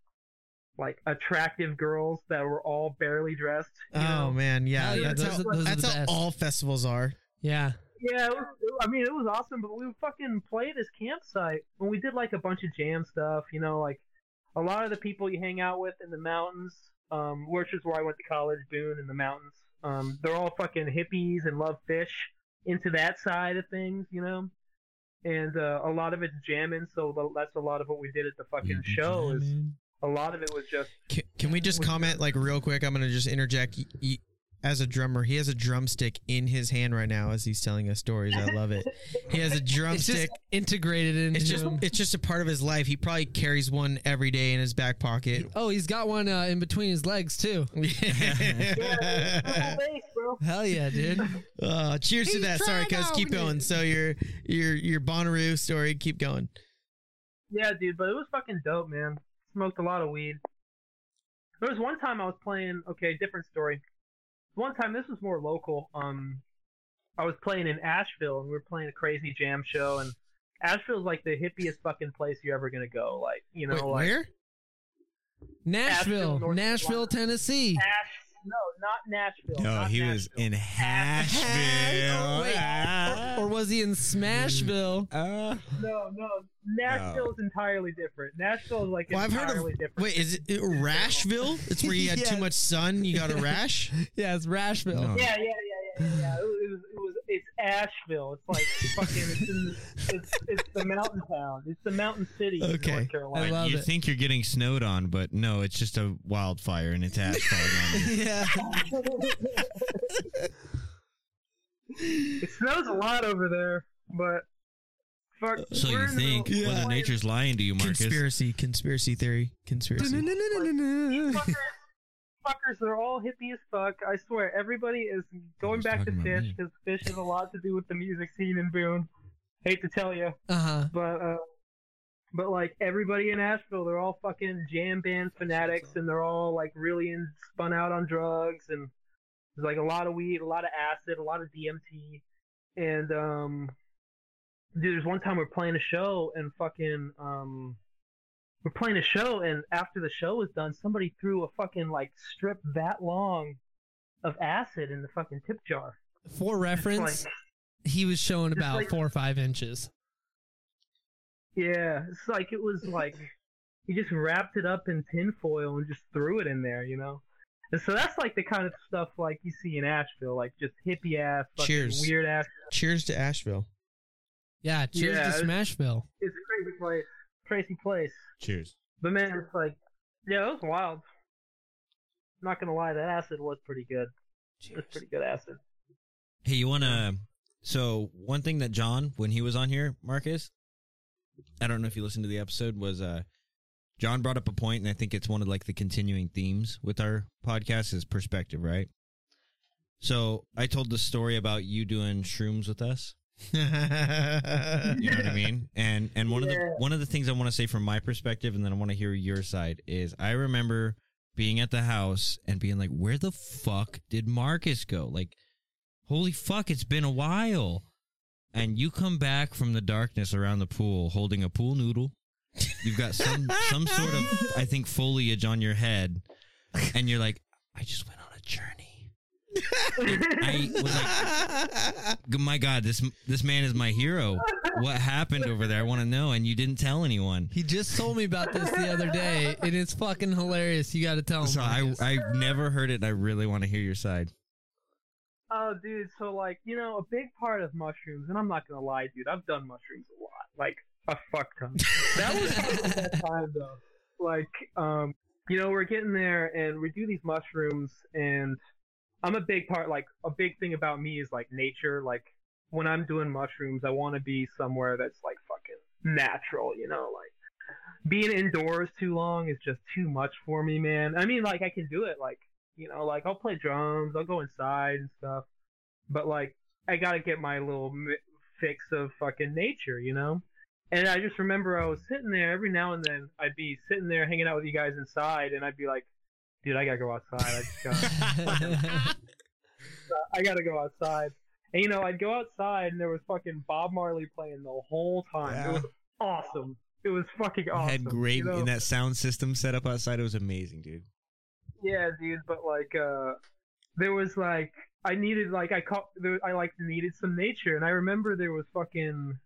D: like attractive girls that were all barely dressed. You
C: Oh
D: know?
C: man, yeah.
B: Yeah,
C: that's
B: those
C: how,
B: are- those
C: that's how all festivals are.
B: Yeah.
D: Yeah, it was, I mean, it was awesome, but we would fucking played this campsite and we did like a bunch of jam stuff, you know, like a lot of the people you hang out with in the mountains, um, which is where I went to college, Boone, in the mountains. Um, they're all fucking hippies and love Phish, into that side of things, you know. And uh, a lot of it's jamming, so the, that's a lot of what we did at the fucking show. Is a lot of it was just
C: Can, can we just comment like real quick? I'm gonna just interject. Y- y- As a drummer, he has a drumstick in his hand right now as he's telling us stories. I love it. He has a (laughs)
B: It's just
C: drumstick.
B: integrated into
C: It's just
B: him.
C: it's just a part of his life. He probably carries one every day in his back pocket. (laughs)
B: Oh, he's got one uh, in between his legs too.
D: triple bass, bro.
B: Hell yeah, dude.
C: Uh, (laughs) cheers to that. Sorry,
B: trying
C: cuz keep going.
B: it.
C: So your your your Bonnaroo story, keep going.
D: Yeah, dude, but it was fucking dope, man. Smoked a lot of weed. There was one time I was playing. Okay, different story. One time, this was more local. Um, I was playing in Asheville, and we were playing a crazy jam show. And Asheville's like the hippiest fucking place you're ever gonna go. Like, you know,
C: Wait,
D: like
C: where?
B: Nashville,
D: North
B: Nashville, Tennessee.
D: Ash. No, not Nashville.
A: No,
D: not
A: he was in Hashville.
B: Oh, wait.
A: Ah.
B: Or was he in Smashville?
A: Uh,
D: No, no. Nashville is entirely different. Nashville is like
C: Well, I've heard
D: entirely
C: of.
D: different.
C: Wait, is it it Rashville? It's where you had too (laughs) much sun. You got a rash. (laughs)
B: Yeah, it's Rashville.
A: No.
D: Yeah, yeah, yeah, yeah, yeah. yeah. It was, it was, it's Asheville. It's like fucking, it's, in, it's, it's the mountain town. It's the mountain city in
C: Okay.
D: North Carolina.
B: I love
A: you
B: it.
A: think you're getting snowed on, but no, it's just a wildfire and it's (laughs) asphalt.
B: yeah. (laughs)
D: it snows a lot over there, but fuck.
A: So you
D: in the
A: think
D: middle-
A: Mother
D: we're
A: Nature's lying to you, Marcus?
C: Conspiracy, conspiracy theory, conspiracy.
D: Fuckers, fuckers, they're all hippie as fuck. I swear, everybody is going back to
A: Phish
D: because Phish has a lot to do with the music scene in Boone. Hate to tell you,
B: Uh huh.
D: but uh, but like everybody in Asheville, they're all fucking jam band fanatics, and they're all like really in, spun out on drugs, and there's like a lot of weed, a lot of acid, a lot of DMT, and um, dude, there's one time we're playing a show, and fucking um, we're playing a show, and after the show was done, somebody threw a fucking like strip that long of acid in the fucking tip jar.
B: For reference,
D: like,
B: he was showing about
D: like-
B: four or five inches.
D: yeah, it's like it was like he just wrapped it up in tinfoil and just threw it in there, you know. And so that's like the kind of stuff like you see in Asheville, like just hippie ass, fucking
C: Cheers.
D: weird ass.
C: Cheers to Asheville.
B: Yeah, cheers
D: Yeah,
B: to
D: it's-
B: Smashville.
D: It's a crazy place, crazy place.
A: Cheers.
D: But man, it's like, yeah, it was wild. not gonna lie, that acid was pretty good. It was pretty good acid.
A: Hey, you wanna? So one thing that John, when he was on here, Marcus, I don't know if you listened to the episode, was uh, John brought up a point, and I think it's one of like the continuing themes with our podcast is perspective, right? So I told the story about you doing shrooms with us. (laughs) You know what I mean? And and one of the one of the things I want to say from my perspective, and then I want to hear your side is I remember being at the house and being like, "Where the fuck did Marcus go?" Like, holy fuck, it's been a while. And you come back from the darkness around the pool holding a pool noodle. You've got some some sort of I think foliage on your head, and you're like, "I just went on a journey." I was like, my god this this man is my hero what happened over there i want to know and you didn't tell anyone
B: He just told me about this the other day, and it's fucking hilarious. You got to tell him.
A: so i i've never heard it and i really want to hear your side
D: Oh, dude. So like, you know, a big part of mushrooms, and I'm not gonna lie, dude. I've done mushrooms a lot, like a fuck ton. that was the best (laughs) time though. Like, um, you know, we're getting there, and we do these mushrooms, and I'm a big part. Like, a big thing about me is like nature. Like, when I'm doing mushrooms, I want to be somewhere that's like fucking natural. You know, like being indoors too long is just too much for me, man. I mean, like I can do it, like you know, like I'll play drums, I'll go inside and stuff, but like I gotta get my little fix of fucking nature, you know. And I just remember I was sitting there every now and then. I'd be sitting there hanging out with you guys inside, and I'd be like, "Dude, I gotta go outside. I just gotta, (laughs) I gotta go outside." And you know, I'd go outside, and there was fucking Bob Marley playing the whole time. It was awesome. It was fucking awesome.
A: had great
D: you know?
A: in that sound system set up outside it was amazing dude
D: Yeah, dude, but like, uh, there was like, I needed like, I caught, there, I like needed some nature, and I remember there was fucking,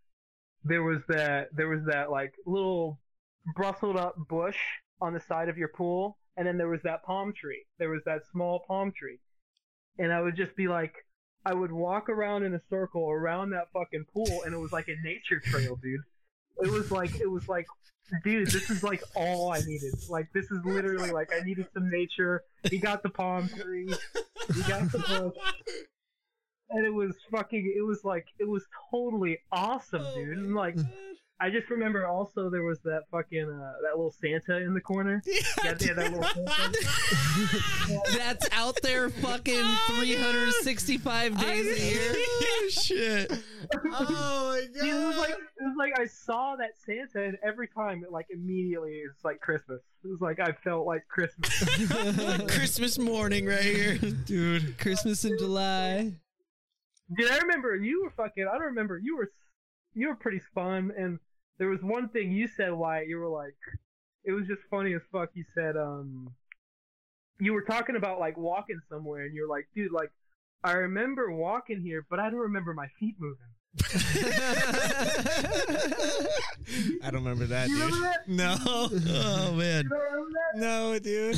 D: there was that, there was that like little bristled up bush on the side of your pool, and then there was that palm tree. There was that small palm tree, and I would just be like, I would walk around in a circle around that fucking pool, and it was like a nature trail, dude. It was like it was like, dude, this is like all I needed. Like this is literally like I needed some nature. You got the palm tree, you got the book, and it was fucking. It was like it was totally awesome, dude. And like oh, I just remember also there was that fucking uh, that little Santa in the corner. (laughs) Yeah, yeah, that little Santa. (laughs)
B: That's out there fucking (laughs) 365 days a year.
C: Shit.
A: Oh my
D: Dude, it was like it was like I saw that Santa, and every time it like immediately it's like Christmas. It was like I felt like Christmas.
C: Christmas morning right here.
A: dude.
B: Christmas in July.
D: Dude, I remember you were fucking. I don't remember you were you were pretty fun, and there was one thing you said, Wyatt. You were like, it was just funny as fuck. You said, um, you were talking about like walking somewhere, and you're like, dude, like I remember walking here, but I don't remember my feet moving. (laughs)
A: I don't remember that,
D: You
A: dude.
D: remember that?
A: No,
C: Oh man.
D: You don't that?
A: no, dude.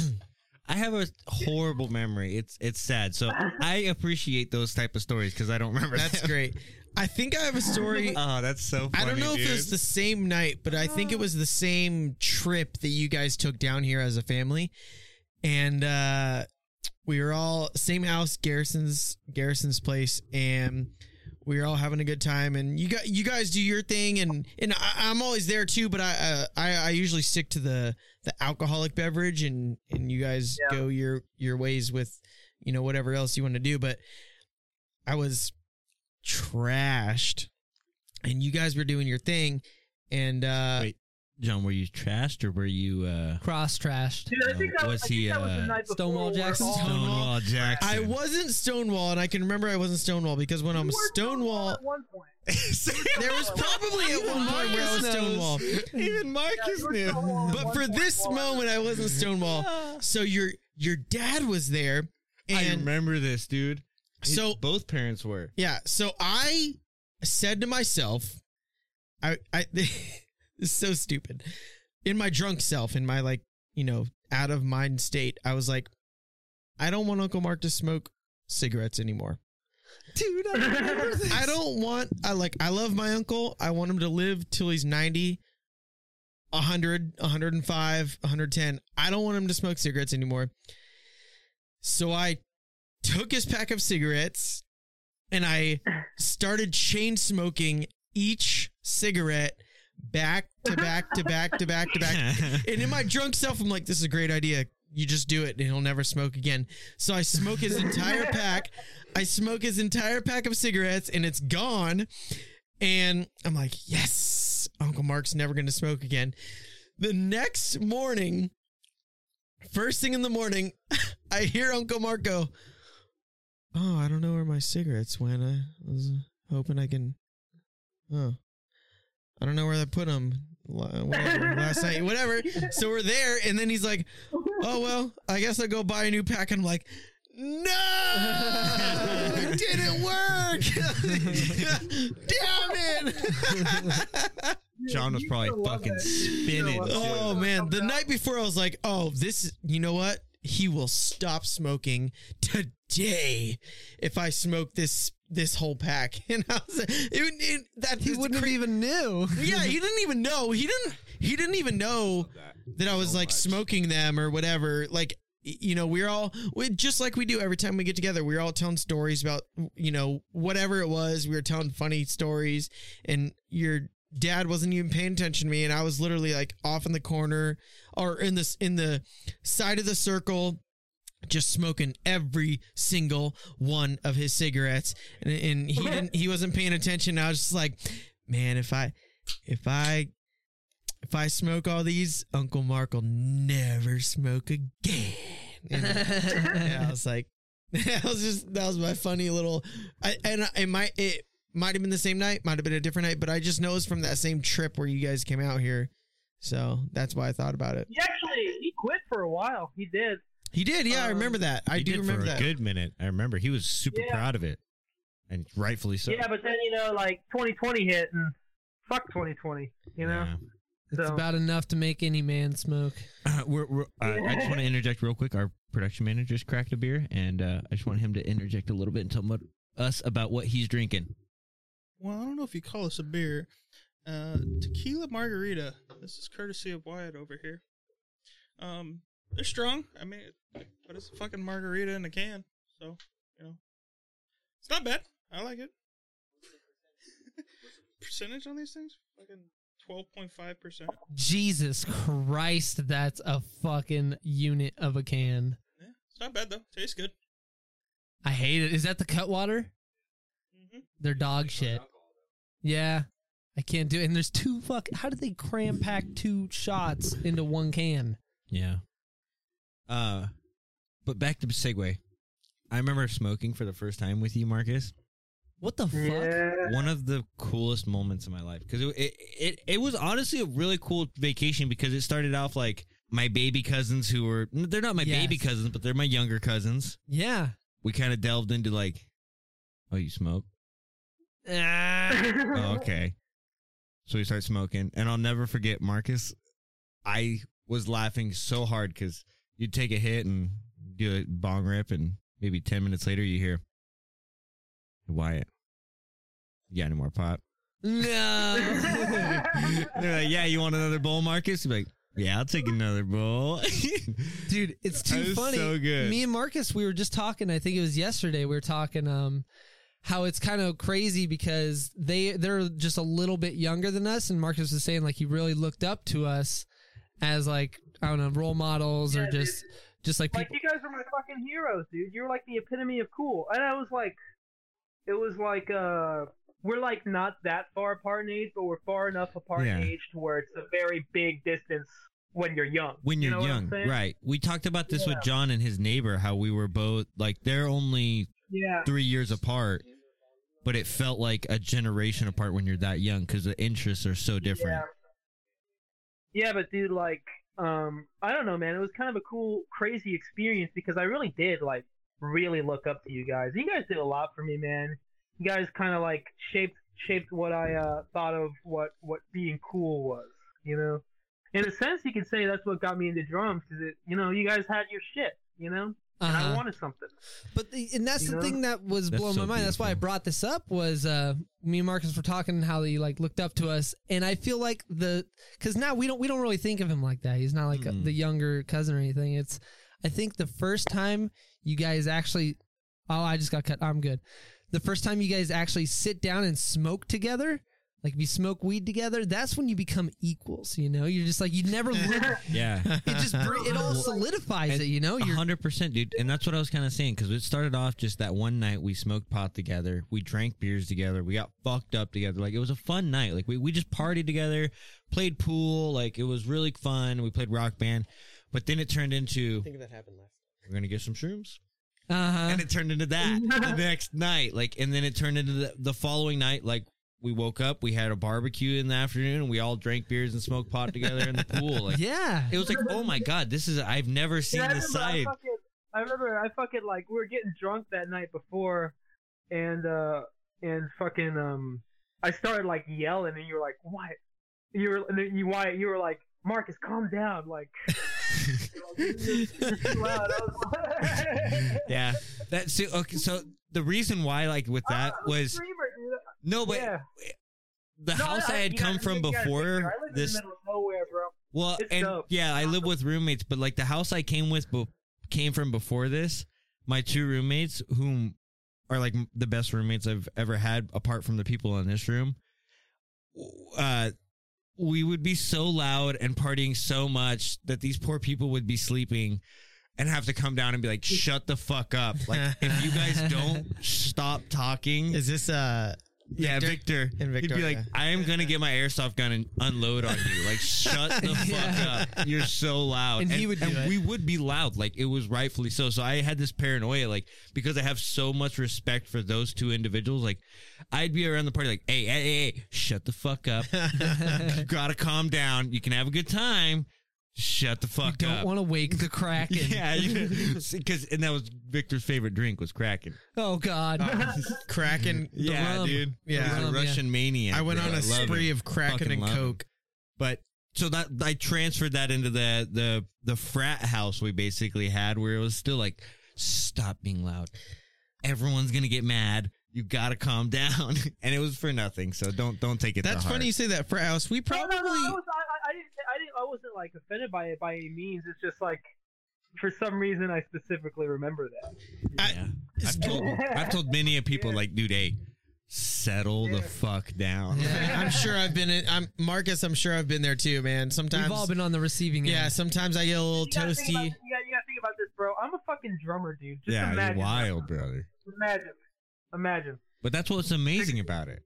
A: I have a horrible memory. It's it's sad. So I appreciate those type of stories because I don't remember.
C: That's
A: them.
C: great. I think I have a story. (laughs)
A: Oh, that's so. Funny,
C: I don't know
A: dude.
C: if it was the same night, but I think it was the same trip that you guys took down here as a family. And uh we were all same house, Garrison's Garrison's place, and we were all having a good time. And you got you guys do your thing, and and I, I'm always there too. But I, uh, I I usually stick to the the alcoholic beverage, and and you guys
D: Yeah.
C: go your your ways with you know whatever else you want to do. But I was trashed, and you guys were doing your thing, and uh
A: Wait. John, were you trashed or were you? uh
B: Cross trashed.
D: Dude, I think that
A: Was
D: was,
A: he,
D: that was the
A: uh,
D: night before.
B: Stonewall Jackson?
D: all-
C: Stonewall
A: Jackson.
C: I wasn't Stonewall, and I can remember I wasn't Stonewall because when I'm
D: You were
C: Stonewall,
D: at one point. (laughs)
C: there was probably at one point where I was
B: Marcus.
C: Stonewall.
A: Even
D: Yeah,
A: Marcus
D: you were
A: knew.
C: But for this
D: while
C: moment, I wasn't Stonewall. So your your dad was there,
A: I
C: and
A: remember this, dude. His-
C: So-
A: both parents were.
C: yeah. So I said to myself, I I (laughs) this is so stupid. In my drunk self, in my like you know out of mind state, I was like, I don't want Uncle Mark to smoke cigarettes anymore.
B: Dude, I remember (laughs) this.
C: I don't want I like I love my uncle. I want him to live till he's 90, 100, 105, 110. I don't want him to smoke cigarettes anymore. So I took his pack of cigarettes and I started chain smoking each cigarette back to back to back to back to back. (laughs) And in my drunk self, I'm like, this is a great idea. You just do it and he'll never smoke again. So I smoke his entire (laughs) pack. I smoke his entire pack of cigarettes and it's gone. And I'm like, yes, Uncle Mark's never going to smoke again. The next morning, first thing in the morning, (laughs) I hear Uncle Mark go, Oh, I don't know where my cigarettes went. I was hoping I can. Oh, I don't know where I put them. Whatever, last night, whatever. (laughs) So we're there, and then he's like, "Oh well, I guess I'll go buy a new pack." And I'm like, "No, it (laughs) didn't work! (laughs) Damn it!"
A: John was probably fucking spinning.
D: still love
A: too.
C: Oh man, the night before I was like, "Oh, this you know what? He will stop smoking today if I smoke this this whole pack." (laughs) And I was it, it, that
B: He wouldn't
C: cra-
B: have even knew. (laughs)
C: yeah, he didn't even know. He didn't. He didn't even know that I was
A: so
C: like
A: much.
C: smoking them or whatever. Like, you know, we're all we, just like we do every time we get together. We're all telling stories about, you know, whatever it was. We were telling funny stories, and your dad wasn't even paying attention to me, and I was literally like off in the corner or in this in the side of the circle. Just smoking every single one of his cigarettes, and, and he (laughs) didn't. He wasn't paying attention. I was just like, man, if I, if I if I smoke all these, Uncle Mark will never smoke again. And, yeah, (laughs) I was like, (laughs) that was just that was my funny little. I, and it might it might have been the same night, might have been a different night, but I just know it's from that same trip where you guys came out here, so that's why I thought about it.
D: He actually he quit for a while. He did.
C: He did, yeah, I
D: Um,
C: remember that. I
A: He
C: do
A: did
C: remember
A: for a
C: that.
A: good minute. I remember he was super
D: Yeah.
A: proud of it, and rightfully so.
D: Yeah, but then you know, like 2020 hit and fuck 2020. You know.
A: Yeah.
B: It's
D: So-
B: about enough to make any man smoke.
A: Uh, (clears throat) we're, we're, uh, I just want to (laughs) interject real quick. Our production manager just cracked a beer, and uh, I just want him to interject a little bit and tell us about what he's drinking.
E: Well, I don't know if you call this a beer. Uh, tequila margarita. This is courtesy of Wyatt over here. Um, they're strong. I mean, but it's a fucking margarita in a can. So, you know, it's not bad. I like it. (laughs) Percentage on these things? Fucking twelve point five percent.
B: Jesus Christ, that's a fucking unit of a can.
E: Yeah, it's not bad though. Tastes good.
B: I hate it. Is that the Cutwater?
E: hmm
B: They're dog shit. Yeah. I can't do it. And there's two fuck. How did they cram pack two shots into one can?
A: Yeah. Uh, but back to segue. I remember smoking for the first time with you, Marcus.
B: What the fuck?
D: Yeah.
A: One of the coolest moments of my life because it, it it it was honestly a really cool vacation because it started off like my baby cousins who were they're not my baby cousins but they're my younger cousins.
B: Yeah.
A: We kind of delved into like, oh, you smoke? Oh, okay. So we start smoking, and I'll never forget Marcus. I was laughing so hard because you'd take a hit and do a bong rip, and maybe ten minutes later you hear Wyatt. You got any more pot?
B: No. (laughs)
A: They're like, yeah, you want another bowl, Marcus? You're like, yeah, I'll take another bowl. (laughs)
B: Dude, it's too funny.
A: so good.
B: Me and Marcus, we were just talking. I think it was yesterday. We were talking um how it's kind of crazy because they they're just a little bit younger than us, and Marcus was saying like he really looked up to us as like I don't know role models or
D: Yeah,
B: just just like
D: like you guys are my fucking heroes, dude. You're like the epitome of cool. And I was like, it was like, uh, we're like not that far apart in age, but we're far enough apart
A: Yeah.
D: in age to where it's a very big distance when you're young.
A: when
D: You
A: you're
D: know
A: young, right? We talked about this with John and his neighbor, how we were both like they're only
D: Yeah.
A: three years apart, but it felt like a generation apart when you're that young because the interests are so different.
D: Yeah. Yeah, but dude, like, um, I don't know, man. It was kind of a cool, crazy experience because I really did like really look up to you guys. You guys did a lot for me, man. You guys kind of like shaped shaped what I uh, thought of what what being cool was. You know, in a sense, you could say that's what got me into drums because it, you know, you guys had your shit. You know, and I
B: Uh-huh.
D: wanted something.
B: But the, and that's
D: You
B: the
D: know?
B: thing that was
A: That's
B: blowing
A: so
B: my mind. That's why I brought this up. Was uh, me and Marcus were talking how he like looked up to us, and I feel like the because now we don't we don't really think of him like that. He's not like
A: Mm-mm.
B: the younger cousin or anything. It's I think the first time you guys actually, oh, I just got cut. I'm good. The first time you guys actually sit down and smoke together. Like if you smoke weed together, that's when you become equals. You know, you're just like you never. (laughs) Look,
A: Yeah.
B: it just it all (laughs) solidifies it. You know,
A: A
B: you're
A: hundred percent, dude, and that's what I was kind of saying because it started off just that one night we smoked pot together, we drank beers together, we got fucked up together. Like it was a fun night. Like we we just partied together, played pool. Like it was really fun. We played rock band, but then it turned into
C: think that happened last.
A: we're gonna get some shrooms,
B: uh huh.
A: and it turned into that the (laughs) next night. Like and then it turned into the, the following night. Like we woke up, we had a barbecue in the afternoon, and we all drank beers and smoked pot together in the pool. Like
B: Yeah.
A: it was like, oh my god, this is I've never seen
D: Yeah,
A: this
D: remember I
A: side.
D: fucking, I remember I fucking like we were getting drunk that night before, and uh and fucking um I started like yelling, and you were like, "What?" You were and then you Wyatt, you were like, "Marcus, calm down." Like, you're (laughs) too (laughs) loud. I was like-
A: yeah, that's so, okay. So the reason why, like with (laughs) that,
D: I'm a
A: was
D: screamer, dude.
A: No, but
D: yeah.
A: the
D: No,
A: house I, had come
D: gotta-
A: from before
D: I
A: this.
D: the middle of nowhere.
A: Well,
D: it's
A: and
D: dope.
A: yeah, I live with roommates, but like the house I came with be- came from before this. My two roommates, whom are like the best roommates I've ever had, apart from the people in this room. Uh, we would be so loud and partying so much that these poor people would be sleeping and have to come down and be like, "Shut the fuck up!" Like if you guys (laughs) don't stop talking,
C: Is this uh?
A: Yeah, Victor.
C: And
A: He'd be like. I am gonna get my airsoft gun and unload on you. Like, shut the (laughs) fuck up. You're so loud.
B: And he would do
A: and we would be loud. Like it was rightfully so. So I had this paranoia, like, because I have so much respect for those two individuals, like I'd be around the party like, hey, hey, hey, hey shut the fuck up. (laughs) you gotta calm down. You can have a good time. Shut the fuck You
B: don't
A: up.
B: want to wake the (laughs) Kraken.
A: yeah, because (laughs) and that was Victor's favorite drink was Kraken.
B: Oh God.
C: Um, (laughs) Kraken.
A: Yeah,
B: rum.
A: dude.
C: Yeah.
A: He's a
B: rum, yeah.
A: Russian maniac.
C: I went
A: bro.
C: on a
A: love
C: spree
A: him.
C: of Kraken
A: Fucking
C: and
A: love him.
C: Coke.
A: But so that I transferred that into the the the frat house we basically had, where it was still like, stop being loud. Everyone's gonna get mad. You gotta calm down, and it was for nothing. So don't don't take it.
C: That's
A: to
C: funny you say that frat house. We
D: No,
C: probably
D: no, no, I, was, I, I, I didn't, I wasn't like offended by it by any means. It's just like, for some reason, I specifically remember that.
C: I-
A: Yeah. I've told I've told many of people
D: Yeah.
A: like, dude, hey, settle the fuck down.
C: Yeah, I'm sure I've been in. I'm Marcus. I'm sure I've been there too, man. Sometimes,
B: We've all been on the receiving end.
C: yeah. Sometimes I get a little
D: You gotta, about,
C: toasty.
D: you, gotta, you gotta think about this, bro. I'm a fucking drummer, dude. Just
A: yeah,
D: imagine.
A: you're wild, brother.
D: Imagine. Imagine.
A: But that's what's amazing about it.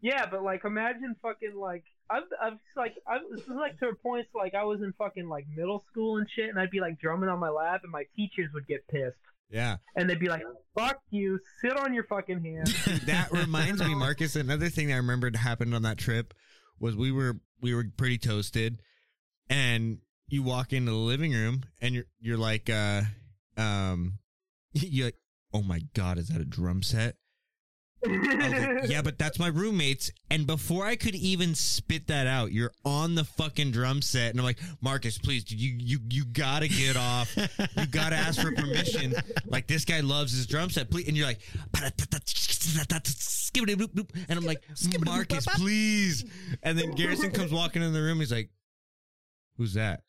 D: Yeah, but like, imagine fucking like I've I've like I this is like to points like I was in fucking like middle school and shit, and I'd be like drumming on my lap, and my teachers would get pissed,
A: Yeah.
D: and they'd be like, "Fuck you, sit on your fucking hands." (laughs)
A: that reminds me, Marcus. Another thing that I remembered happened on that trip was we were we were pretty toasted, and you walk into the living room and you're you're like, uh, um, (laughs) you like, oh my god, is that a drum set? Like, (laughs) yeah, but that's my roommates. And before I could even spit that out, you're on the fucking drum set, and I'm like, Marcus, please, dude, you you you gotta get off. You gotta ask for permission. Like this guy loves his drum set, please. And you're like, and I'm like, Marcus, please. And then Garrison comes walking in the room. He's like, Who's that?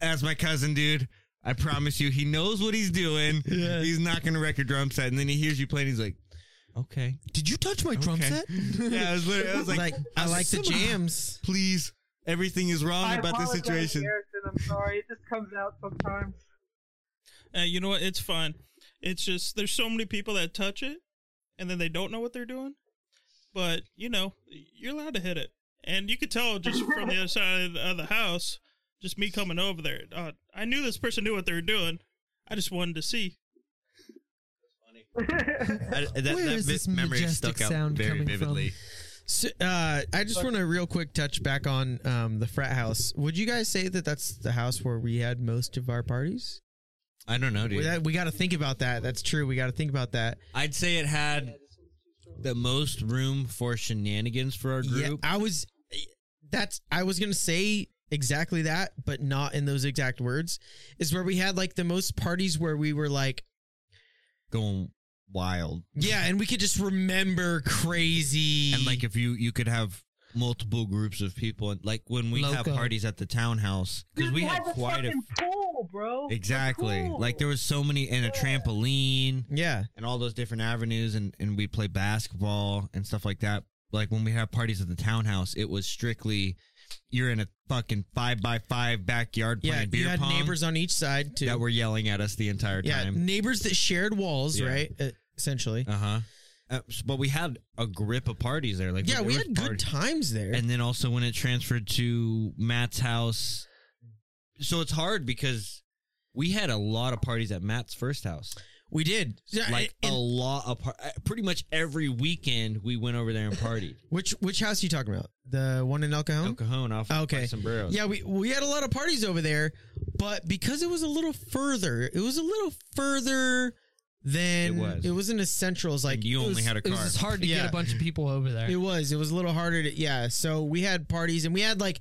A: That's my cousin, dude. I promise you, he knows what he's doing. (laughs)
C: Yeah.
A: He's not gonna wreck your drum set. And then he hears you playing. He's like, Okay.
C: Did you touch my drum
A: Okay.
C: set? (laughs)
A: Yeah, I was, literally, I was like,
C: like, I like the jams. (laughs)
A: please. Everything is wrong
D: I
A: about this
D: apologize,
A: situation.
D: Garrison, I'm sorry. It just comes out sometimes.
E: Uh, you know what? It's fine. It's just there's so many people that touch it, and then they don't know what they're doing. But you know, you're allowed to hit it, and you could tell just from the other side of the house, just me coming over there. Uh, I knew this person knew what they were doing. I just wanted to see.
A: I, (laughs) that,
B: Where
A: that
B: is this majestic sound
A: very
B: coming from?
C: So, uh, I just want to real quick touch back on um, the frat house. Would you guys say that that's the house where we had most of our parties?
A: I don't know, dude.
C: We, that- we got to think about that. That's true. We got to think about that.
A: I'd say it had the most room for shenanigans for our
C: Yeah,
A: group.
C: I was. That's. I was gonna say exactly that, but not in those exact words. Is where we had like the most parties where we were like,
A: going wild.
C: yeah, and we could just remember crazy
A: And like if you you could have multiple groups of people and like when we have parties at the townhouse because we
D: they
A: had quite a
D: fucking pool, bro.
A: Exactly
D: pool.
A: like there was so many and a trampoline
C: yeah,
A: and all those different avenues and and we play basketball and stuff like that like when we have parties at the townhouse it was strictly you're in a fucking five by five backyard
C: yeah.
A: playing beer
C: You had
A: pong
C: neighbors on each side too.
A: that were yelling at us the entire
C: yeah,
A: time
C: neighbors that shared walls,
A: Yeah.
C: right? Uh, essentially.
A: uh-huh uh, s- but we had a grip of parties there like
C: yeah,
A: there
C: we
A: was
C: had good
A: party-
C: times there.
A: and then also when it transferred to Matt's house. So it's hard because we had a lot of parties at Matt's first house.
C: We did. Yeah,
A: Like
C: and-
A: a lot of par- uh, pretty much every weekend we went over there and partied. (laughs)
C: which which house are you talking about? The one in El Cajon?
A: El Cajon off
C: Okay.
A: by sombreros.
C: Yeah, we we had a lot of parties over there, but because it was a little further, it was a little further than
A: It was.
C: not as central as like
A: you only
B: was-
A: had a car.
B: It was hard to
C: Yeah.
B: get a bunch of people over there.
C: It was. It was a little harder to yeah. So we had parties and we had like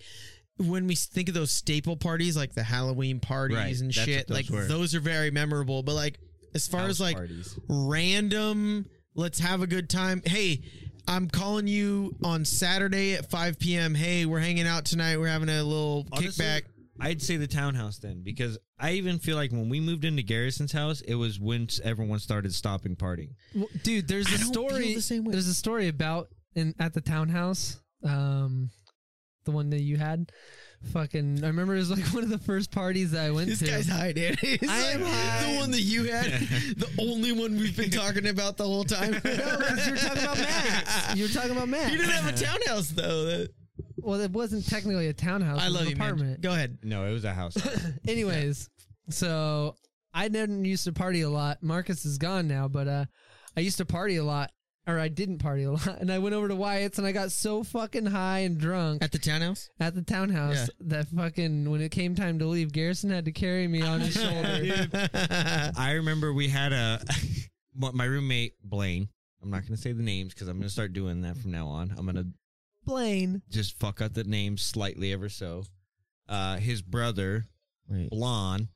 C: when we think of those staple parties like the Halloween parties
A: Right,
C: and
A: that's
C: shit, like
A: were.
C: those are very memorable. But like as far
A: House
C: as like
A: parties.
C: random, let's have a good time. Hey, I'm calling you on Saturday at 5 p.m. Hey, we're hanging out tonight. We're having a little
A: Honestly,
C: kickback.
A: I'd say the townhouse then because I even feel like when we moved into Garrison's house, it was when everyone started stopping partying.
B: Well, dude, there's
C: I
B: a story.
C: the same way.
B: There's a story about in at the townhouse, um, the one that you had. Fucking, I remember it was like (laughs) one of the first parties that I went to.
C: This
B: to.
C: guy's high, Dan. It's (laughs)
B: I
C: like
B: am high.
C: the one that you had, (laughs) the only one we've been talking about the whole time.
B: no, because you were talking about Max. You were talking about Max.
C: You didn't have a townhouse though. That-
B: well, it wasn't technically a townhouse.
C: I
B: it was
C: love
B: an
C: you, man.
B: apartment.
C: Go ahead.
A: No, it was a house.
B: Anyways, so I didn't used to party a lot. Marcus is gone now, but uh, I used to party a lot, or I didn't party a lot, (laughs) and I went over to Wyatt's and I got so fucking high and drunk
C: At the townhouse?
B: at the townhouse
C: Yeah.
B: that fucking when it came time to leave, Garrison had to carry me on his (laughs) shoulder. (laughs)
A: I remember we had a my roommate Blaine. I'm not going to say the names because I'm going to start doing that from now on. I'm going to
B: Blaine.
A: just fuck up the name slightly ever so. Uh, his brother
C: Wait.
A: Blon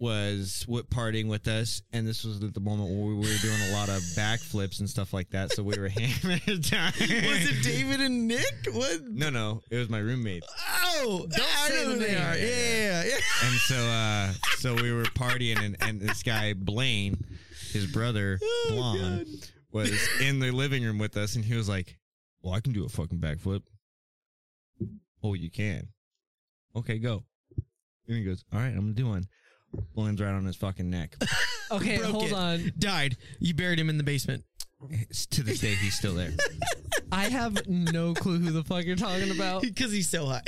A: was w- partying with us, and this was at the moment where we were doing a lot of backflips and stuff like that. So we were (laughs) hammered down.
C: Was it David and Nick? What?
A: No, no, it was my roommate.
C: Oh, I
B: say
C: know who they are. Yeah, yeah, yeah.
A: And so, uh, so we were partying, and, and this guy Blaine, his brother
C: Oh,
A: Blon, was in the living room with us, and he was like, "Well, I can do a fucking backflip." Oh, you can. Okay, go. And he goes, "All right, I'm gonna do one." Blaine's right on his fucking neck. (laughs)
B: Okay,
C: Broke
B: hold
C: it.
B: on.
C: Died. You buried him in the basement.
A: It's- to this day, he's still there. (laughs)
B: I have no clue who the fuck you're talking about. (laughs)
C: Because he's so high.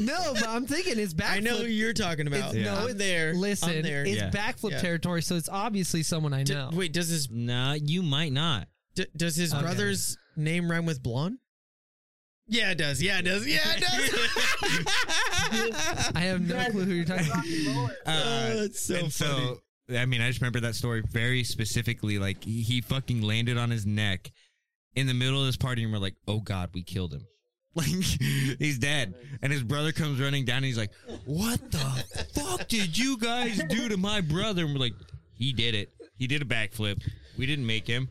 B: No, but I'm thinking it's backflip.
C: I know who you're talking about.
B: It's-
C: No,
B: no,
C: I'm there.
B: Listen,
C: I'm there.
B: it's
A: Yeah.
B: backflip
C: Yeah.
B: territory, so it's obviously someone I
C: D-
B: know.
C: wait, does his
A: nah, you might not.
C: d- does his
B: Okay.
C: brother's name rhyme with blonde? Yeah, it does. Yeah, it does. Yeah, it does. (laughs)
B: I have no clue who you're talking about.
C: Uh, it's so
A: and
C: funny.
A: so, I mean, I just remember that story very specifically. Like he, he fucking landed on his neck in the middle of this party, and we're like, "Oh God, we killed him." (laughs) Like he's dead, and his brother comes running down. and He's like, "What the fuck did you guys do to my brother?" And we're like, "He did it. He did a backflip. We didn't make him."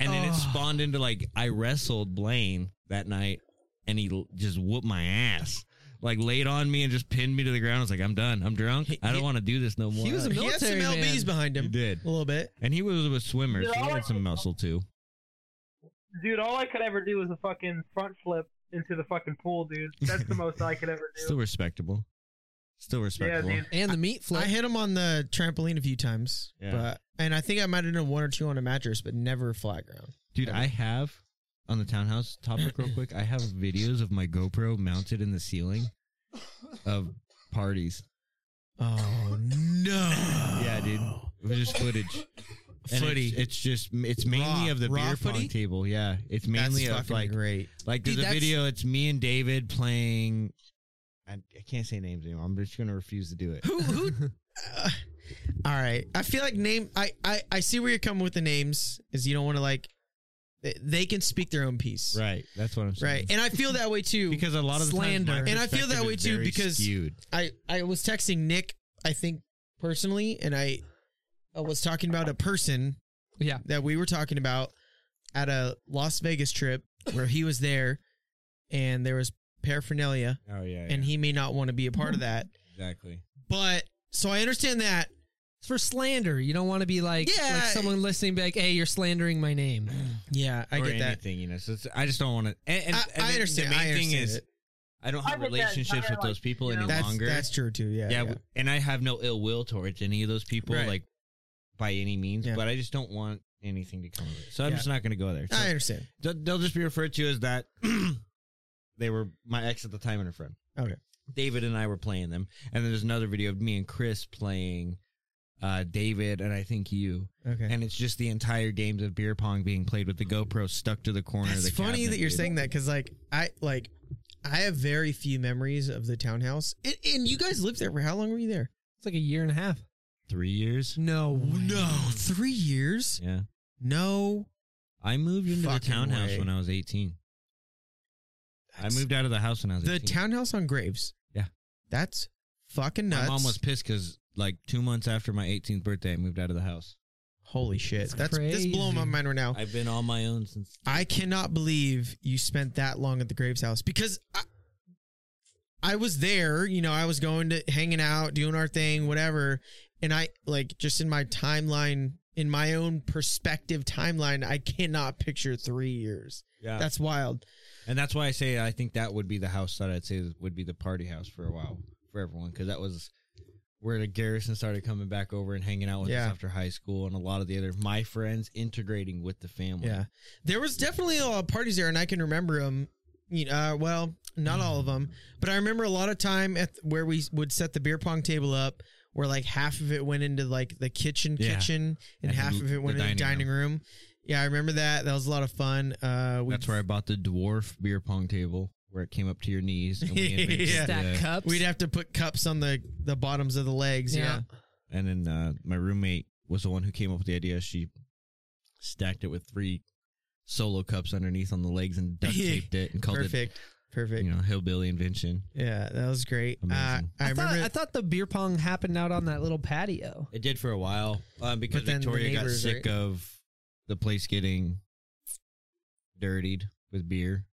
A: And then it
B: Oh.
A: spawned into like I wrestled Blaine that night, and he just whooped my ass. Like laid on me and just pinned me to the ground. I was like, "I'm done. I'm drunk. I don't want to do this no more."
B: He was a military
C: he had some
B: military
C: lbs
B: man.
C: behind him.
A: He did.
C: a little bit.
A: And he was a swimmer,
D: Dude,
A: So he had some muscle too.
D: Dude, all I could ever do was a fucking front flip into the fucking pool, dude. That's the most I could ever (laughs) do.
A: Still respectable. Still respectable.
D: dude.
B: And the meat flip.
C: I hit him on the trampoline a few times,
A: Yeah.
C: but and I think I might have done one or two on a mattress, but never flat ground.
A: Dude, I have on the townhouse topic real quick. I have videos of my GoPro mounted in the ceiling of parties.
C: Oh no!
A: Yeah, dude. It was just footage. And
C: Footy.
A: It's, it's just it's mainly
C: Raw-
A: of the
C: raw
A: beer pong table. Yeah, it's mainly
C: That's
A: of
C: fucking
A: like
C: great.
A: like
C: Dude,
A: there's a
C: that's-
A: video. It's me and David playing. I, I can't say names anymore. I'm just gonna refuse to do it.
C: Who? who (laughs) uh, all right. I feel like name. I, I I see where you're coming with the names. Is you don't want to like. They- They can speak their own piece,
A: Right. That's what I'm saying.
C: Right. And I feel that way too. (laughs)
A: because a lot of
B: Slander.
A: times my
C: And I feel that way too because-
A: skewed.
C: I I was texting Nick. I think personally, and I, I was talking about a person
B: yeah.
C: that we were talking about at a Las Vegas trip where he was there, and there was paraphernalia,
A: Oh yeah,
C: and he may not want to be a part of that.
A: exactly.
C: But so I understand that.
B: It's for slander. You don't want to be like,
C: Yeah.
B: like someone listening, be like, hey, you're slandering my name. (clears throat)
C: Yeah, I
A: or
C: get that.
A: anything, you know. So it's, I just don't want to. And, and,
C: I-
A: and
C: I
A: the-
C: understand,
A: The main
C: I
A: thing
C: understand
A: is,
C: it.
A: I don't
D: I
A: have
D: get that
A: relationships
D: entire,
A: with those
D: like,
A: people
D: you know-
A: any
C: That's
A: longer.
C: that's true too. Yeah,
A: yeah,
C: yeah.
A: and I have no ill will towards any of those people,
C: Right.
A: like by any means.
C: Yeah.
A: But I just don't want anything to come of it. So I'm
C: Yeah.
A: just not going to go there. So
C: I understand.
A: they'll, they'll just be referred to as that. (clears throat) they were my ex at the time and a friend.
C: Okay.
A: David and I were playing them, and then there's another video of me and Chris playing. Uh, David and I think you,
C: Okay.
A: and it's just the entire games of beer pong being played with the GoPro stuck to the corner.
C: It's funny
A: cabinet,
C: that you're
A: dude.
C: saying that because like I like I have very few memories of the townhouse. And, and you guys lived there for how long were you there?
B: It's like a year and a half.
A: three years.
B: No. way.
C: three years.
A: Yeah,
C: No,
A: I moved into the
C: Fucking
A: townhouse
C: way.
A: when I was 18. I moved out of the house when I was
C: the
A: 18.
C: townhouse on Graves.
A: Yeah.
C: that's fucking nuts.
A: My mom was pissed because like two months after my 18th birthday, I moved out of the house.
C: Holy shit!
B: That's
C: That's that's blowing my mind right now.
A: I've been on my own since.
C: I cannot believe you spent that long at the Graves house because I, I was there, you know, I was going to hanging out, doing our thing, whatever. And I like just in my timeline, in my own perspective timeline, I cannot picture three years.
A: Yeah,
C: That's wild.
A: and that's why I say I think that would be the house that I'd say would be the party house for a while for everyone because that was where the Garrison started coming back over and hanging out with
C: Yeah.
A: us after high school, and a lot of the other my friends integrating with the family.
C: Yeah. There was definitely a lot of parties there, and I can remember them. You know, uh, well, not all of them, but I remember a lot of time at where we would set the beer pong table up, where like half of it went into like the kitchen,
A: Yeah.
C: kitchen, and
A: And
C: half
A: the-
C: of it went into the
A: dining
C: dining room. Yeah, I remember that. That was a lot of fun. Uh,
A: that's where I bought the dwarf beer pong table where it came up to your knees. And we (laughs) invented
C: Yeah.
B: Stack
A: the-
B: cups.
C: we'd have to put cups on the the bottoms of the legs. Yeah,
B: Yeah.
A: And then uh, my roommate was the one who came up with the idea. She stacked it with three solo cups underneath on the legs and duct taped it and called
C: it. Perfect.
A: Perfect. you know, hillbilly invention.
C: Yeah, that was great. Uh,
A: Amazing.
C: I,
B: I, thought,
C: remember.
B: I thought the beer pong happened out on that little patio.
A: It did for a while um, because
C: But then the
A: Victoria got
C: neighbors,
A: sick
C: right?
A: of the place getting dirtied with beer,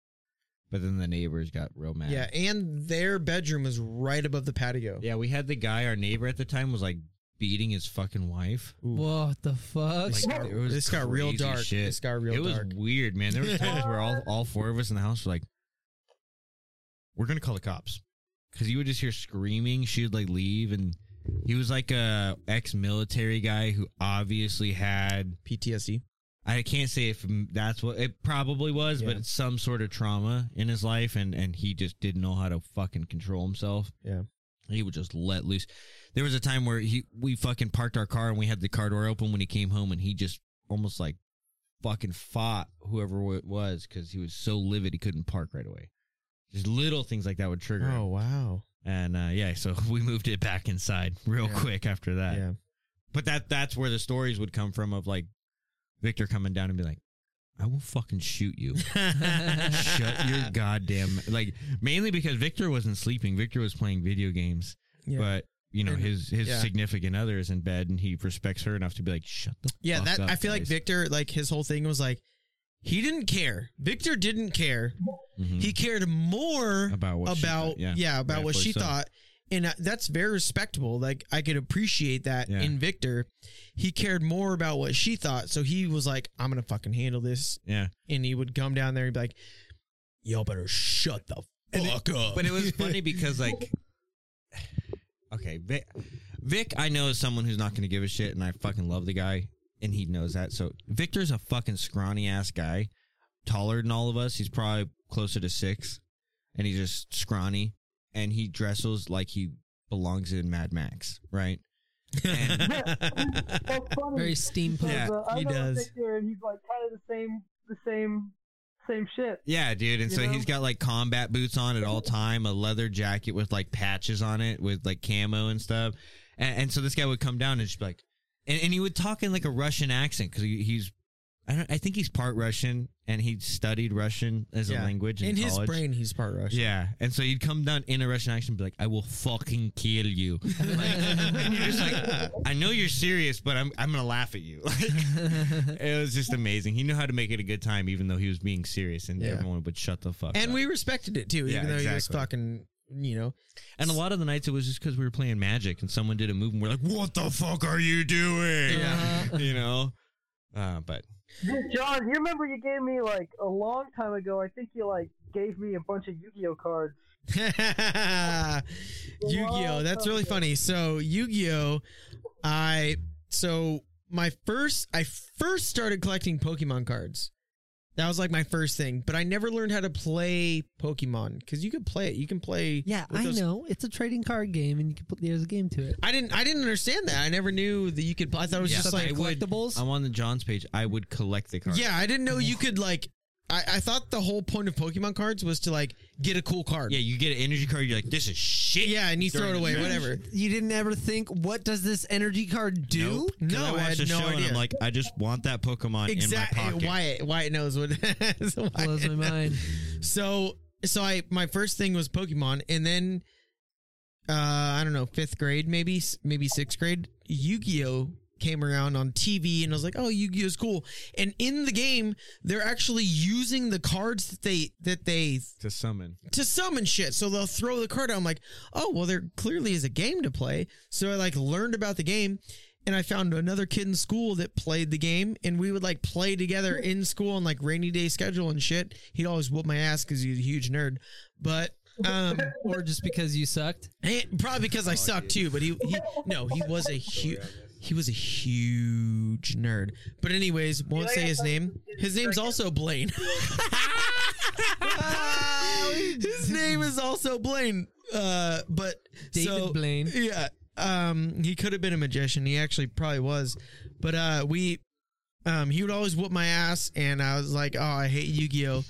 A: but then the neighbors got real mad.
C: yeah, and their bedroom was right above the patio.
A: yeah. We had the guy, our neighbor at the time, was like beating his fucking wife.
C: Ooh.
B: What the fuck?
C: This
A: Like,
C: got,
A: it was
C: this got real dark.
A: shit.
C: This got real
A: it was
C: dark.
A: weird, man. There were times where all (laughs) all four of us in the house were like, "We're gonna call the cops," because you would just hear screaming. She'd like leave, and he was like a ex-military guy who obviously had
C: PTSD.
A: I can't say if that's what it probably was,
C: Yeah.
A: but it's some sort of trauma in his life, and and he just didn't know how to fucking control himself.
C: Yeah.
A: he would just let loose. There was a time where he we fucking parked our car and we had the car door open when he came home, and he just almost like fucking fought whoever it was because he was so livid he couldn't park right away. Just little things like that would trigger. him.
C: Oh wow.
A: And uh, yeah, so (laughs) we moved it back inside real
C: Yeah.
A: quick after that.
C: Yeah.
A: But that that's where the stories would come from of like Victor coming down and be like, I will fucking shoot you. Shut your (laughs) goddamn like mainly because Victor wasn't sleeping. Victor was playing video games.
C: Yeah.
A: But you know,
C: And-
A: his his
C: yeah.
A: significant other is in bed and he respects her enough to be like, Shut the
C: Yeah,
A: fuck
C: that
A: up,
C: I feel like. Victor, like his whole thing was like, he didn't care. Victor didn't care.
A: Mhm.
C: He cared more
A: about what she
C: about
A: thought. yeah.
C: yeah, about what she
A: so.
C: thought, and uh, that's very respectable. Like I could appreciate that
A: Yeah.
C: in Victor. He cared more about what she thought, so he was like, "I'm gonna fucking handle this,"
A: Yeah.
C: and he would come down there and be like, "Y'all better shut the
A: And it-
C: fuck up."
A: But it was (laughs) funny because like Okay, Vic, Vic I know is someone who's not going to give a shit and I fucking love the guy and he knows that. So Victor's a fucking scrawny ass guy, taller than all of us. He's probably closer to 6 and he's just scrawny and he dresses like he belongs in Mad Max, right? (laughs) And
D: That's (laughs) funny.
B: Very steampunk.
A: Yeah,
D: uh, I
C: he
D: know
C: does.
D: Victor, and he's like kind of the same, the same, same shit.
A: Yeah, dude. And
D: You
A: so
D: know?
A: he's got like combat boots on at all (laughs) time, a leather jacket with like patches on it with like camo and stuff. And, and so this guy would come down and just be like, and, and he would talk in like a Russian accent because he, he's, I, don't, I think he's part Russian and he studied Russian as
C: Yeah.
A: a language in,
C: in his
A: college.
C: brain, he's part Russian.
A: Yeah, and so he'd come down in a Russian accent and be like, "I will fucking kill you," like, (laughs) and you're just like, "I know you're serious, but I'm I'm gonna laugh at you." (laughs) Like, it was just amazing. He knew how to make it a good time, even though he was being serious, and
C: Yeah.
A: everyone would shut the fuck. Up.
C: And we respected it too,
A: Yeah,
C: even though he was
A: exactly.
C: fucking, you know.
A: and a lot of the nights it was just because we were playing Magic and someone did a move and we're like, "What the fuck are you doing?"
B: Yeah. (laughs)
A: you know. Uh, but
D: John, you remember you gave me like a long time ago? I think you like gave me a bunch of Yu-Gi-Oh cards. (laughs)
C: Yu-Gi-Oh. That's really funny. So Yu-Gi-Oh, I so my first I first started collecting Pokemon cards. That was like my first thing, but I never learned how to play Pokemon because you could play it. You can play.
B: Yeah, I
C: those-
B: know. It's a trading card game, and you can put there's a game to it.
C: I didn't. I didn't understand that. I never knew that you could. I thought it was
A: Yeah,
C: just
A: I
C: like
A: would-
B: collectibles.
A: I'm on the John's page. I would collect the cards.
C: Yeah, I didn't know oh. you could like. I, I thought the whole point of Pokemon cards was to like get a cool card.
A: yeah. You get an energy card. You're like, "This is shit."
C: yeah, and you throw it away, whatever.
B: you didn't ever think, what does this energy card do?
A: Nope. 'Cause
C: No,
A: I
C: I
A: watched
C: had
A: the
C: no
A: show and
C: idea.
A: I'm like, I just want that Pokemon
C: Exactly.
A: in my pocket.
C: Wyatt, Wyatt knows what. (laughs) so Wyatt-
B: Blows my mind.
C: So so I my first thing was Pokemon, and then uh I don't know fifth grade maybe s- maybe sixth grade Yu Gi Oh came around on TV, and I was like, oh Yu Gi Oh is cool. And in the game, they're actually using the cards that they that they
A: to summon.
C: to summon shit. So they'll throw the card out. I'm like, oh well, there clearly is a game to play. So I like learned about the game. And I found another kid in school that played the game, and we would like play together in school on like rainy day schedule and shit. He'd always whoop my ass because he's a huge nerd, but um, (laughs)
B: or just because you sucked.
C: and probably because I sucked too. But he, he no, he was a (laughs) huge, he was a huge nerd. But anyways, won't say his name. His name's also Blaine. (laughs) his name is also Blaine. Uh, but
B: David
C: so,
B: Blaine.
C: Yeah. Um, he could have been a magician. He actually probably was. But uh, we, um, he would always whoop my ass, and I was like, oh, I hate Yu Gi Oh,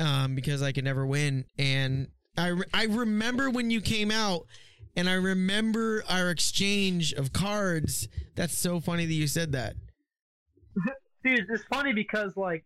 C: um, because I could never win. And I re- I remember when you came out, and I remember our exchange of cards. That's so funny that you said that. (laughs)
D: Dude, it's funny because like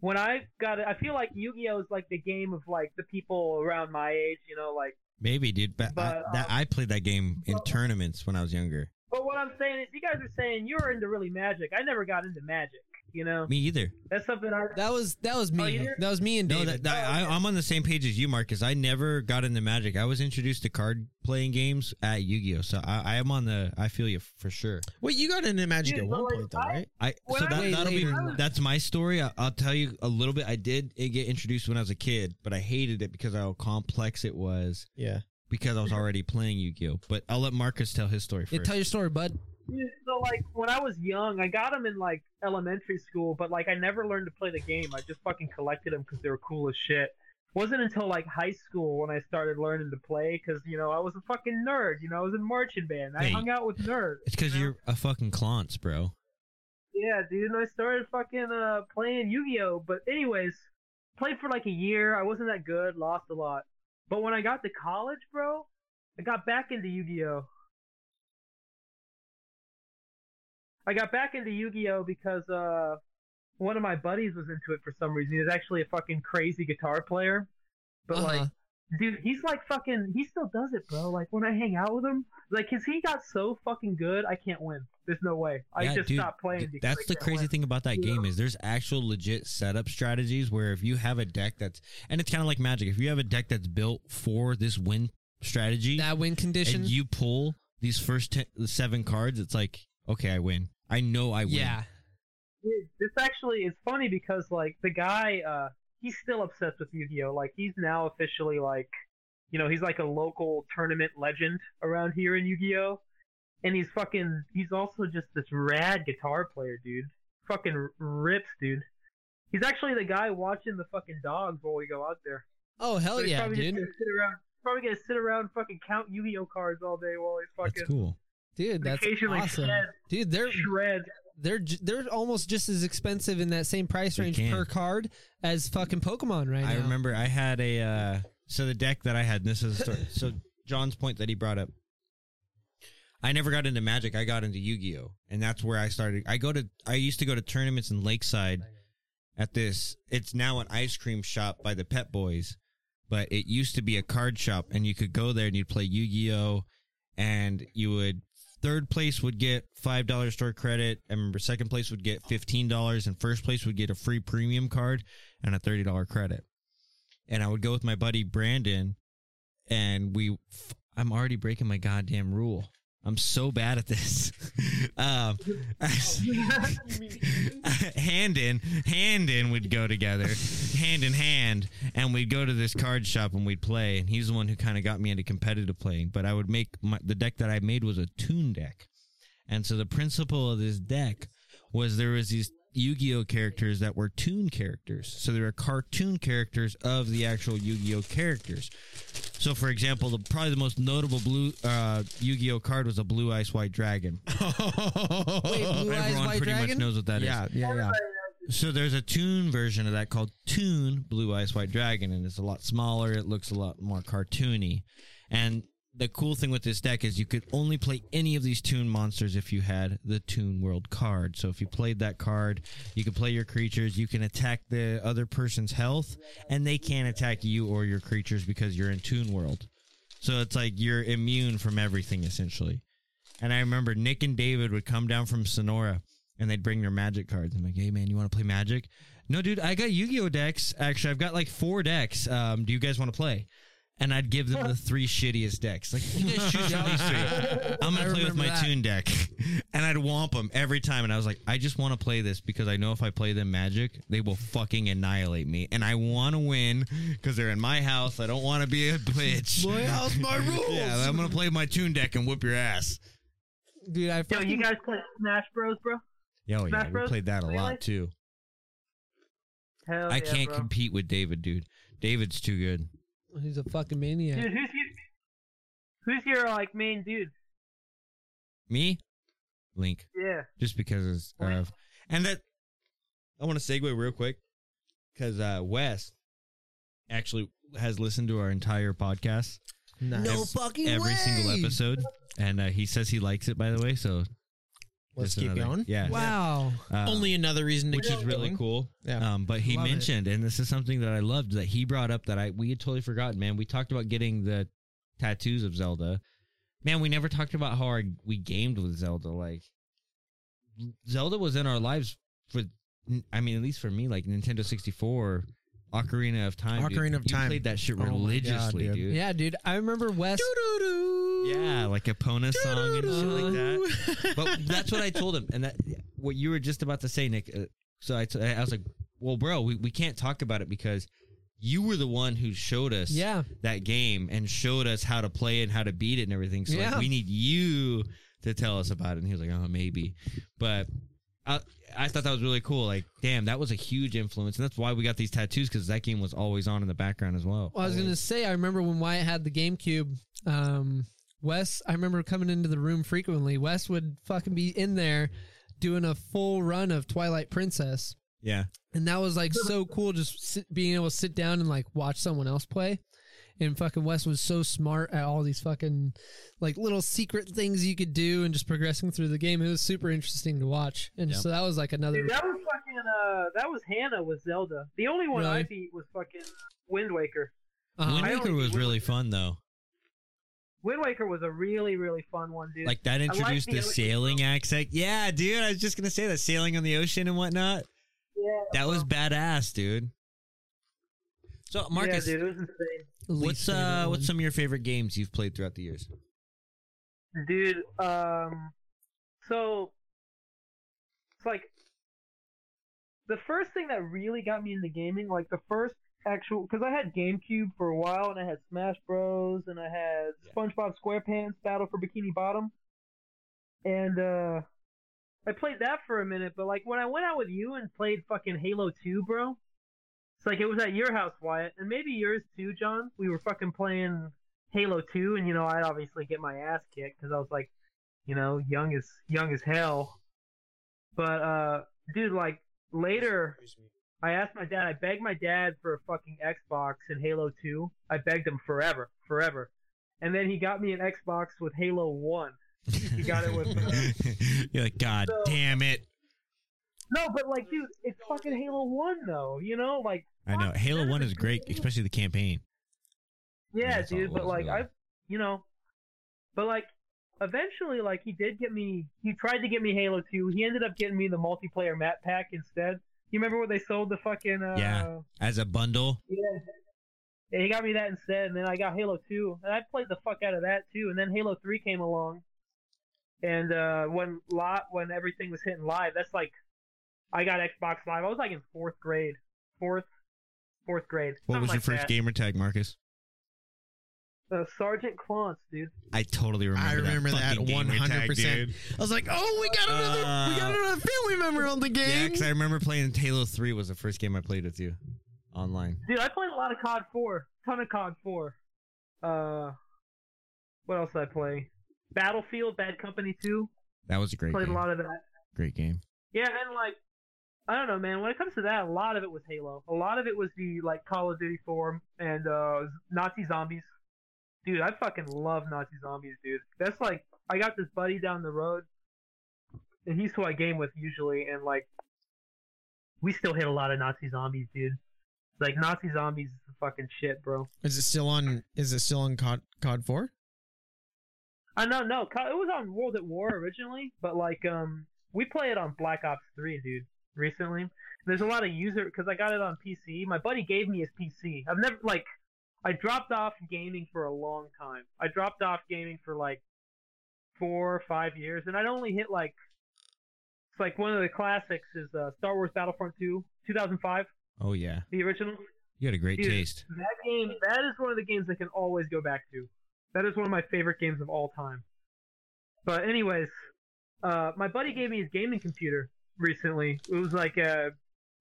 D: when I got it, I feel like Yu-Gi-Oh is like the game of like the people around my age, you know, like.
A: Maybe, dude. But,
D: But,
A: I, that,
D: um,
A: I played that game in tournaments when I was younger.
D: But what I'm saying is, you guys are saying you're into really Magic. I never got into Magic. You know,
A: Me either.
D: that's something I.
F: That was that was
D: Oh,
F: me.
D: you did?
F: that was me and
A: No,
F: David.
A: that, that, I, oh, I'm on the same page as you, Marcus. I never got into Magic. I was introduced to card playing games at Yu-Gi-Oh. So I, I am on the. I feel you for sure.
C: Wait, you got into Magic
D: Dude,
C: at one
D: like,
C: point though,
D: I-
C: right?
A: I so
D: I
A: that, that'll be that's my story. I, I'll tell you a little bit. I did get introduced when I was a kid, but I hated it because of how complex it was
C: Yeah.
A: because I was already playing Yu-Gi-Oh. But I'll let Marcus tell his story
F: Yeah,
A: first.
F: tell your story, bud.
D: So like when I was young, I got them in like elementary school, but like I never learned to play the game. I just fucking collected them because they were cool as shit. Wasn't until like high school when I started learning to play because you know I was a fucking nerd. You know I was in marching band. I
A: Hey.
D: hung out with nerds.
A: it's because
D: you
A: you're a fucking Clonts, bro.
D: Yeah, dude, and I started fucking uh playing Yu-Gi-Oh. But anyways, played for like a year. I wasn't that good, lost a lot. But when I got to college, bro, I got back into Yu-Gi-Oh. I got back into Yu-Gi-Oh because uh one of my buddies was into it for some reason. He was actually a fucking crazy guitar player. But
F: Uh-huh.
D: like dude, he's like fucking he still does it, bro. Like when I hang out with him, like cuz he got so fucking good, I can't win. There's no way. I
A: Yeah,
D: just
A: dude,
D: stopped playing
A: th-
D: because
A: That's the crazy
D: win.
A: thing about that
D: Yeah.
A: game is there's actual legit setup strategies where if you have a deck that's and it's kind of like Magic. If you have a deck that's built for this win strategy
F: That win condition.
A: and you pull these first ten, seven cards, it's like okay, I win. I know I win.
F: yeah.
D: Dude, this actually is funny because like the guy, uh, he's still obsessed with Yu-Gi-Oh. Like he's now officially like, you know, he's like a local tournament legend around here in Yu-Gi-Oh. And he's fucking, he's also just this rad guitar player, dude. Fucking rips, dude. He's actually the guy watching the fucking dogs while we go out there.
F: Oh hell
D: So he's
F: yeah,
D: probably just
F: dude.
D: gonna sit around, probably gonna sit around and fucking count Yu-Gi-Oh cards all day while he's fucking.
A: That's
D: fucking
A: cool.
F: Dude, that's
D: occasionally
F: awesome.
D: shred,
F: Dude, they're
D: shred.
F: they're they're almost just as expensive in that same price range
A: can.
F: per card as fucking Pokemon right
A: I
F: now.
A: remember I had a uh so the deck that I had. And this is a story. so John's point that he brought up. I never got into Magic. I got into Yu Gi Oh, and that's where I started. I go to. I used to go to tournaments in Lakeside. At this, it's now an ice cream shop by the Pet Boys, but it used to be a card shop, and you could go there and you'd play Yu Gi Oh, and you would third place would get five dollars store credit. I remember second place would get fifteen dollars, and first place would get a free premium card and a thirty dollar credit. And I would go with my buddy Brandon, and we. f- I'm already breaking my goddamn rule. I'm so bad at this. (laughs) um, (laughs) hand in, hand in, we'd go together, hand in hand, and we'd go to this card shop and we'd play. And he's the one who kind of got me into competitive playing. But I would make my, the deck that I made was a Toon deck, and so the principle of this deck was there was these Yu-Gi-Oh characters that were Toon characters. So there are cartoon characters of the actual Yu-Gi-Oh characters. So for example, the probably the most notable blue uh, Yu-Gi-Oh card was a Blue-Eyes White Dragon. (laughs)
F: Wait, Blue Eyes
A: Everyone
F: White
A: pretty much
F: Dragon?
A: knows what that is.
C: yeah, yeah, yeah.
A: So there's a Toon version of that called Toon Blue-Eyes White Dragon, and it's a lot smaller. It looks a lot more cartoony. And the cool thing with this deck is you could only play any of these Toon monsters if you had the Toon World card. So if you played that card, you could play your creatures. You can attack the other person's health, and they can't attack you or your creatures because you're in Toon World. So it's like you're immune from everything essentially. And I remember Nick and David would come down from Sonora and they'd bring their magic cards. I'm like, hey man, you want to play magic? No, dude, I got Yu-Gi-Oh decks. Actually, I've got like four decks. Um, do you guys want to play? And I'd give them the three shittiest decks. Like, you guys choose from these three. I'm gonna play with my
F: that.
A: Toon deck, (laughs) and I'd womp them every time. And I was like, I just want to play this because I know if I play them magic, they will fucking annihilate me, and I want to win because they're in my house. I don't want to be a bitch.
C: My house, my (laughs) rules.
A: yeah, I'm gonna play my Toon deck and whoop your ass.
F: Dude, I
D: Yo, you guys play Smash Bros, bro?
A: Yeah, oh, yeah,
D: Smash
A: we
D: Bros?
A: played that a
D: Really?
A: lot too.
D: Hell
A: I
D: yeah,
A: can't
D: bro.
A: compete with David, dude. David's too good.
F: He's a fucking maniac.
D: Dude, who's your, who's your like main dude?
A: Me, Link,
D: Yeah.
A: just because of, and that. I want to segue real quick because uh, Wes actually has listened to our entire podcast,
C: Nice.
F: No fucking
A: every
F: way.
A: single episode, and uh, he says he likes it. By the way, so
C: Let's keep
A: another-
C: going.
A: Yeah.
F: Wow.
A: Uh,
C: Only another reason to
A: which
C: keep
A: is really
C: going.
A: cool.
C: Yeah.
A: Um, but he
B: Love it.
A: mentioned, and this is something that I loved that he brought up that I we had totally forgotten. Man, we talked about getting the tattoos of Zelda. Man, we never talked about how our, we gamed with Zelda. Like Zelda was in our lives for, I mean, at least for me, like Nintendo sixty four, Ocarina of Time. dude.
C: Ocarina of
A: You
C: Time.
A: played that shit
C: Oh God,
A: religiously,
C: dude.
A: dude.
F: Yeah, dude. I remember Wes.
A: Yeah, like Epona song and shit like that.
C: that.
A: but that's what I told him, and that what you were just about to say, Nick. Uh, so I, t- I was like, "Well, bro, we, we can't talk about it because you were the one who showed us
F: Yeah.
A: that game and showed us how to play it and how to beat it and everything. So like, we need you to tell us about it." And he was like, "Oh, maybe," but. I, I thought that was really cool. Like, damn, that was a huge influence, and that's why we got these tattoos because that game was always on in the background as well.
F: Well, I was gonna say, I remember when Wyatt had the GameCube. Um, Wes, I remember coming into the room frequently. Wes would fucking be in there doing a full run of Twilight Princess,
A: Yeah,
F: and that was like so cool. Just sit, being able to sit down and like watch someone else play. And fucking Wes was so smart at all these fucking like little secret things you could do and just progressing through the game. It was super interesting to watch. And
A: Yep.
F: so that was like another.
D: Dude, that was fucking. Uh, that was Hannah with Zelda. The only one I
F: Really?
D: beat was fucking Wind Waker.
F: uh-huh.
A: Wind Waker was
D: did
A: really
D: Wind
A: fun though.
D: Wind Waker was a really really fun one, dude.
A: Like that
D: like
A: introduced
D: the
A: the, sailing
D: though.
A: accent. Yeah, dude. I was just gonna say that sailing on the ocean and whatnot.
D: yeah,
A: That was badass, dude. So Marcus,
D: yeah, dude, it was
A: what's uh
F: one.
A: what's some of your favorite games you've played throughout the years?
D: Dude, um, so it's like the first thing that really got me into gaming, like the first actual, because I had GameCube for a while, and I had Smash Bros, and I had SpongeBob SquarePants Battle for Bikini Bottom, and uh, I played that for a minute. But like when I went out with you and played fucking Halo Two, bro, it's like it was at your house, Wyatt, and maybe yours too, John. We were fucking playing Halo 2, and you know, I'd obviously get my ass kicked because I was like, you know, young as young as hell. But uh, dude, like later, I asked my dad. I begged my dad for a fucking Xbox and Halo 2. I begged him forever, forever, and then he got me an Xbox with Halo 1. He got it with. Uh, (laughs)
A: You're like, God
D: So-
A: damn it!
D: no, but like, dude, it's fucking Halo 1 though. You know, like.
A: I know Halo One is great,
D: game.
A: especially the campaign.
D: Yeah,
A: That's
D: dude, but
A: was,
D: like
A: really.
D: I, you know, but like eventually, like he did get me. He tried to get me Halo Two. He ended up getting me the multiplayer map pack instead. You remember what they sold the fucking? Uh,
A: Yeah. As a bundle,
D: Yeah. Yeah, he got me that instead, and then I got Halo Two, and I played the fuck out of that too. And then Halo Three came along, and uh, when lot when everything was hitting live, that's like, I got Xbox Live. I was like in fourth grade, fourth, fourth grade.
A: what was your
D: like
A: first
D: that.
A: gamer tag, Marcus?
D: Uh, Sergeant Clance, dude.
A: I totally remember.
C: I remember that
A: fucking gamer tag,
C: 100%. I was like, oh, we got another, we got
A: Uh,
C: another family member on the
A: Yeah,
C: game.
A: because I remember playing Halo Three was the first game I played with you online.
D: Dude, I played a lot of COD 4. Ton of COD 4. Uh, what else did I play? Battlefield, Bad Company 2.
A: That was a great
D: Played
A: game.
D: a lot of that.
A: Great game.
D: Yeah, and like, I don't know, man. When it comes to that, a lot of it was Halo. A lot of it was the like Call of Duty 4 and uh, Nazi zombies. Dude, I fucking love Nazi zombies, dude. That's like, I got this buddy down the road, and he's who I game with usually, and like, we still hit a lot of Nazi zombies, dude. Like Nazi zombies is the fucking shit, bro.
C: Is it still on? Is it still on COD COD Four?
D: I know, no, co- it was on World at War originally, but like, um, we play it on Black Ops 3, dude. Recently, there's a lot of user because I got it on PC. My buddy gave me his PC. I've never like, I dropped off gaming for a long time. I dropped off gaming for like four or five years, and I'd only hit like, it's like one of the classics is uh, Star Wars Battlefront 2, 2005,
A: Oh yeah,
D: the original.
A: you had a great
D: Dude.
A: taste.
D: That game, that is one of the games I can always go back to. That is one of my favorite games of all time. But anyways, uh, my buddy gave me his gaming computer recently. It was like uh,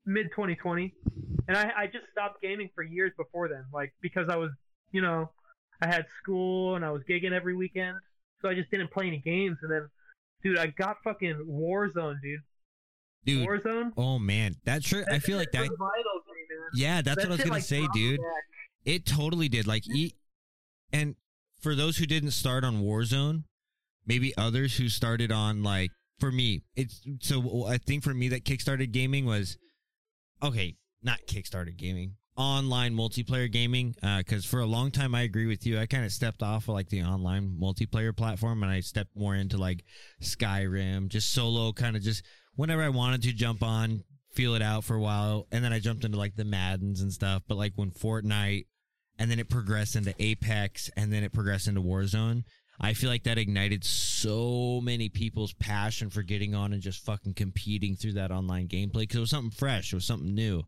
D: mid 2020, and I, I just stopped gaming for years before then, like because I was, you know, I had school and I was gigging every weekend, so I just didn't play any games. And then, dude, I got fucking Warzone, dude.
A: Dude,
D: Warzone.
A: oh man, that sure. I feel like that.
D: vital to me, man.
A: Yeah, that's
D: That
A: what I was gonna
D: like,
A: say, dude.
D: back.
A: It totally did. Like, e- and for those who didn't start on Warzone, maybe others who started on like for me, it's so I think for me that kickstarted gaming was okay, not kickstarted gaming, online multiplayer gaming. Uh, because for a long time, I agree with you. I kind of stepped off of like the online multiplayer platform, and I stepped more into like Skyrim, just solo, kind of just whenever I wanted to jump on, feel it out for a while, and then I jumped into like the Maddens and stuff. But like when Fortnite, and then it progressed into Apex, and then it progressed into Warzone. I feel like that ignited so many people's passion for getting on and just fucking competing through that online gameplay because it was something fresh, it was something new.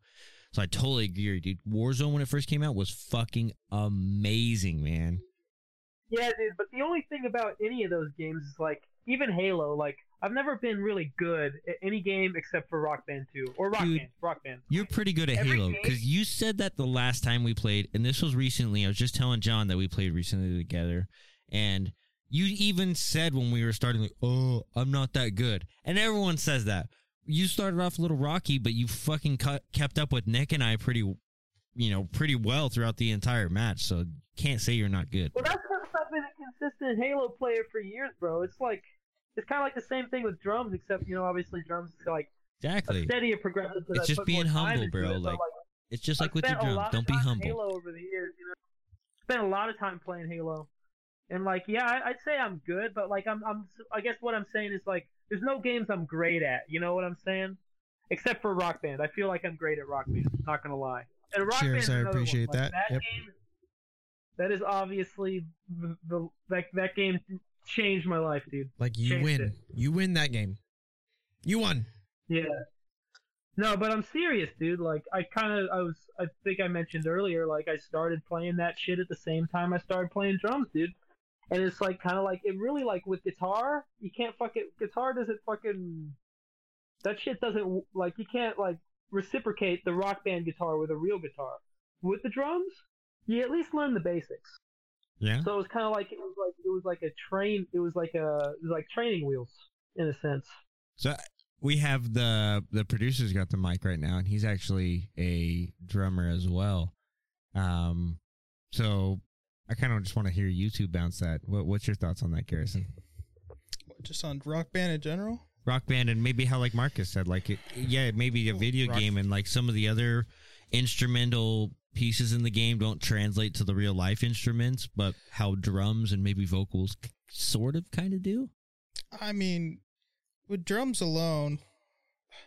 A: So I totally agree, dude. Warzone when it first came out was fucking amazing, man.
D: Yeah, dude. But the only thing about any of those games is like, even Halo. Like, I've never been really good at any game except for Rock Band 2 or Rock
A: Dude.
D: Band. Rock Band.
A: You're pretty good at
D: Every
A: Halo because you said that the last time we played, and this was recently. I was just telling John that we played recently together, and you even said when we were starting, like, "Oh, I'm not that good," and everyone says that. You started off a little rocky, but you fucking cut, kept up with Nick and I pretty, you know, pretty well throughout the entire match. So can't say you're not good.
D: Well, that's because I've been a consistent Halo player for years, bro. It's like it's kind of like the same thing with drums, except you know, obviously drums is like a
A: Exactly.
D: steadier progression. because
A: It's just being humble, bro,
D: it, but,
A: like, It's just like
D: I've
A: with
D: your
A: drums. Don't be humble.
D: Halo over the years, you know. Spent a lot of time playing Halo, and like, yeah, I, I'd say I'm good, but like, I'm, I'm, I guess what I'm saying is like, there's no games I'm great at. You know what I'm saying? Except for Rock Band, I feel like I'm great at Rock Band. Not gonna lie. And Rock
C: Cheers,
D: Band's
C: I appreciate
D: Like,
C: that.
D: That
C: Yep.
D: game, that is obviously the, the that that game changed my life, dude.
C: Like you
D: Changed
C: win.
D: it.
C: You win that game. You won.
D: Yeah. No, but I'm serious, dude. Like, I kind of, I was, I think I mentioned earlier, like, I started playing that shit at the same time I started playing drums, dude. And it's like, kind of like, it really, like, with guitar, you can't fucking, guitar doesn't fucking, that shit doesn't, like, you can't, like, reciprocate the rock band guitar with a real guitar. With the drums, you at least learn the basics.
A: Yeah.
D: So it was kind of like, it was like, it was like a train, it was like a, it was like training wheels, in a sense.
A: So we have the the producer's got the mic right now, and he's actually a drummer as well. Um, so I kind of just want to hear you two bounce that. What, what's your thoughts on that, Garrison?
E: Just on rock band in general.
A: Rock band, and maybe how like Marcus said, like it, yeah, maybe a video
C: Rock-
A: game, and like some of the other instrumental pieces in the game don't translate to the real life instruments, but how drums and maybe vocals sort of kind of do.
E: I mean, with drums alone,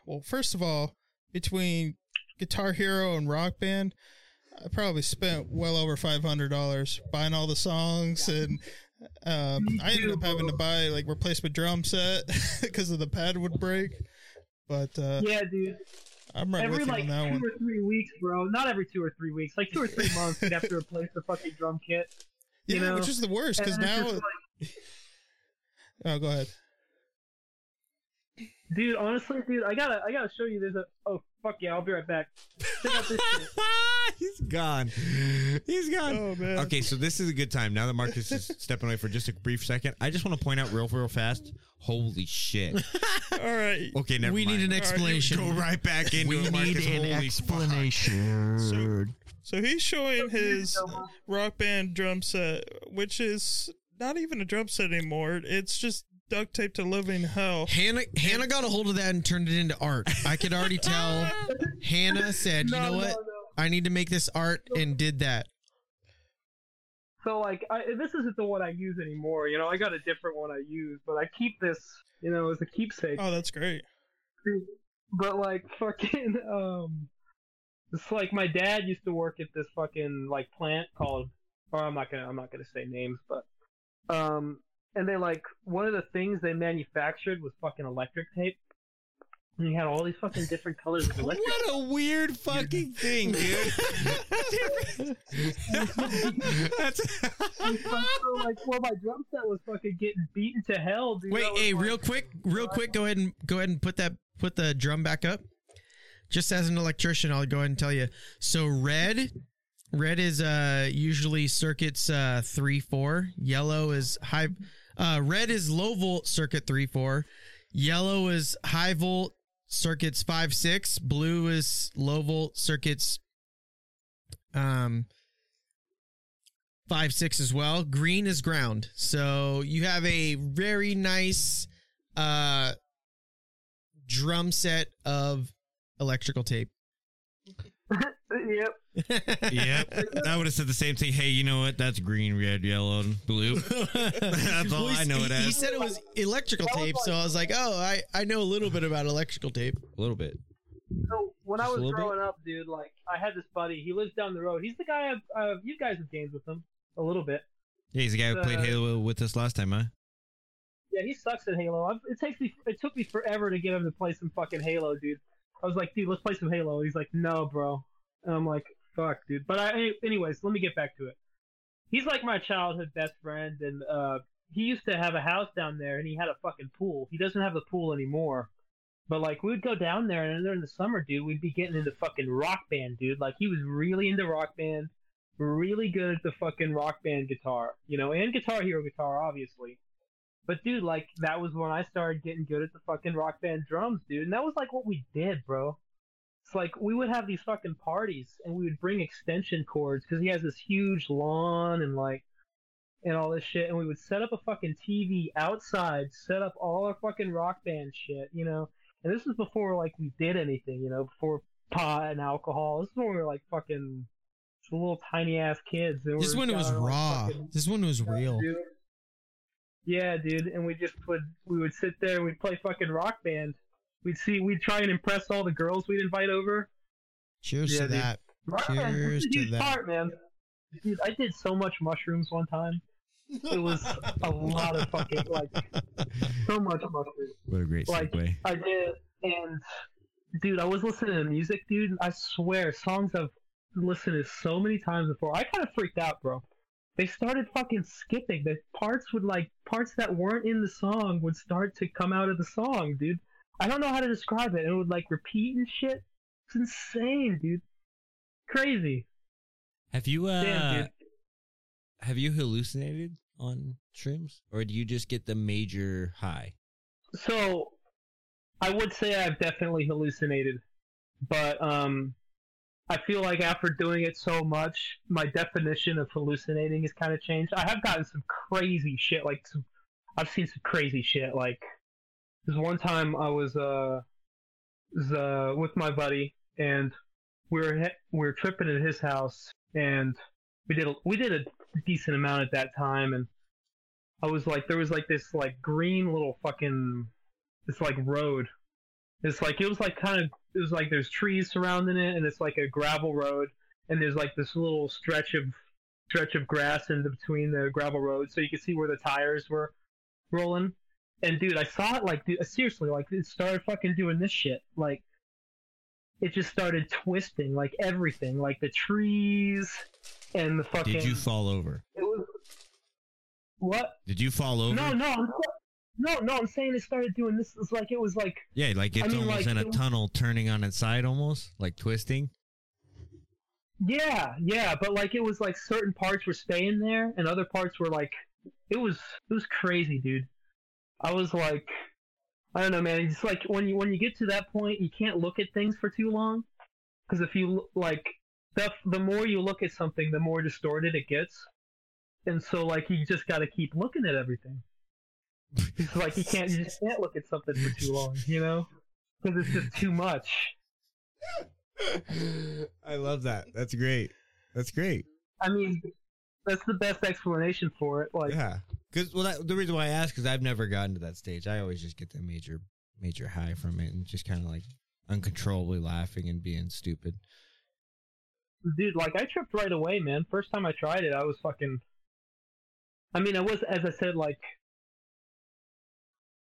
E: well, first of all, between Guitar Hero and Rock Band, I probably spent well over five hundred dollars buying all the songs, and um, I ended up having to buy like replacement drum set (laughs) because of the pad would break. But uh,
D: Yeah, dude.
E: I'm right
D: every
E: with you
D: like
E: on that
D: two
E: one.
D: or three weeks, bro. Not every two or three weeks, like two or three months, you'd have to replace the fucking drum kit.
E: Yeah,
D: you know,
E: which is the worst because now.
D: like- (laughs)
E: oh, go ahead.
D: Dude, honestly, dude, I gotta, I gotta show you. There's a. Oh fuck yeah, I'll be right back. Check out this shit. (laughs)
A: He's gone. He's gone.
E: Oh man.
A: Okay, so this is a good time. Now that Marcus is (laughs) stepping away for just a brief second, I just want to point out real, real fast. Holy shit! (laughs)
E: All right.
A: Okay, never
C: we
A: mind.
C: need an
E: right,
C: explanation.
A: Go right back into
G: We
A: it, Marcus.
G: need an
A: Holy fuck.
G: explanation.
E: So he's showing his rock band drum set, which is not even a drum set anymore. It's just duct taped to living hell.
C: Hannah Hannah got a hold of that and turned it into art. I could already (laughs) tell. Hannah said, "You
D: No,
C: know
D: no,
C: what?
D: no.
C: I need to make this art," and did that.
D: So like, I, this isn't the one I use anymore. You know, I got a different one I use, but I keep this, you know, as a keepsake.
E: Oh, that's great.
D: But like (laughs) fucking um it's like my dad used to work at this fucking like plant called or I'm not gonna I'm not gonna say names, but um and they like one of the things they manufactured was fucking electric tape. And you had all these fucking different colors of electric
A: What a weird fucking thing, dude. (laughs) That's
D: so like well my drum set was fucking getting beaten to hell, dude.
C: Wait, hey,
D: like-
C: real quick, real quick, go ahead and go ahead and put that put the drum back up. Just as an electrician, I'll go ahead and tell you. So red, red is uh usually circuits uh three four. Yellow is high. Uh, red is low volt circuit three four. Yellow is high volt circuits five six. Blue is low volt circuits um five six as well. Green is ground. So you have a very nice uh drum set of electrical tape.
D: Yep.
A: Yep. (laughs) I would have said the same thing. Hey, you know what? That's green, red, yellow, and blue. (laughs) That's all
C: Well,
A: I know
C: he,
A: it
C: He said it was electrical
D: was
C: tape, so I was like, oh, I, I know a little bit about electrical tape.
A: A little bit.
D: So when I
A: Just a
D: was
A: little bit?
D: growing up, dude, like I had this buddy. He lives down the road. He's the guy. I've, uh, you guys have games with him a little bit.
A: Yeah, he's the guy who played
D: Uh,
A: Halo with us last time, huh?
D: Yeah, he sucks at Halo. I've, it takes me. It took me forever to get him to play some fucking Halo, dude. I was like, dude, let's play some Halo. He's like, no, bro. And I'm like, fuck, dude. But I, anyways, let me get back to it. He's like my childhood best friend, and uh, he used to have a house down there, and he had a fucking pool. He doesn't have the pool anymore. But like, we would go down there, and during the summer, dude, we'd be getting into fucking rock band, dude. Like, he was really into rock band, really good at the fucking rock band guitar, you know, and Guitar Hero guitar, obviously. But dude, like that was when I started getting good at the fucking rock band drums, dude. And that was like what we did, bro. It's like we would have these fucking parties and we would bring extension cords because he has this huge lawn and like and all this shit. And we would set up a fucking TV outside, set up all our fucking rock band shit, you know. And this was before like we did anything, you know, before pot and alcohol. This is when we were like fucking little tiny ass kids.
C: This one was raw.
D: fucking-
C: This one was real.
D: Dude. Yeah, dude, and we just would we would sit there, and we'd play fucking rock band. We'd see, we'd try and impress all the girls we'd invite over.
C: Cheers
D: Yeah,
C: to
D: dude.
C: that. Cheers to that.
D: part, man. Dude, I did so much mushrooms one time. It was a lot of fucking like so much mushrooms.
A: What a great
D: Like-
A: segue.
D: I did, and dude, I was listening to music, dude. I swear, songs I've listened to so many times before. I kind of freaked out, bro. They started fucking skipping. The parts would like parts that weren't in the song would start to come out of the song, dude. I don't know how to describe it. It would like repeat and shit. It's insane, dude. Crazy.
A: Have you uh
D: Damn,
A: have you hallucinated on shrooms? Or do you just get the major high?
D: So, I would say I've definitely hallucinated, but um, I feel like after doing it so much, my definition of hallucinating has kind of changed. I have gotten some crazy shit, like some, I've seen some crazy shit. Like this one time, I was uh, was, uh with my buddy, and we were we were tripping at his house, and we did a, we did a decent amount at that time, and I was like, there was like this like green little fucking this like road. It's like it was like kind of it was like there's trees surrounding it, and it's like a gravel road, and there's like this little stretch of stretch of grass in between the gravel road, so you can see where the tires were rolling. And dude, I saw it like dude, seriously, like it started fucking doing this shit, like it just started twisting, like everything, like the trees and the fucking.
A: Did you fall over?
D: It was what?
A: Did you fall over?
D: No, no, I'm, no, no. I'm saying it started doing this. It's like it was like
A: Yeah, like it's
D: I mean,
A: almost
D: like,
A: in a tunnel turning on its side almost, like twisting.
D: yeah, yeah, but like it was like certain parts were staying there, and other parts were like it was it was crazy, dude. I was like, I don't know, man. It's like when you when you get to that point, you can't look at things for too long, because if you like the the more you look at something, the more distorted it gets, and so like you just got to keep looking at everything. It's like you can't you just can't look at something for too long, you know, because it's just too much. (laughs)
A: I love that. That's great. That's great.
D: I mean, that's the best explanation for it. Like,
A: Yeah, because well, that, the reason why I ask is I've never gotten to that stage. I always just get the major, major high from it, and just kind of like uncontrollably laughing and being stupid.
D: dude, like I tripped right away, man. First time I tried it, I was fucking. I mean, I was, as I said, like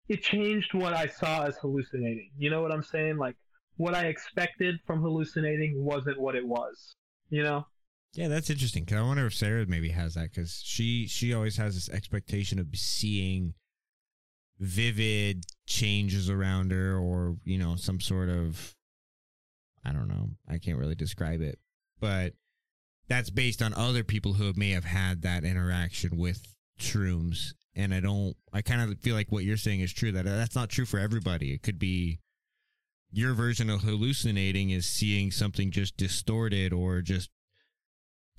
D: it changed what I saw as hallucinating. You know what I'm saying? Like what I expected from hallucinating wasn't what it was. You know?
A: Yeah, that's interesting. Cause I wonder if Sarah maybe has that because she she always has this expectation of seeing vivid changes around her, or you know, some sort of I don't know. I can't really describe it, but that's based on other people who may have had that interaction with shrooms. And I don't. I kind of feel like what you're saying is true. That that's not true for everybody. It could be your version of hallucinating is seeing something just distorted or just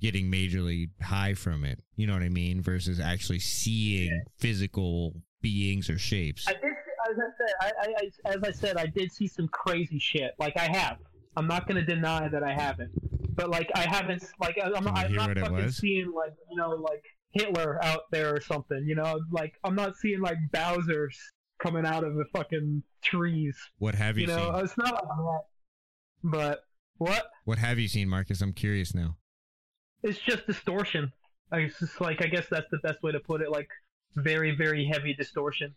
A: getting majorly high from it. You know what I mean? Versus actually seeing physical beings or shapes.
D: I did. I I said, I, I, I, as I said, I did see some crazy shit. Like I have. I'm not gonna deny that I haven't. But like I haven't. Like I'm, I'm not fucking seeing like you know like Hitler out there or something. You know, like I'm not seeing like Bowser's coming out of the fucking trees.
A: What have you,
D: You know,
A: seen?
D: it's not like that. But what?
A: What have you seen, Marcus? I'm curious now.
D: It's just distortion. Like, It's just like I guess that's the best way to put it. Like very, very heavy distortion.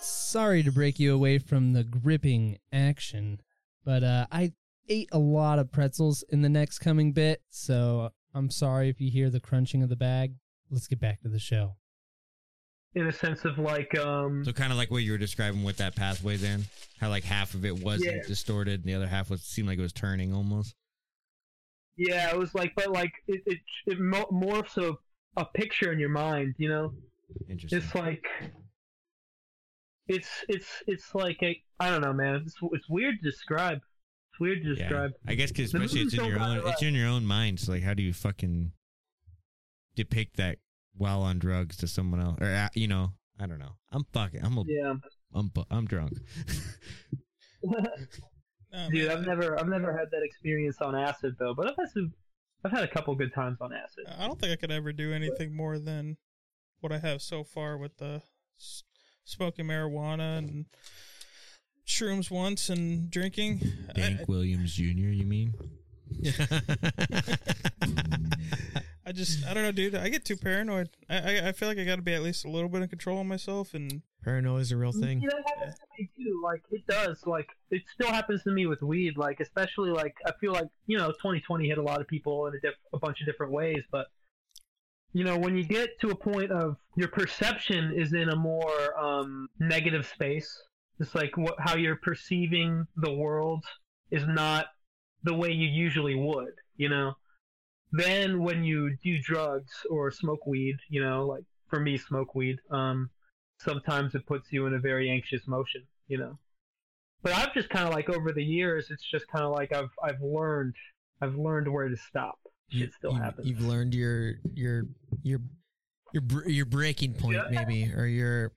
B: Sorry to break you away from the gripping action, but uh, I ate a lot of pretzels in the next coming bit, so I'm sorry if you hear the crunching of the bag. Let's get back to the show.
D: In a sense of like, um,
A: So kind of like what you were describing with that pathway, then how like half of it wasn't
D: Yeah.
A: distorted, and the other half was seemed like it was turning almost.
D: Yeah, it was like, but like it, it, it mo- morphs a, a picture in your mind. You know,
A: Interesting.
D: it's like, it's it's it's like a I don't know, man. It's it's weird to describe. It's weird to
A: yeah.
D: describe.
A: I guess
D: because
A: especially it's in your own it's in your own mind. So like, how do you fucking depict that while on drugs to someone else, or uh, you know, I don't know. I'm fucking. I'm a.
D: Yeah,
A: I'm I'm drunk. (laughs) (laughs)
E: Oh,
D: dude,
E: man,
D: I've never I've never had that experience on acid though, but I've had some. I've had a couple good times on acid.
E: I don't think I could ever do anything more than what I have so far with the smoking marijuana and shrooms once and drinking. I-
A: Williams Jr. You mean? (laughs)
E: I just I don't know, dude. I get too paranoid. I I, I feel like I got to be at least a little bit in control of myself, and
C: Paranoia is a real thing.
D: You know, it happens to me too. Like it does. Like it still happens to me with weed. Like especially like I feel like you know 2020 hit a lot of people in a, diff- a bunch of different ways. But you know when you get to a point of your perception is in a more um, negative space. It's like what how you're perceiving the world is not the way you usually would. You know. Then when you do drugs or smoke weed, you know, like for me, smoke weed. Um, sometimes it puts you in a very anxious motion, you know. But I've just kind of like over the years, it's just kind of like I've I've learned I've learned where to stop. Shit still
C: you,
D: happens.
C: You've learned your your your your your breaking point,
D: Yeah.
C: maybe, or your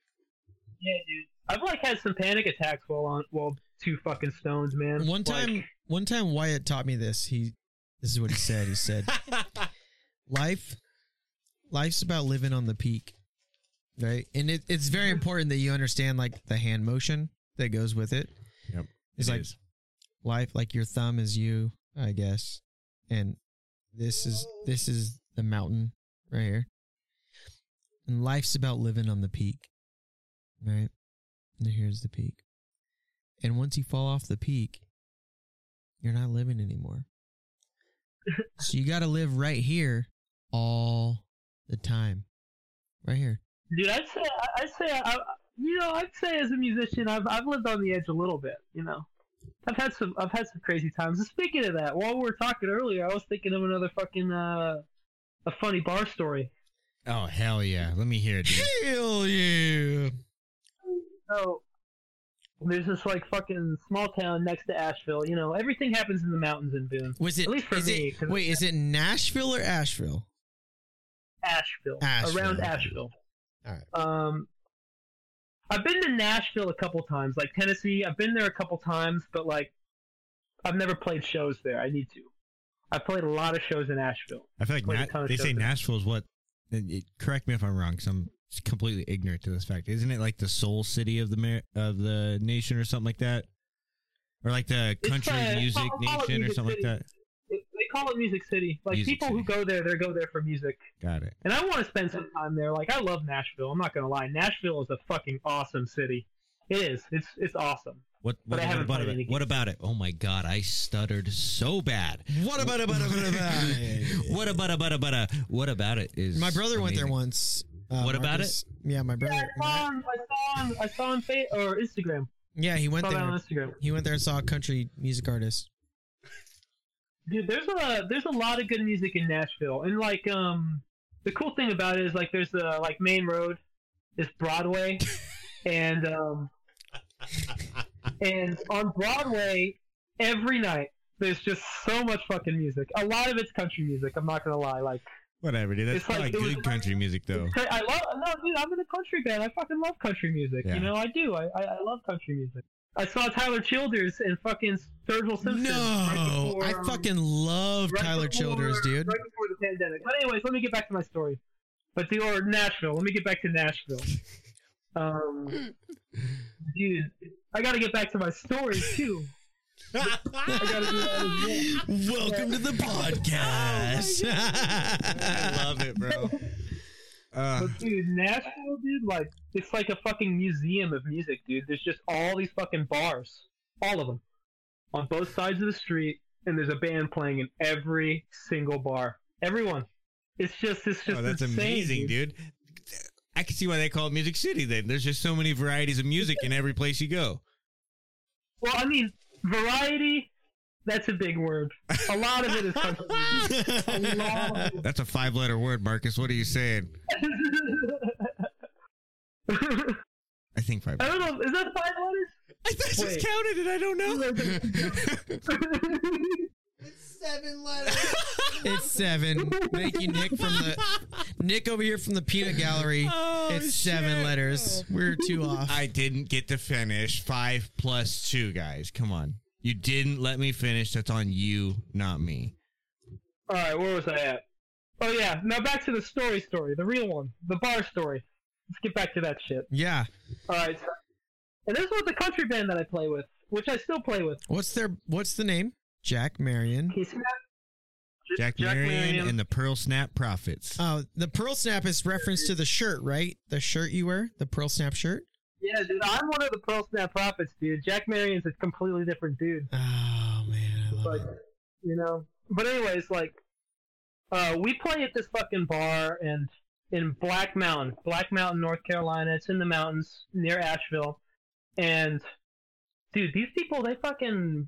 D: yeah, dude. I've like had some panic attacks while on while two fucking stones, man.
C: one
D: Like,
C: time. One time, Wyatt taught me this. He this is what he said. He said, (laughs) "Life, life's about living on the peak, right? And it, it's very important that you understand like the hand motion that goes with it.
A: Yep.
C: It's
A: It
C: like
A: is.
C: life like your thumb is you i guess and this is this is the mountain right here and life's about living on the peak right and here's the peak and once you fall off the peak you're not living anymore (laughs) so you got to live right here all the time right here
D: dude, I'd say I'd say I, you know I'd say as a musician, I've I've lived on the edge a little bit, you know. I've had some I've had some crazy times. And speaking of that, while we were talking earlier, I was thinking of another fucking uh, a funny bar story.
A: Oh hell yeah! Let me hear it. Dude.
C: hell yeah
D: So there's this like fucking small town next to Asheville. You know, everything happens in the mountains in Boone.
C: was it
D: At least for
C: is
D: me,
C: it
D: 'cause-
C: wait is it nashville or asheville
D: Asheville,
C: Asheville,
D: around. Asheville.
C: All right.
D: Um, I've been to Nashville a couple times, like Tennessee. I've been there a couple times, but like, I've never played shows there. I need to. I played a lot of shows in Nashville.
A: I feel like Na- they say
D: there.
A: Nashville is what. it- correct me if I'm wrong. Because I'm completely ignorant to this fact. Isn't it like the soul city of the of the nation or something like that, or like the country
D: uh,
A: music nation or something
D: City.
A: like that?
D: It, they call it Music City. Like
A: Music
D: people who go there, they go there for music.
A: Got it.
D: And I want to spend some time there. Like I love Nashville. I'm not gonna lie. Nashville is a fucking awesome city. It is. It's it's awesome.
A: What what, what about it?
D: any
A: What about it? Oh my god, I stuttered so bad.
C: what about about about about (laughs)
A: What about about about uh, what about it is
C: My brother went there once. Uh,
A: What about
C: it? Yeah, my brother.
D: Yeah, I saw on I saw on I saw on Fa- or Instagram.
C: Yeah, he went
D: saw on
C: there.
D: Instagram.
C: He went there and saw a country music artist.
D: Dude, there's a there's a lot of good music in Nashville, and like um, the cool thing about it is like there's the like main road is Broadway, (laughs) and um, and on Broadway every night there's just so much fucking music. A lot of it's country music. I'm not gonna lie. Like
A: Whatever, dude. That's
D: like- it was-
A: good country music, though.
D: I love no, dude. I'm in a country band. I fucking love country music.
A: Yeah.
D: You know, I do. I, I I love country music. I saw Tyler Childers and fucking Sturgill Simpson. right
C: No,
D: before,
C: I
D: um,
C: fucking love
D: right
C: Tyler
D: before-
C: Childers, dude.
D: Right before the pandemic. But anyways, let me get back to my story. But the or Nashville. Let me get back to Nashville. (laughs) Um, dude, I got to get back to my story too. I got to do that as well. (laughs)
C: Welcome to the (laughs) podcast.
A: I love it, bro. Uh,
D: But dude, Nashville, dude, like it's like a fucking museum of music, dude. There's just all these fucking bars, all of them, on both sides of the street, and there's a band playing in every single bar. Everyone. It's just, it's just
A: oh, that's
D: insane,
A: amazing, dude. I can see why they call it Music City. Then there's just so many varieties of music in every place you go.
D: Well, I mean, variety. That's a big word. A lot of it is country music. A lot of it.
A: That's a five-letter word, Marcus. What are you saying? (laughs) I think five.
D: I don't know. Is that five letters?
A: I just
D: Wait.
A: counted it. I don't know. (laughs)
F: it's Seven letters. (laughs)
C: it's seven. Thank you, Nick from the Nick over here from the Peanut Gallery.
A: Oh,
C: it's seven
A: shit.
C: letters. We're two off.
A: I didn't get to finish five plus two, guys. Come on. You didn't let me finish. That's on you, not me.
D: All right, where was I at? Oh yeah, now back to the story story, the real one, the bar story. Let's get back to that shit.
C: yeah.
D: All right, so, and this was the country band that I play with, which I still play with.
C: What's their What's the name? Jack Marion.
D: He's
A: Jack, Marion and the Pearl Snap Prophets.
C: Oh, the Pearl Snap is reference to the shirt, right? The shirt you wear, the Pearl Snap shirt.
D: Yeah, dude, I'm one of the Pearl Snap Prophets, dude. Jack Marion's a completely different dude,
C: Oh man, I love
D: but
C: it.
D: you know. But anyways, like, uh, we play at this fucking bar and in Black Mountain, Black Mountain, North Carolina. It's in the mountains near Asheville, and dude, these people they fucking.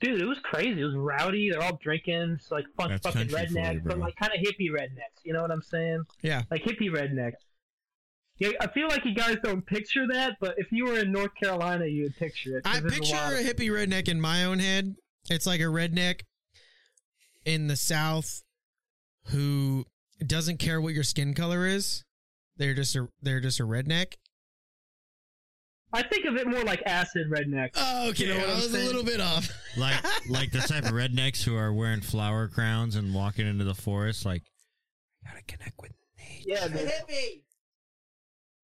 D: Dude, it was crazy. It was rowdy. They're all drinking. It's like fun
A: That's
D: fucking rednecks,
A: you,
D: but like kind of hippie rednecks. You know what I'm saying?
C: Yeah.
D: Like hippie rednecks. Yeah, I feel like you guys don't picture that, but if you were in North Carolina, you would picture it.
C: I
D: there's a
C: picture a
D: of-
C: hippie redneck in my own head. It's like a redneck in the South who doesn't care what your skin color is. They're just a they're just a redneck.
D: I think of it more like acid redneck.
C: Oh, okay.
D: You know what
C: I was
D: saying?
C: a little bit off. (laughs)
A: like like the type of rednecks who are wearing flower crowns and walking into the forest like I gotta connect with nature.
D: Yeah, dude.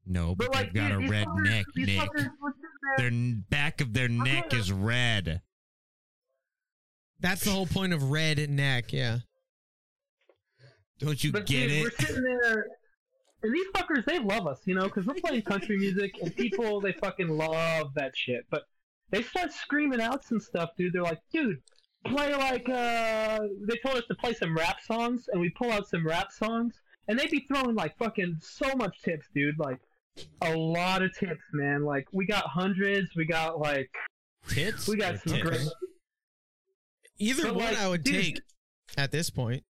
A: No, but,
D: But like,
A: they've got
D: dude,
A: a red
D: fuckers-
A: neck, Nick.
D: fuckers were sitting
A: Their n- back of their neck is red.
C: That's the whole point of red neck. Yeah.
A: Don't you
D: But
A: get
D: dude,
A: it?
D: we're sitting there, and these fuckers, they love us, you know, because we're playing country music, and people, they fucking love that shit. But they start screaming out some stuff, dude. They're like, dude, play like, uh, they told us to play some rap songs, and we pull out some rap songs, and they'd be throwing like fucking so much tips, dude. Like, a lot of tips, man. Like, we got hundreds, we got like,
A: Tits?
D: we got
A: or
D: some
A: tits?
D: great.
C: Either
D: But,
C: one
D: like,
C: I would
D: dude-
C: take at this point.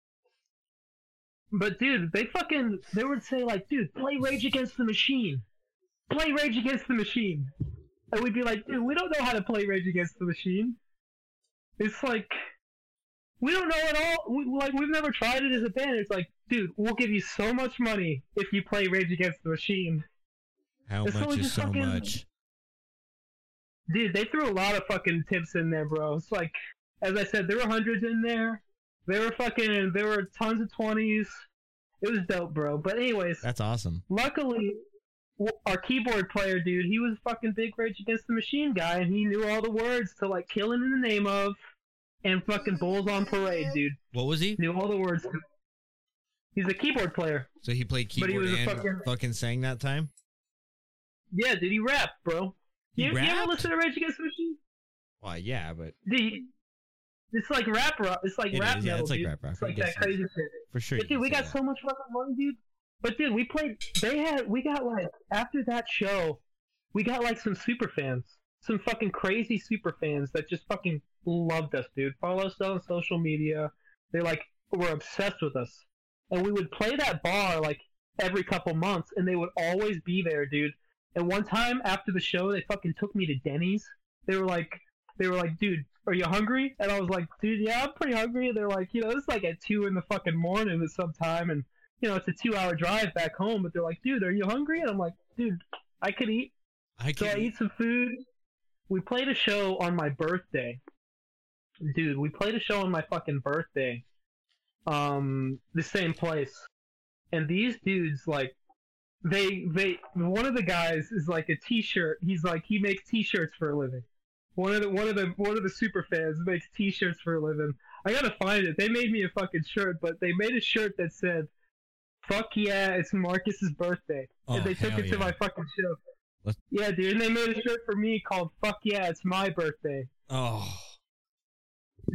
D: But dude, they fucking they would say like, dude, play Rage Against the Machine. Play Rage Against the Machine. And we'd be like, dude, we don't know how to play Rage Against the Machine. It's like we don't know at all. We, like we've never tried it as a band. It's like, dude, we'll give you so much money if you play Rage Against the Machine.
A: How
D: It's
A: much is so
D: fucking-
A: much?
D: Dude, they threw a lot of fucking tips in there, bro. It's like, as I said, there were hundreds in there. There were fucking, there were tons of twenties. It was dope, bro. But anyways,
A: That's awesome.
D: luckily our keyboard player dude he was a fucking big rage against the machine guy and he knew all the words to like killing in the name of and fucking bulls on parade dude
A: What was he?
D: knew all the words he's a keyboard player
A: So he played keyboard,
D: But he
A: keyboard
D: was a
A: and
D: fucking-
A: fucking sang that time?
D: Yeah did he rap bro
A: He
D: you, you ever listen to rage against the machine
A: Well, yeah, but
D: Did he, it's like rap rock it's like
A: It
D: rap
A: is, yeah,
D: metal
A: it's like
D: dude.
A: rap rock,
D: it's like that crazy shit
A: for sure.
D: But dude, we got
A: that.
D: so much fucking money, dude. But dude, we played. They had. We got like after that show, we got like some super fans, some fucking crazy super fans that just fucking loved us, dude. Follow us on social media. They like were obsessed with us, and we would play that bar like every couple months, and they would always be there, dude. And one time after the show, they fucking took me to Denny's. They were like, they were like, "Dude, are you hungry?" And I was like, "Dude, yeah, I'm pretty hungry." And they're like, "You know, it's like at two in the fucking morning at some time, and you know, it's a two-hour drive back home." But they're like, "Dude, are you hungry?" And I'm like, "Dude, I could eat."
A: I can.
D: So I eat some food. We played a show on my birthday. Dude, we played a show on my fucking birthday. Um, the same place. And these dudes, like, they, they, one of the guys is like a t-shirt. He's like, he makes t-shirts for a living. One of the, one of the, one of the super fans makes t-shirts for a living. I gotta find it. They made me a fucking shirt, but they made a shirt that said, fuck yeah, it's Marcus's birthday.
A: Oh,
D: and they took it to my fucking show.
A: Let's-
D: Yeah, dude, and they made a shirt for me called "Fuck Yeah, It's My Birthday."
A: Oh,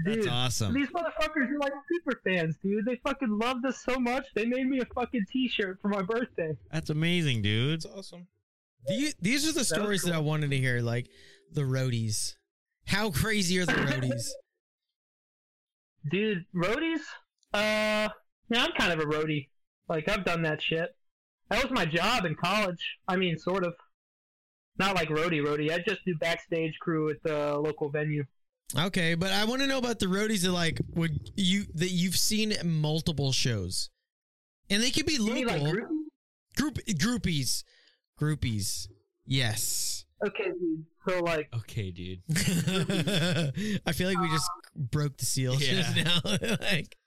A: that's
D: Dude,
A: awesome.
D: these motherfuckers are like super fans, dude. They fucking loved us so much. They made me a fucking T-shirt for my birthday.
A: That's amazing, dude.
E: It's awesome.
C: The- These are the stories that I wanted to hear, like the roadies. How crazy are the roadies? (laughs)
D: Dude, roadies? Uh, yeah, I'm kind of a roadie. Like, I've done that shit. That was my job in college. I mean, sort of. Not like roadie roadie. I just do backstage crew at the local venue.
C: Okay, but I want to know about the roadies that like would you that you've seen at multiple shows, and they could be local
D: mean like group?
C: group groupies, groupies. Yes.
D: Okay, dude. So like,
A: Okay, dude. (laughs)
C: I feel like we just broke the seal just now. (laughs) like,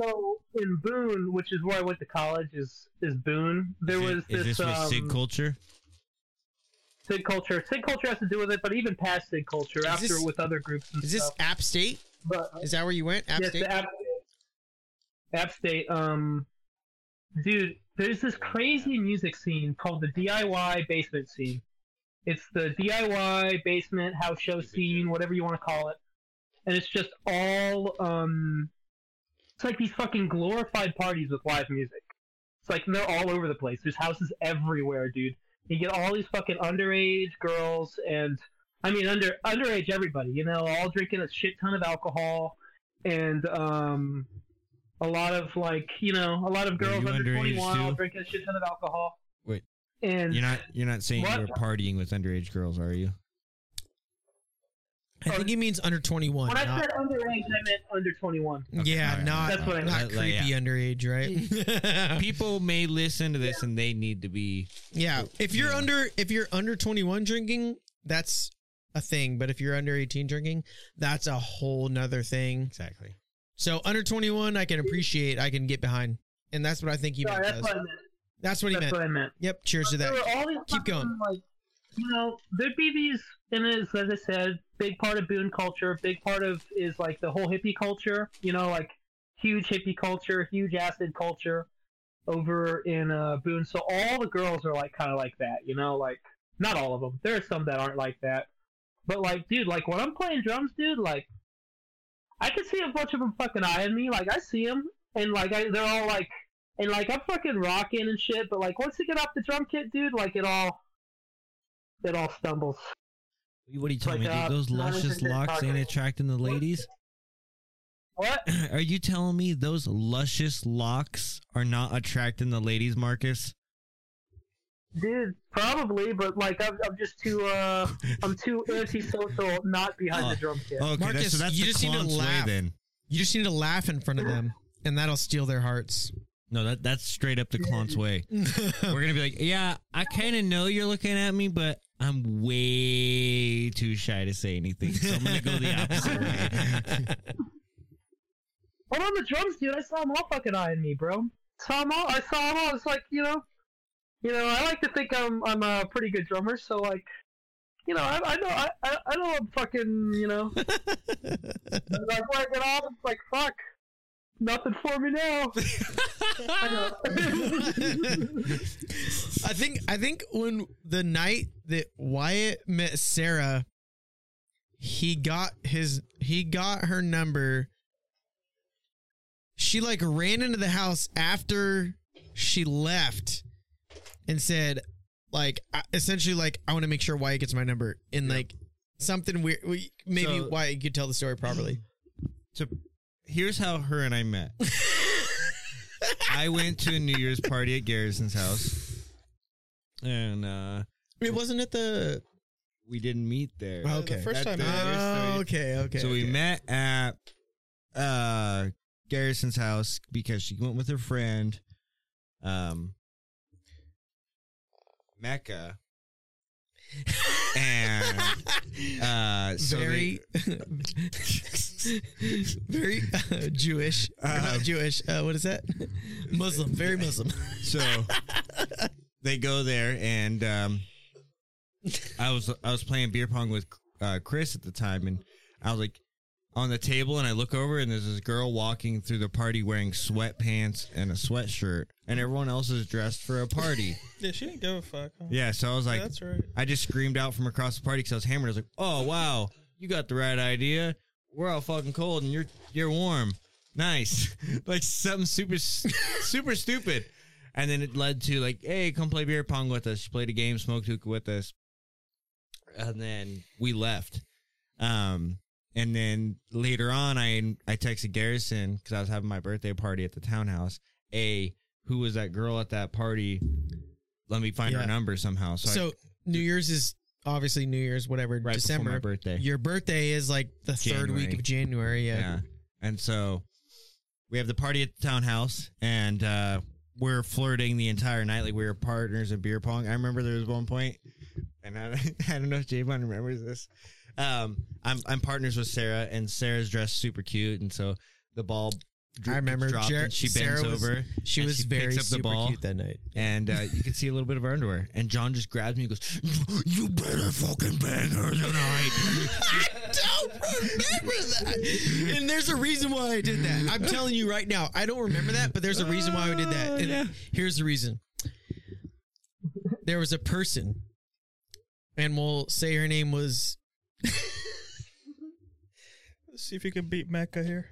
D: so in Boone, which is where I went to college, is is Boone. There
A: is
D: was
A: it, is
D: this,
A: this with
D: um,
A: Sig culture?
D: Sig culture. Sig culture has to do with it, but even past Sig culture, after
C: this-
D: with other groups and
C: is this. App State?
D: But
C: Is that where you went? App
D: yes,
C: State.
D: App, App State. Um, dude, there's this crazy music scene called the DIY basement scene. It's the DIY basement house show scene, whatever you want to call it, and it's just all um, it's like these fucking glorified parties with live music. It's like they're all over the place. There's houses everywhere, dude. You get all these fucking underage girls and I mean under underage everybody, you know, all drinking a shit ton of alcohol and um a lot of like, you know, a lot of girls under twenty one all drinking a shit ton of alcohol.
A: Wait.
D: And
A: You're not you're not saying
D: What?
A: you were partying with underage girls, are you?
C: I think he means under twenty one.
D: when I said underage I meant under twenty one.
C: yeah,
A: alright.
C: not
D: That's what I
C: not
A: meant. Like,
C: creepy
A: yeah.
C: underage, right? (laughs)
A: People may listen to this and they need to be
C: yeah, if you're
A: Yeah.
C: under if you're under twenty one drinking, that's a thing. But if you're under eighteen drinking, that's a whole nother thing.
A: exactly.
C: So under twenty one, I can appreciate, I can get behind, and that's what I think he
D: Sorry,
C: meant.
D: that's
C: Buzz.
D: what I meant.
C: That's what he
D: That's
C: meant.
D: what I meant.
C: Yep. Cheers to that.
D: all these
C: Keep going.
D: Like, you know, there'd be these, and as I said, big part of Boone culture. Big part of is like the whole hippie culture. You know, like huge hippie culture, huge acid culture over in uh, Boone. So all the girls are like kind of like that. You know, like not all of them. There are some that aren't like that. But like, dude, like when I'm playing drums, dude, like I can see a bunch of them fucking eyeing me. Like I see them, and like I, they're all like and like I'm fucking rocking and shit, but like once you get off the drum kit, dude, like it all it all stumbles.
A: What are you telling
D: Like,
A: me, dude?
D: uh,
A: Those
D: not
A: luscious locks ain't attracting the ladies?
D: What? (clears throat)
A: Are you telling me those luscious locks are not attracting the ladies, Marcus?
D: Dude, probably, but like I'm, I'm just too uh I'm too (laughs) antisocial not behind
A: Oh.
D: the drum kit.
A: Okay,
C: Marcus,
A: that's, so that's
C: you
A: the
C: just need to
A: way
C: laugh.
A: then.
C: You just need to laugh in front of them, and that'll steal their hearts.
A: No, that that's straight up the clown's way. (laughs) We're gonna be like, yeah, I kind of know you're looking at me, but I'm way too shy to say anything, so I'm gonna go the opposite way. (laughs)
D: But on the drums, dude, I saw them all fucking eyeing me, bro. Saw them all. I saw them all. It's like you know, you know. I like to think I'm I'm a pretty good drummer, so like, you know, I, I know I, I know I'm fucking you know. (laughs) like I get off, it's like fuck, nothing for me now. I (laughs) know.
C: I think I think when the night that Wyatt met Sarah, he got his he got her number. She like ran into the house after she left and said like essentially like I want to make sure Wyatt gets my number and like something weird we, maybe
A: So-
C: Wyatt could tell the story properly.
A: So here's how her and I met. (laughs) I went to a New Year's party at Garrison's house, and uh,
C: It wasn't at the
A: we didn't meet there.
E: Uh,
C: Okay.
E: The first
A: At
E: time
A: the-
C: Oh, okay, okay.
A: so we
C: okay.
A: met at uh Garrison's house because she went with her friend, um, Mecca, (laughs) and uh, so
C: very, (laughs) (laughs) very uh, Jewish.
A: Uh,
C: not Jewish. Uh, what is that? (laughs) Muslim. Very Muslim. (laughs)
A: so they go there, and um, I was I was playing beer pong with uh, Chris at the time, and I was like on the table, and I look over, and there's this girl walking through the party wearing sweatpants and a sweatshirt, and everyone else is dressed for a party.
E: Yeah, she didn't give a fuck. Huh?
A: yeah, so I was like,
E: that's right.
A: I just screamed out from across the party because I was hammered. I was like, "Oh wow, you got the right idea. We're all fucking cold, and you're you're warm. Nice, (laughs) like something super (laughs) super stupid." And then it led to like, "Hey, come play beer pong with us. Played a game, smoked hookah with us." And then we left. Um, and then later on, I I texted Garrison because I was having my birthday party at the townhouse. A who was that girl at that party? Let me find
C: Yeah.
A: her number somehow. So, I
C: So New Year's is obviously New Year's, whatever,
A: right before
C: December.
A: my birthday.
C: Your birthday is like the third week of January. Yeah.
A: yeah. And so we have the party at the townhouse and uh we're flirting the entire night like we were partners in beer pong. I remember there was one point and I, (laughs) I don't know if Javon remembers this. Um I'm I'm partners with Sarah and Sarah's dressed super cute and so the ball
C: I remember
A: dropped
C: Jer-
A: and she bends
C: Sarah was-
A: over
C: She
A: and
C: was
A: she
C: very
A: picks up the
C: super
A: ball
C: cute that night.
A: and uh, you can see a little bit of her underwear. And Jon just grabs me and goes, "You better fucking bang her tonight." (laughs)
C: I don't remember that. And there's a reason why I did that. I'm telling you right now. I don't remember that, but there's a reason why I did that. And
A: yeah.
C: here's the reason. There was a person, and we'll say her name was
E: Let's see if you can beat Mecca here.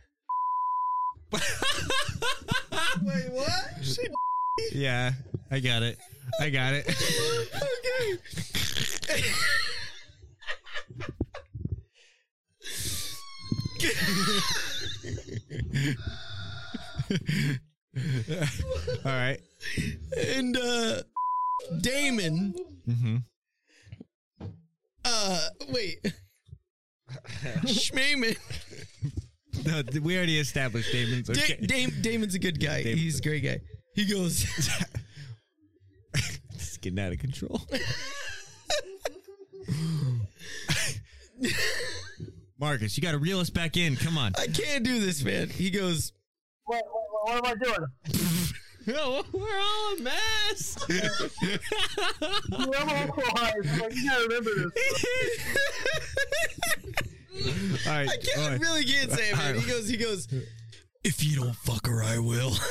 E: (laughs)
C: Wait, what? (laughs)
A: yeah, I got it. I got it.
C: okay. (laughs)
A: All right.
C: And uh Damon
A: Mm-hmm.
C: uh wait. Schmeeman.
A: No, we already established Damon's
C: Da-
A: okay.
C: Dam- Damon's a good guy.
A: Damon-
C: He's a great guy. He goes, (laughs)
A: It's getting out of control. (laughs) Marcus, you got to reel us back in. Come on.
C: I can't do this, man. He goes,
D: What, what, what am I doing? (laughs)
A: No, we're all a mess.
D: I'm alcoholized. Like, you gotta remember this. (laughs)
A: all right.
C: I can't,
A: all
C: I
A: right.
C: really can't say it, man. He goes, he goes, if you don't fuck her, I will. (laughs)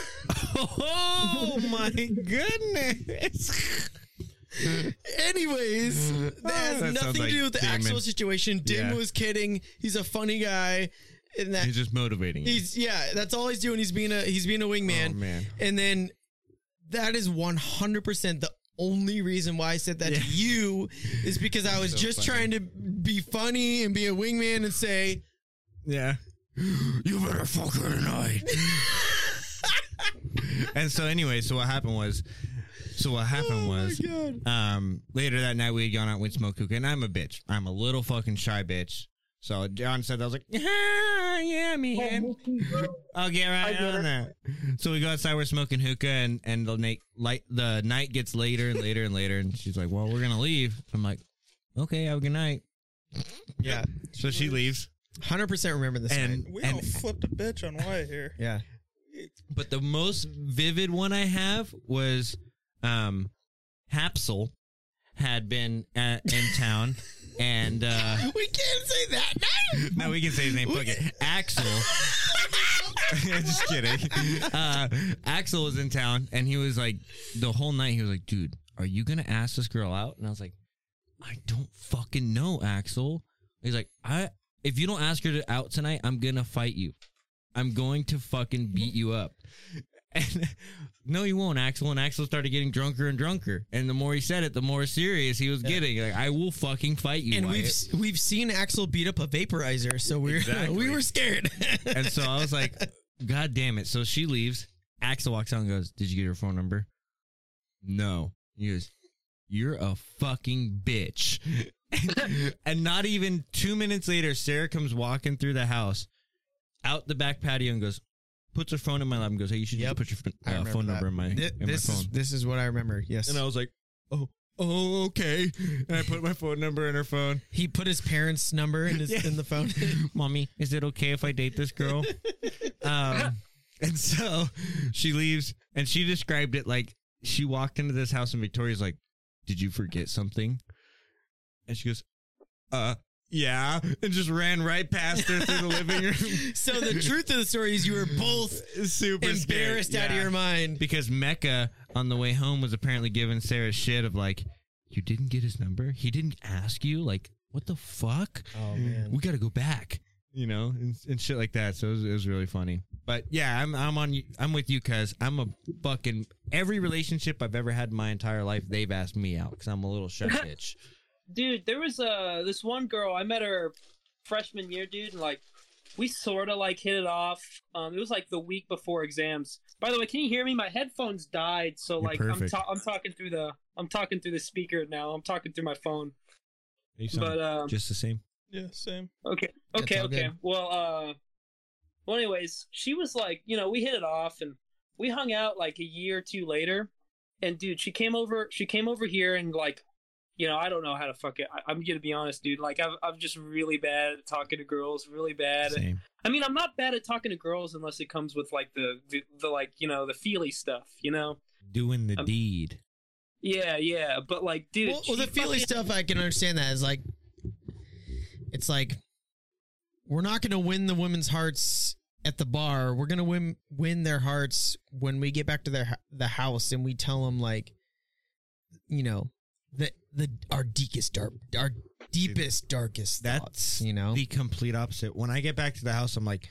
A: Oh my goodness.
C: Anyways, (laughs) that has
A: That
C: nothing
A: like
C: to do with the
A: Damon.
C: actual situation. Dim
A: Yeah.
C: was kidding. He's a funny guy. And that
A: He's just motivating you.
C: he's yeah, that's all he's doing. He's being a he's being a wingman.
A: Oh, man.
C: And then that is one hundred percent the only reason why I said that
A: Yeah.
C: to you is because I was
A: So
C: just
A: funny.
C: trying to be funny and be a wingman and say,
A: Yeah. You better fuck her tonight. (laughs) and so anyway, so what happened was so what happened
C: Oh
A: was um later that night we had gone out with smoke hookah and I'm a bitch. I'm a little fucking shy bitch. So Jon said I was like, ah, yeah, man. (laughs) I'll get right
D: I get
A: on
D: it.
A: that. So we go outside, we're smoking hookah and and the night light the night gets later and later and later and she's like, Well, we're gonna leave. I'm like, Okay, have a good night.
C: Yeah.
A: So she leaves.
C: Hundred percent remember this
A: And
C: night.
E: We
A: and
E: all flipped a bitch on Wyatt here. (laughs)
C: Yeah.
A: But the most vivid one I have was um Hapsel had been at, in town (laughs) and uh
C: We can't say that. Name. (laughs)
A: no we can say his name. Fuck it. Axel. (laughs) Just kidding. Uh Axel was in town and he was like the whole night he was like dude are you gonna ask this girl out? And I was like I don't fucking know Axel. He's like I if you don't ask her to out tonight I'm gonna fight you. I'm going to fucking beat you up. And (laughs) no, you won't, Axel. And Axel started getting drunker and drunker. And the more he said it, the more serious he was getting. Like, I will fucking fight you.
C: And we've we've seen Axel beat up a vaporizer, so we're (laughs)
A: Exactly.
C: we were scared. (laughs)
A: and so I was like, God damn it. So she leaves. Axel walks out and goes, Did you get her phone number? No. He goes, You're a fucking bitch. and not even two minutes later, Sarah comes walking through the house, out the back patio, and goes, puts her phone in my lap and goes, "Hey, you should
C: Yep.
A: just put your uh,
C: remember
A: phone
C: that.
A: number in my
C: Thi-
A: in
C: this
A: my
C: is
A: phone."
C: this is what I remember. Yes,
A: and I was like, "Oh, oh, okay." And I put my phone number in her phone.
C: he put his parents' number in his
A: Yeah.
C: in the (laughs) phone. (laughs)
A: Mommy, is it okay if I date this girl? (laughs) um, and so she leaves, and she described it like she walked into this house, and Victoria's like, "Did you forget something?" And she goes, "Uh." Yeah, and just ran right past her through the living room. (laughs)
C: so the truth of the story is you were both
A: Super scared.
C: embarrassed out of your mind.
A: because Mecca on the way home was apparently giving Sarah shit of like, you didn't get his number. He didn't ask you. Like, what the fuck?
C: Oh man.
A: We got to go back. You know, and, and shit like that. So it was, it was really funny. But yeah, I'm I'm on. I'm with you, cuz I'm a fucking every relationship I've ever had in my entire life. They've asked me out because I'm a little shy (laughs) bitch.
D: Dude there was uh this one girl i met her freshman year dude and like we sort of like hit it off um it was like the week before exams by the way can you hear me my headphones died so
A: You're
D: like i'm ta- i'm talking through the i'm talking through the speaker now i'm talking through my phone
A: You sound
D: but um
A: just the same.
E: Yeah, same.
D: Okay. Okay. Okay.
C: good.
D: Well, uh, well, anyways, she was like, you know, we hit it off, and we hung out like a year or two later. And dude, she came over. She came over here, and like, you know, I don't know how to fuck it. I, I'm gonna be honest, dude. Like, I'm, I'm just really bad at talking to girls. Really bad. at-
A: Same.
D: I mean, I'm not bad at talking to girls unless it comes with like the the, the like you know the feely stuff. You know.
A: Doing the
D: Um,
A: deed.
D: Yeah. Yeah. But like, dude.
C: well, well, the feely
D: fucking-
C: stuff I can understand that is like it's like we're not going to win the women's hearts at the bar. We're going to win win their hearts when we get back to their the house and we tell them like you know the the our deepest dark our deepest darkest
A: That's
C: thoughts, you know.
A: the complete opposite. When I get back to the house, I'm like,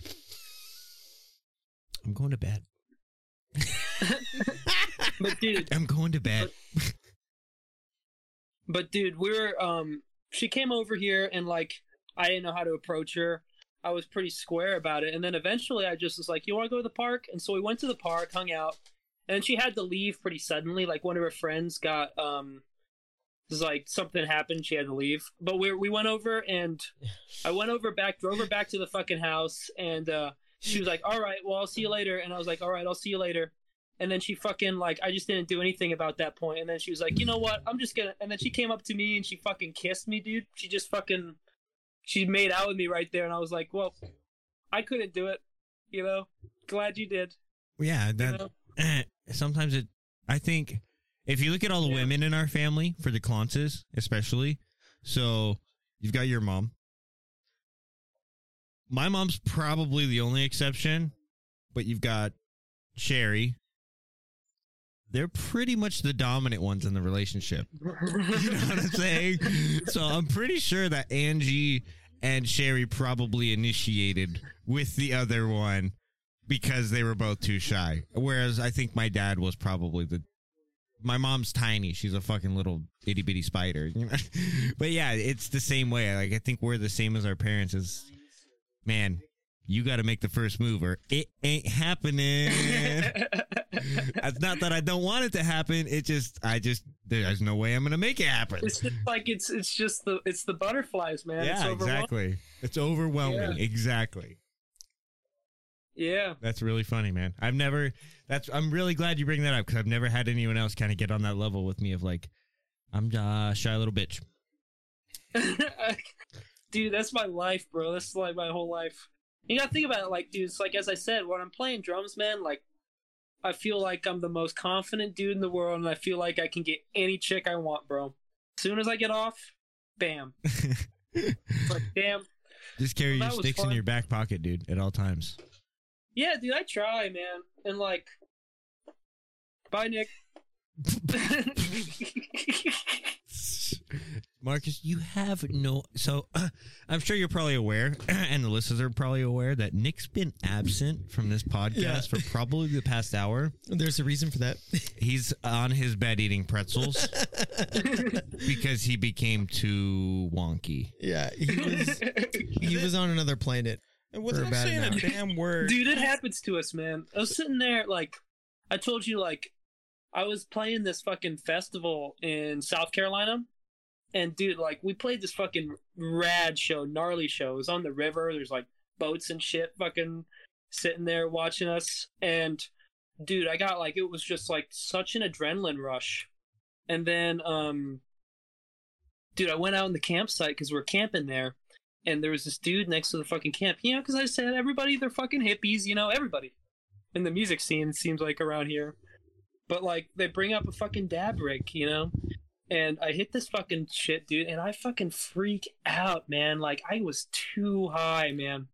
A: I'm going to bed. (laughs)
D: But dude.
A: I'm going to bed. (laughs)
D: But dude, we were um she came over here and like I didn't know how to approach her. I was pretty square about it. And then eventually I just was like, You wanna go to the park? And so we went to the park, hung out, and she had to leave pretty suddenly. Like one of her friends got um it was like something happened, she had to leave. But we we went over and I went over back, drove her back to the fucking house, and uh she was like, All right, well I'll see you later and I was like, All right, I'll see you later. And then she fucking like I just didn't do anything about that point. And then she was like, you know what? I'm just gonna. And then she came up to me and she fucking kissed me, dude. She just fucking she made out with me right there, and I was like, well, I couldn't do it. You know, glad you did.
A: Yeah,
D: You
A: that
D: know?
A: eh, (clears throat) sometimes it. I think if you look at all the
D: Yeah.
A: women in our family, for the Clances especially, so you've got your mom. My mom's probably the only exception, but you've got Sherry. They're pretty much the dominant ones in the relationship. (laughs) You know what I'm saying? So I'm pretty sure that Angie and Sherry probably initiated with the other one because they were both too shy. Whereas I think my dad was probably the. My mom's tiny. She's a fucking little itty bitty spider. You (laughs) know? but yeah, it's the same way. Like I think we're the same as our parents. Is man, you got to make the first move, or it ain't happening. (laughs) it's not that I don't want it to happen. It just, I just, there's no way I'm gonna make it happen.
D: it's just like it's it's just the it's the butterflies, man.
A: yeah,
D: overwhelming.
A: exactly. It's overwhelming. Exactly.
D: Yeah.
A: That's really funny, man. I've never. That's. I'm really glad you bring that up because I've never had anyone else kind of get on that level with me of like, I'm uh, shy little bitch. (laughs)
D: dude, that's my life, bro. That's like my whole life. You gotta think about it, like, dude. It's like as I said, when I'm playing drums, man, like, I feel like I'm the most confident dude in the world, and I feel like I can get any chick I want, bro. As soon as I get off, bam. (laughs) It's like, damn.
A: Just carry
D: Well,
A: your sticks in your back pocket, dude, at all times.
D: Yeah, dude, I try, man, and like, bye, Nick. (laughs)
A: Marcus, you have no. So (clears throat) I'm sure you're probably aware, (clears throat) and the listeners are probably aware that Nick's been absent from this podcast
C: Yeah.
A: for probably the past hour.
C: There's a reason for that. (laughs)
A: He's on his bed eating pretzels (laughs) because he became too wonky.
C: yeah, he was he was on another planet.
E: And
C: For
E: without
C: about an
E: saying a damn word,
D: Dude, it happens to us, man. I was sitting there, like, I told you, like, I was playing this fucking festival in South Carolina, And dude, like we played this fucking rad show, gnarly show. It was on the river. There's like boats and shit, fucking sitting there watching us. And dude, I got like it was just like such an adrenaline rush. And then, um, dude, I went out in the campsite because we are camping there, and there was this dude next to the fucking camp. You know, because I said everybody, they're fucking hippies. You know, everybody in the music scene seems like around here. But like they bring up a fucking dab rig, you know, and I hit this fucking shit, dude, and I fucking freak out, man. Like I was too high, man.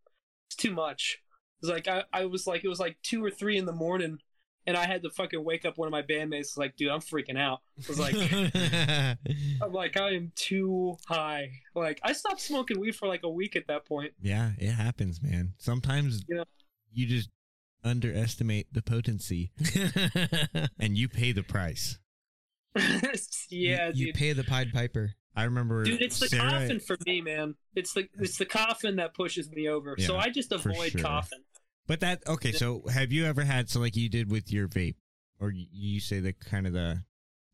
D: It's too much. It's like I, I was like it was like two or three in the morning, and I had to fucking wake up one of my bandmates. Like, dude, I'm freaking out. I was like, (laughs) I'm like, I am too high. Like, I stopped smoking weed for like a week at that point.
A: Yeah, it happens, man. Sometimes
D: Yeah.
A: you just underestimate the potency (laughs) and you pay the price. (laughs)
D: yeah,
C: you, you
D: dude.
C: pay the Pied Piper.
A: I remember
D: Dude, it's the
A: Sarah-
D: coffin for me, man. It's the it's the coffin that pushes me over. so I just avoid
A: sure.
D: coffin.
A: But that okay, so have you ever had so like you did with your vape or you say the kind of the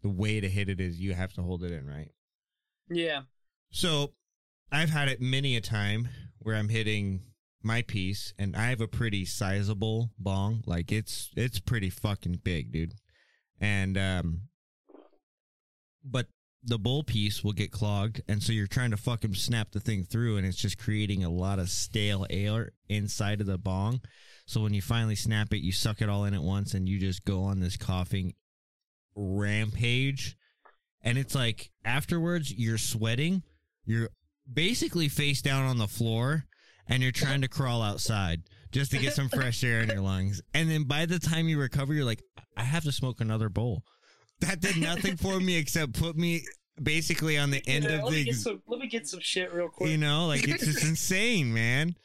A: the way to hit it is you have to hold it in, right?
D: Yeah.
A: So I've had it many a time where I'm hitting my piece and I have a pretty sizable bong. Like it's it's pretty fucking big, dude. And um but the bowl piece will get clogged and so you're trying to fucking snap the thing through and it's just creating a lot of stale air inside of the bong. So when you finally snap it, you suck it all in at once and you just go on this coughing rampage. And it's like afterwards you're sweating, you're basically face down on the floor and you're trying to crawl outside just to get some fresh air in your lungs. And then by the time you recover, you're like, I have to smoke another bowl. That did nothing for me except put me basically on the end
D: Yeah,
A: of
D: let me
A: the
D: get some let me get some shit real quick.
A: you know, like it's just (laughs) insane, man.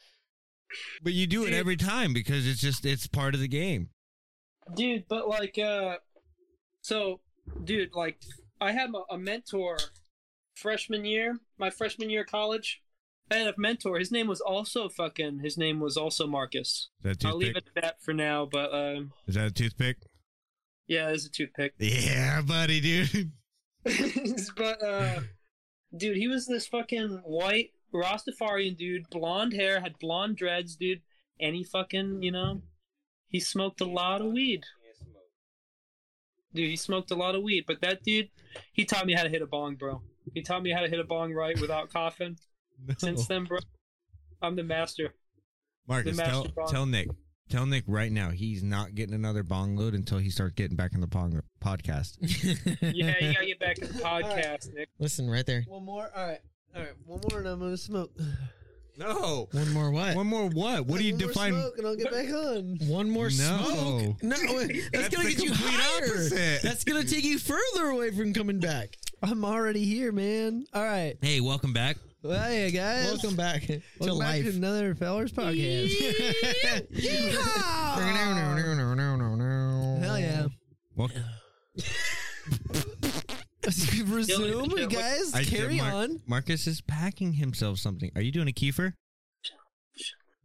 A: But you do it every time because it's just it's part of the game.
D: dude but like uh so dude like i had a, a mentor freshman year my freshman year of college i had a mentor his name was also fucking his name was also marcus
A: Is that a
D: i'll leave it at that for now but um
A: Is that a toothpick?
D: Yeah it's a toothpick (laughs)
A: Yeah, buddy, dude. (laughs)
D: but uh dude he was this fucking white rastafarian dude blonde hair had blonde dreads dude and he fucking you know he smoked a lot of weed dude he smoked a lot of weed but that dude he taught me how to hit a bong bro he taught me how to hit a bong right without coughing (laughs) since then bro i'm the master
A: Marcus,
D: the
A: tell
D: master bong.
A: tell Nick. Tell Nick right now he's not getting another bong load until he starts getting back in the pong podcast. (laughs)
D: yeah you gotta get back to the podcast nick
C: Listen, right there.
B: One more. All right. All right. One more, and I'm gonna smoke.
A: No.
C: One more what?
A: One more what? What do you
B: One more
A: define?
B: Smoke and I'll get back on.
C: One more
A: No.
C: smoke. No, (laughs) that's,
A: That's
C: gonna get you higher.
A: opposite.
C: That's gonna take you further away from coming back.
B: I'm already here, man. All right.
A: Hey, welcome back.
B: Well, hey guys.
C: Welcome back to (laughs)
B: Welcome back
C: life.
B: to another Fellers podcast. (laughs) Hell yeah.
A: Welcome. (laughs)
B: Resume,
D: Dylan,
B: you guys.
A: I-
B: carry
A: Mar-
B: on.
A: Marcus is packing himself something. Are you doing a kefir?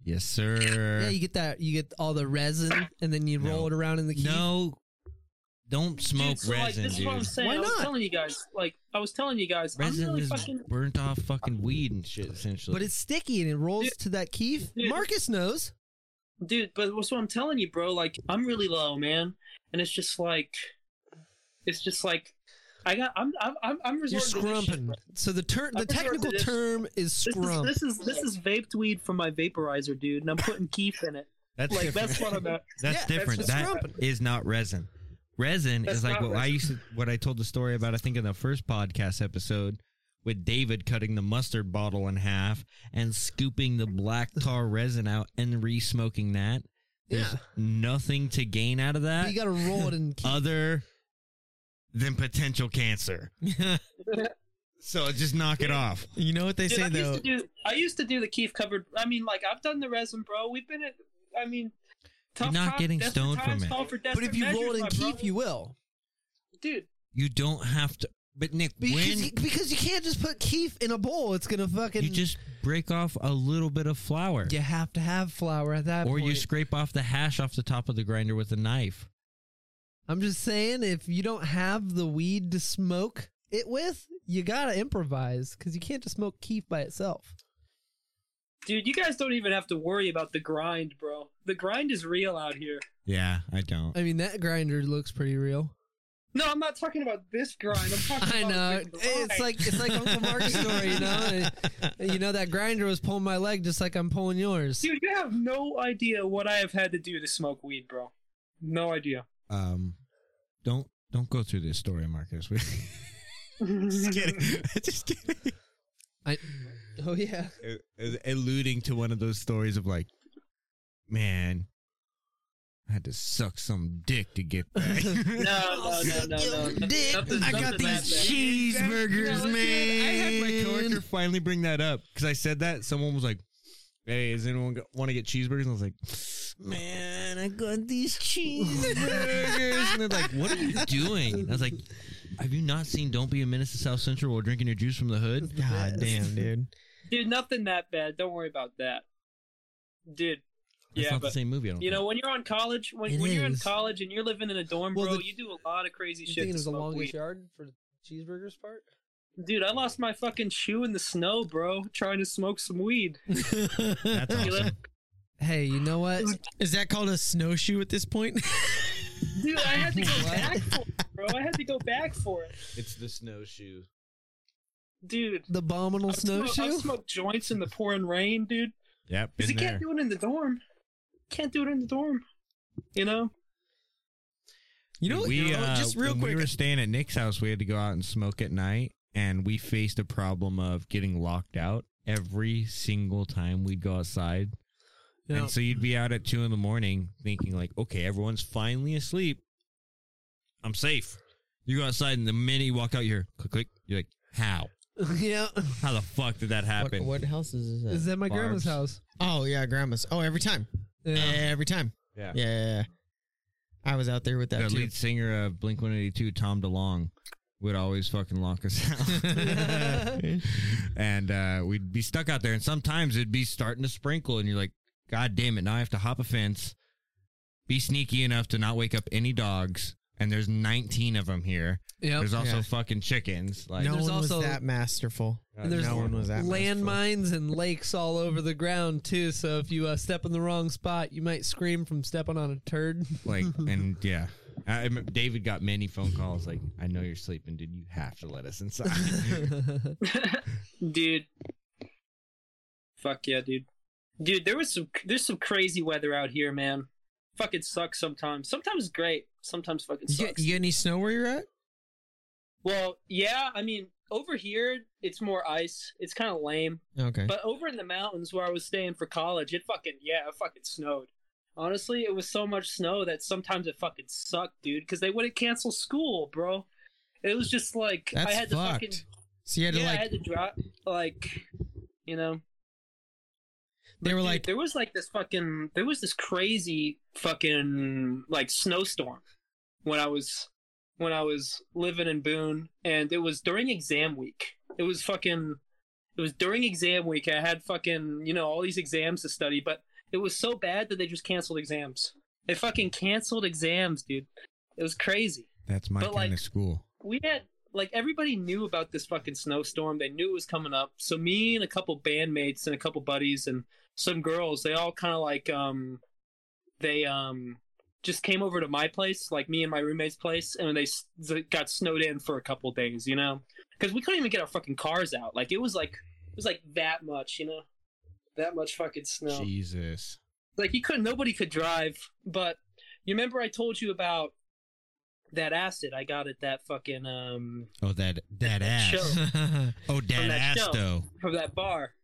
A: Yes, sir.
B: Yeah, you get that. You get all the resin, and then you
A: No.
B: roll it around in the key.
A: no, don't smoke
D: dude, so like
A: resin,
D: this is
A: dude.
D: what i'm saying
B: Why
D: i was
B: not?
D: telling you guys like i was telling you guys
A: Resin
D: i'm really
A: is
D: fucking
A: burnt off fucking weed and shit, essentially.
B: but it's sticky and it rolls
D: Dude.
B: to that keef.
D: Dude.
B: Marcus knows.
D: dude but what's what i'm telling you bro like i'm really low man and it's just like it's just like i got i'm i'm i'm, I'm
B: You're
D: resorting to this shit,
B: scrumping. So the term, the technical term is
D: this is, this is this is vaped weed from my vaporizer dude and i'm putting keef in it
A: that's
D: like
A: different.
D: that's what i'm at
A: That's
B: Yeah,
A: different.
D: that's
A: That
B: scrumping.
A: is not resin. Resin
D: That's
A: is like
D: not
A: what I used to, what I told the story about. I think in the first podcast episode with David cutting the mustard bottle in half and scooping the black tar resin out and re-smoking that. There's
B: Yeah.
A: nothing to gain out of
B: But
A: that
B: you got to roll it in (laughs) keef.
A: other than potential cancer. (laughs) so just knock it off.
C: You know what they
D: Dude,
C: say
D: I
C: though.
D: used to do I used to do the keef covered I mean like I've done the resin bro we've been at I mean tough You're
A: not
D: times,
A: getting stoned from it.
B: but if
D: desperate
B: you roll it in
D: my
B: keef,
D: brother.
B: you will.
D: dude
A: You don't have to. But Nick,
B: Because,
A: when
B: you, because you can't just put keef in a bowl. It's gonna fucking.
A: you just break off a little bit of flour,
B: You have to have flour at that
A: or
B: point.
A: you scrape off the hash off the top of the grinder with a knife.
B: I'm just saying, if you don't have the weed to smoke, it with, you gotta improvise because you can't just smoke keef by itself.
D: Dude, you guys don't even have to worry about the grind, bro. The grind is real out here.
A: Yeah, I don't.
B: I mean, that grinder looks pretty real.
D: No, I'm not talking about this grind. I'm talking (laughs)
B: I
D: about
B: know.
D: the
B: It's like it's like (laughs) Uncle Mark's story, you know. (laughs) You know that grinder was pulling my leg just like I'm pulling yours.
D: Dude, you have no idea what I have had to do to smoke weed, bro. No idea.
A: Um, don't don't go through this story, Marcus. Just kidding. Just kidding. (laughs)
B: Oh yeah.
A: It- it- alluding to one of those stories of like, man, I had to suck some dick to get (laughs) that.
D: No, no, (laughs) no, no, no.
A: Dick,
D: Nothing-
A: I got
D: nothing that
A: these
D: bad.
A: cheeseburgers,
D: Yeah,
A: man. I had my
D: man.
A: coworker finally bring that up because I said that. Someone was like, "Hey, does anyone want to get cheeseburgers?" And I was like, "Man, I got these cheeseburgers." and they're like, "What are you doing?" And I was like, "Have you not seen Don't Be a Menace to South Central while drinking your juice from the hood?"
C: God damn, dude.
D: Dude, nothing that bad. Don't worry about that. Dude.
A: That's
D: yeah,
A: not the same movie. I don't
D: you know, when you're on college, when, when you're in college and you're living in a dorm,
B: Well,
D: bro,
B: the-
D: you do a lot of crazy
B: You
D: shit.
B: thinking
D: to
B: it was the longest
D: weed.
B: yard for the cheeseburgers part?
D: Dude, I lost my fucking shoe in the snow, bro, trying to smoke some weed. (laughs)
A: That's awesome.
B: Hey, you know what? (laughs)
C: Is that called a snowshoe at this point? (laughs)
D: Dude, I had to go back for it, bro. I had to go back for it.
A: It's the snowshoe.
D: Dude.
B: The abominable
D: I've smoked,
B: snowshoe.
D: I've smoked joints in the pouring rain, dude.
A: Yep,
D: Because you
A: there.
D: can't do it in the dorm. Can't do it in the dorm. You know?
C: You know,
A: we
C: you know,
A: uh,
C: just real
A: when
C: quick.
A: we were staying at Nick's house. We had to go out and smoke at night, and we faced a problem of getting locked out every single time we'd go outside.
B: Yeah.
A: And so you'd be out at two in the morning, thinking like, "Okay, everyone's finally asleep. I'm safe." You go outside, and the minute you walk out, you hear click click. You're like, "How? (laughs)
B: yeah.
A: How the fuck did that
C: what,
A: happen?"
C: what house is this?
B: Is
C: At?
B: that my grandma's
A: Barb's.
B: house?
C: Oh yeah, grandma's. Oh, every time.
B: Yeah.
C: Every time.
A: Yeah.
C: Yeah, yeah, yeah. I was out there with that
A: The
C: too.
A: lead singer of Blink 182, Tom DeLonge, would always fucking lock us out. (laughs) and uh, we'd be stuck out there, and sometimes it'd be starting to sprinkle, and you're like, God damn it, now I have to hop a fence, be sneaky enough to not wake up any dogs, and there's 19 of them here.
B: Yep.
A: There's also
C: Yeah.
A: fucking chickens. Like,
C: no
B: there's
C: one
B: also-
C: was that masterful.
B: And there's
C: no one was that masterful.
B: landmines and lakes all over the ground too. So if you uh, step in the wrong spot, you might scream from stepping on a turd. (laughs)
A: like, and yeah. I, I- David got many phone calls like, I know you're sleeping, dude. You have to let us inside. (laughs)
D: dude. Fuck yeah, dude. Dude, there was some there's some crazy weather out here, man. Fucking sucks sometimes. Sometimes it's great. Sometimes fucking
C: You
D: sucks.
C: get, you get any snow where you're at?
D: Well, yeah, I mean, over here it's more ice. It's kind of lame.
C: Okay.
D: But over in the mountains where I was staying for college, it fucking yeah, it fucking snowed. Honestly, it was so much snow that sometimes it fucking sucked, dude, because they wouldn't cancel school, bro. It was just like
C: That's
D: I had to fucking
C: fucked. So you had to
D: yeah, I had to drop like you know.
C: They were
D: dude,
C: like-
D: there was like this fucking there was this crazy fucking like snowstorm when I was when I was living in Boone, and it was during exam week. It was fucking it was during exam week. I had fucking you know all these exams to study, but it was so bad that they just canceled exams. They fucking canceled exams, dude. It was crazy
A: That's my
D: But,
A: kind
D: like-
A: of school.
D: we had like everybody knew about this fucking snowstorm. They knew it was coming up. So me and a couple bandmates and a couple buddies and some girls, they all kind of like um they um just came over to my place, like me and my roommate's place, and they got snowed in for a couple days, you know, because we couldn't even get our fucking cars out. Like it was like it was like that much, you know, that much fucking snow
A: Jesus.
D: like you couldn't nobody could drive but you remember i told you about that acid i got at that fucking um
A: Oh, that that ass.
D: show (laughs)
A: Oh, that,
D: that
A: ass
D: show.
A: though.
D: from that bar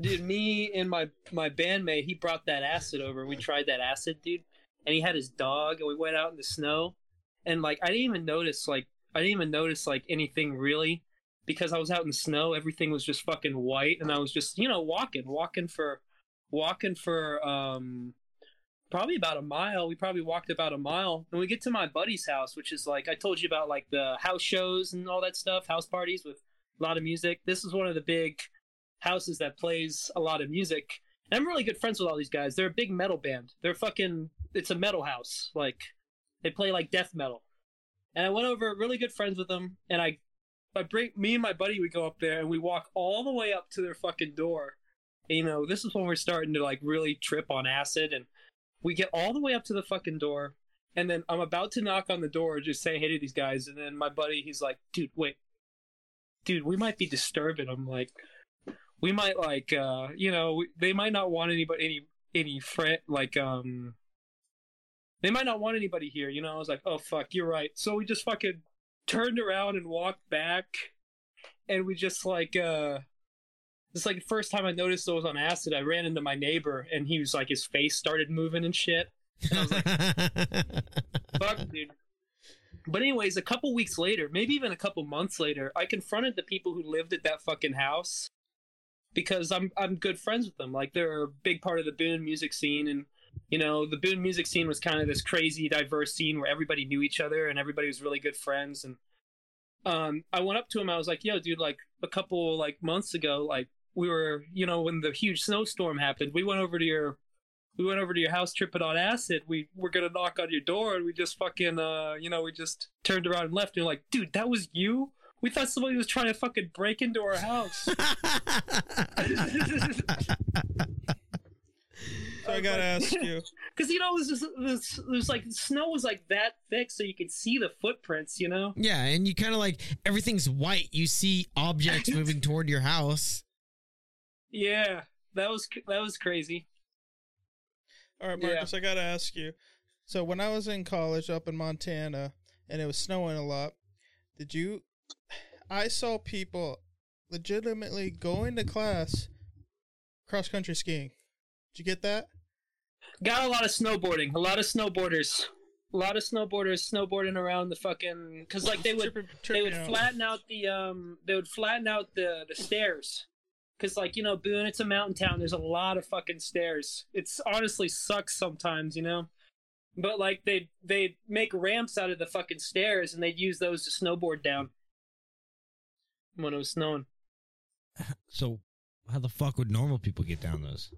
D: dude me and my my bandmate he brought that acid over we tried that acid dude. And he had his dog and we went out in the snow. And like i didn't even notice like i didn't even notice like anything really because i was out in the snow. Everything was just fucking white and i was just you know walking walking for walking for um probably about a mile. We probably walked about a mile. And we get to my buddy's house which is like i told you about like the house shows and all that stuff house parties with a lot of music. This is one of the big houses that plays a lot of music and i'm really good friends with all these guys they're a big metal band they're fucking it's a metal house like they play like death metal and i went over really good friends with them and i I bring me and my buddy would go up there and we walk all the way up to their fucking door. And, you know, this is when we're starting to like really trip on acid and we get all the way up to the fucking door and then I'm about to knock on the door just say hey to these guys and then my buddy he's like, "Dude, wait. Dude, we might be disturbing." I'm like, "We might like uh, you know, they might not want anybody any any friend like um they might not want anybody here, you know." I was like, "Oh fuck, you're right." So we just fucking turned around and walked back and we just like uh it's like the first time I noticed I was on acid, I ran into my neighbor and he was like his face started moving and shit. (laughs) Fuck, dude. But anyways, a couple weeks later, maybe even a couple months later, I confronted the people who lived at that fucking house because I'm I'm good friends with them. Like they're a big part of the Boone music scene, and you know the Boone music scene was kind of this crazy, diverse scene where everybody knew each other and everybody was really good friends. And um, I went up to him, I was like, "Yo, dude, like a couple like months ago, like we were, you know, when the huge snowstorm happened, we went over to your we went over to your house tripping on acid. We were gonna knock on your door, and we just fucking, uh, you know, we just turned around and left. And you're like, dude, that was you. We thought somebody was trying to fucking break into our house. (laughs)
E: So I gotta ask you. (laughs)
D: Because you know, there's was just it was, it was like snow was like that thick, so you could see the footprints. You know.
C: yeah, and you kind of like everything's white. You see objects (laughs) moving toward your house.
D: Yeah, that was that was crazy.
E: All right,
D: Yeah.
E: Marcus, I gotta ask you. So when I was in college up in Montana and it was snowing a lot, did you? I saw people legitimately going to class cross country skiing. Did you get that?
D: Got a lot of snowboarding. A lot of snowboarders. A lot of snowboarders snowboarding around the fucking because like they would they would flatten out the um they would flatten out the the stairs because like you know Boone it's a mountain town there's a lot of fucking stairs it's honestly sucks sometimes you know but like they they make ramps out of the fucking stairs and they'd use those to snowboard down when it was snowing
A: So how the fuck would normal people get down those?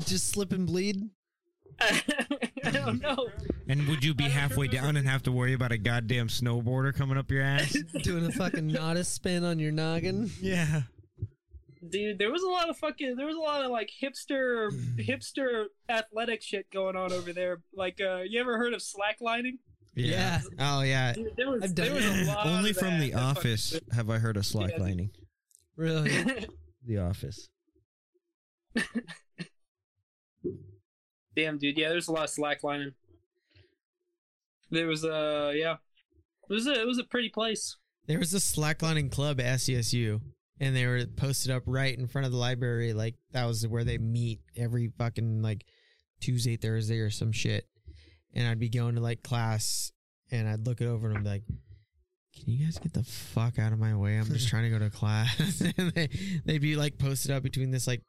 B: Just slip and bleed. (laughs)
D: I don't know
A: And would you be halfway down and have to worry about a goddamn snowboarder coming up your ass? (laughs)
B: Doing a fucking Nodus spin on your noggin.
A: yeah.
D: dude there was a lot of fucking there was a lot of like hipster (clears throat) hipster athletic shit going on over there like uh you ever heard of slacklining
B: Yeah.
C: Oh yeah,
D: Dude, there was,
B: I've done
D: there was a lot
A: Only
D: of
A: from
D: that
A: The Office have I heard of slacklining.
B: Really? (laughs)
A: The Office.
D: Damn, dude. Yeah, there's a lot of slacklining. There was uh yeah. It was a it was a pretty place.
C: there was a slacklining club at SCSU, and they were posted up right in front of the library. Like that was where they meet every fucking like Tuesday, Thursday, or some shit. And I'd be going to like class, and I'd look it over and I'd be like, "Can you guys get the fuck out of my way? I'm just (laughs) trying to go to class." (laughs) and they they'd be like posted up between this like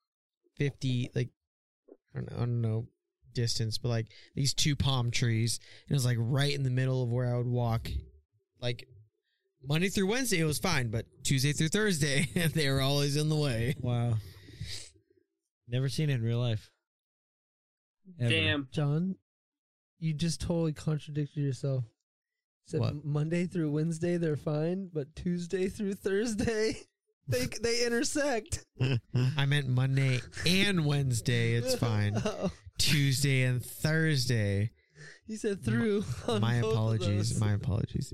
C: fifty like I don't know, I don't know distance, but like these two palm trees, and it was like right in the middle of where I would walk, like Monday through Wednesday it was fine, but Tuesday through Thursday (laughs) they were always in the way.
A: Wow. Never seen it in real life. Ever.
D: Damn.
B: John, you just totally contradicted yourself. Said
C: What?
B: Monday through Wednesday they're fine, but Tuesday through Thursday (laughs) they (laughs) they intersect.
C: I meant Monday and Wednesday. It's (laughs) fine.
B: Oh,
C: Tuesday and Thursday.
B: you said through. on
C: My
B: both of
C: apologies.
B: those.
C: My apologies.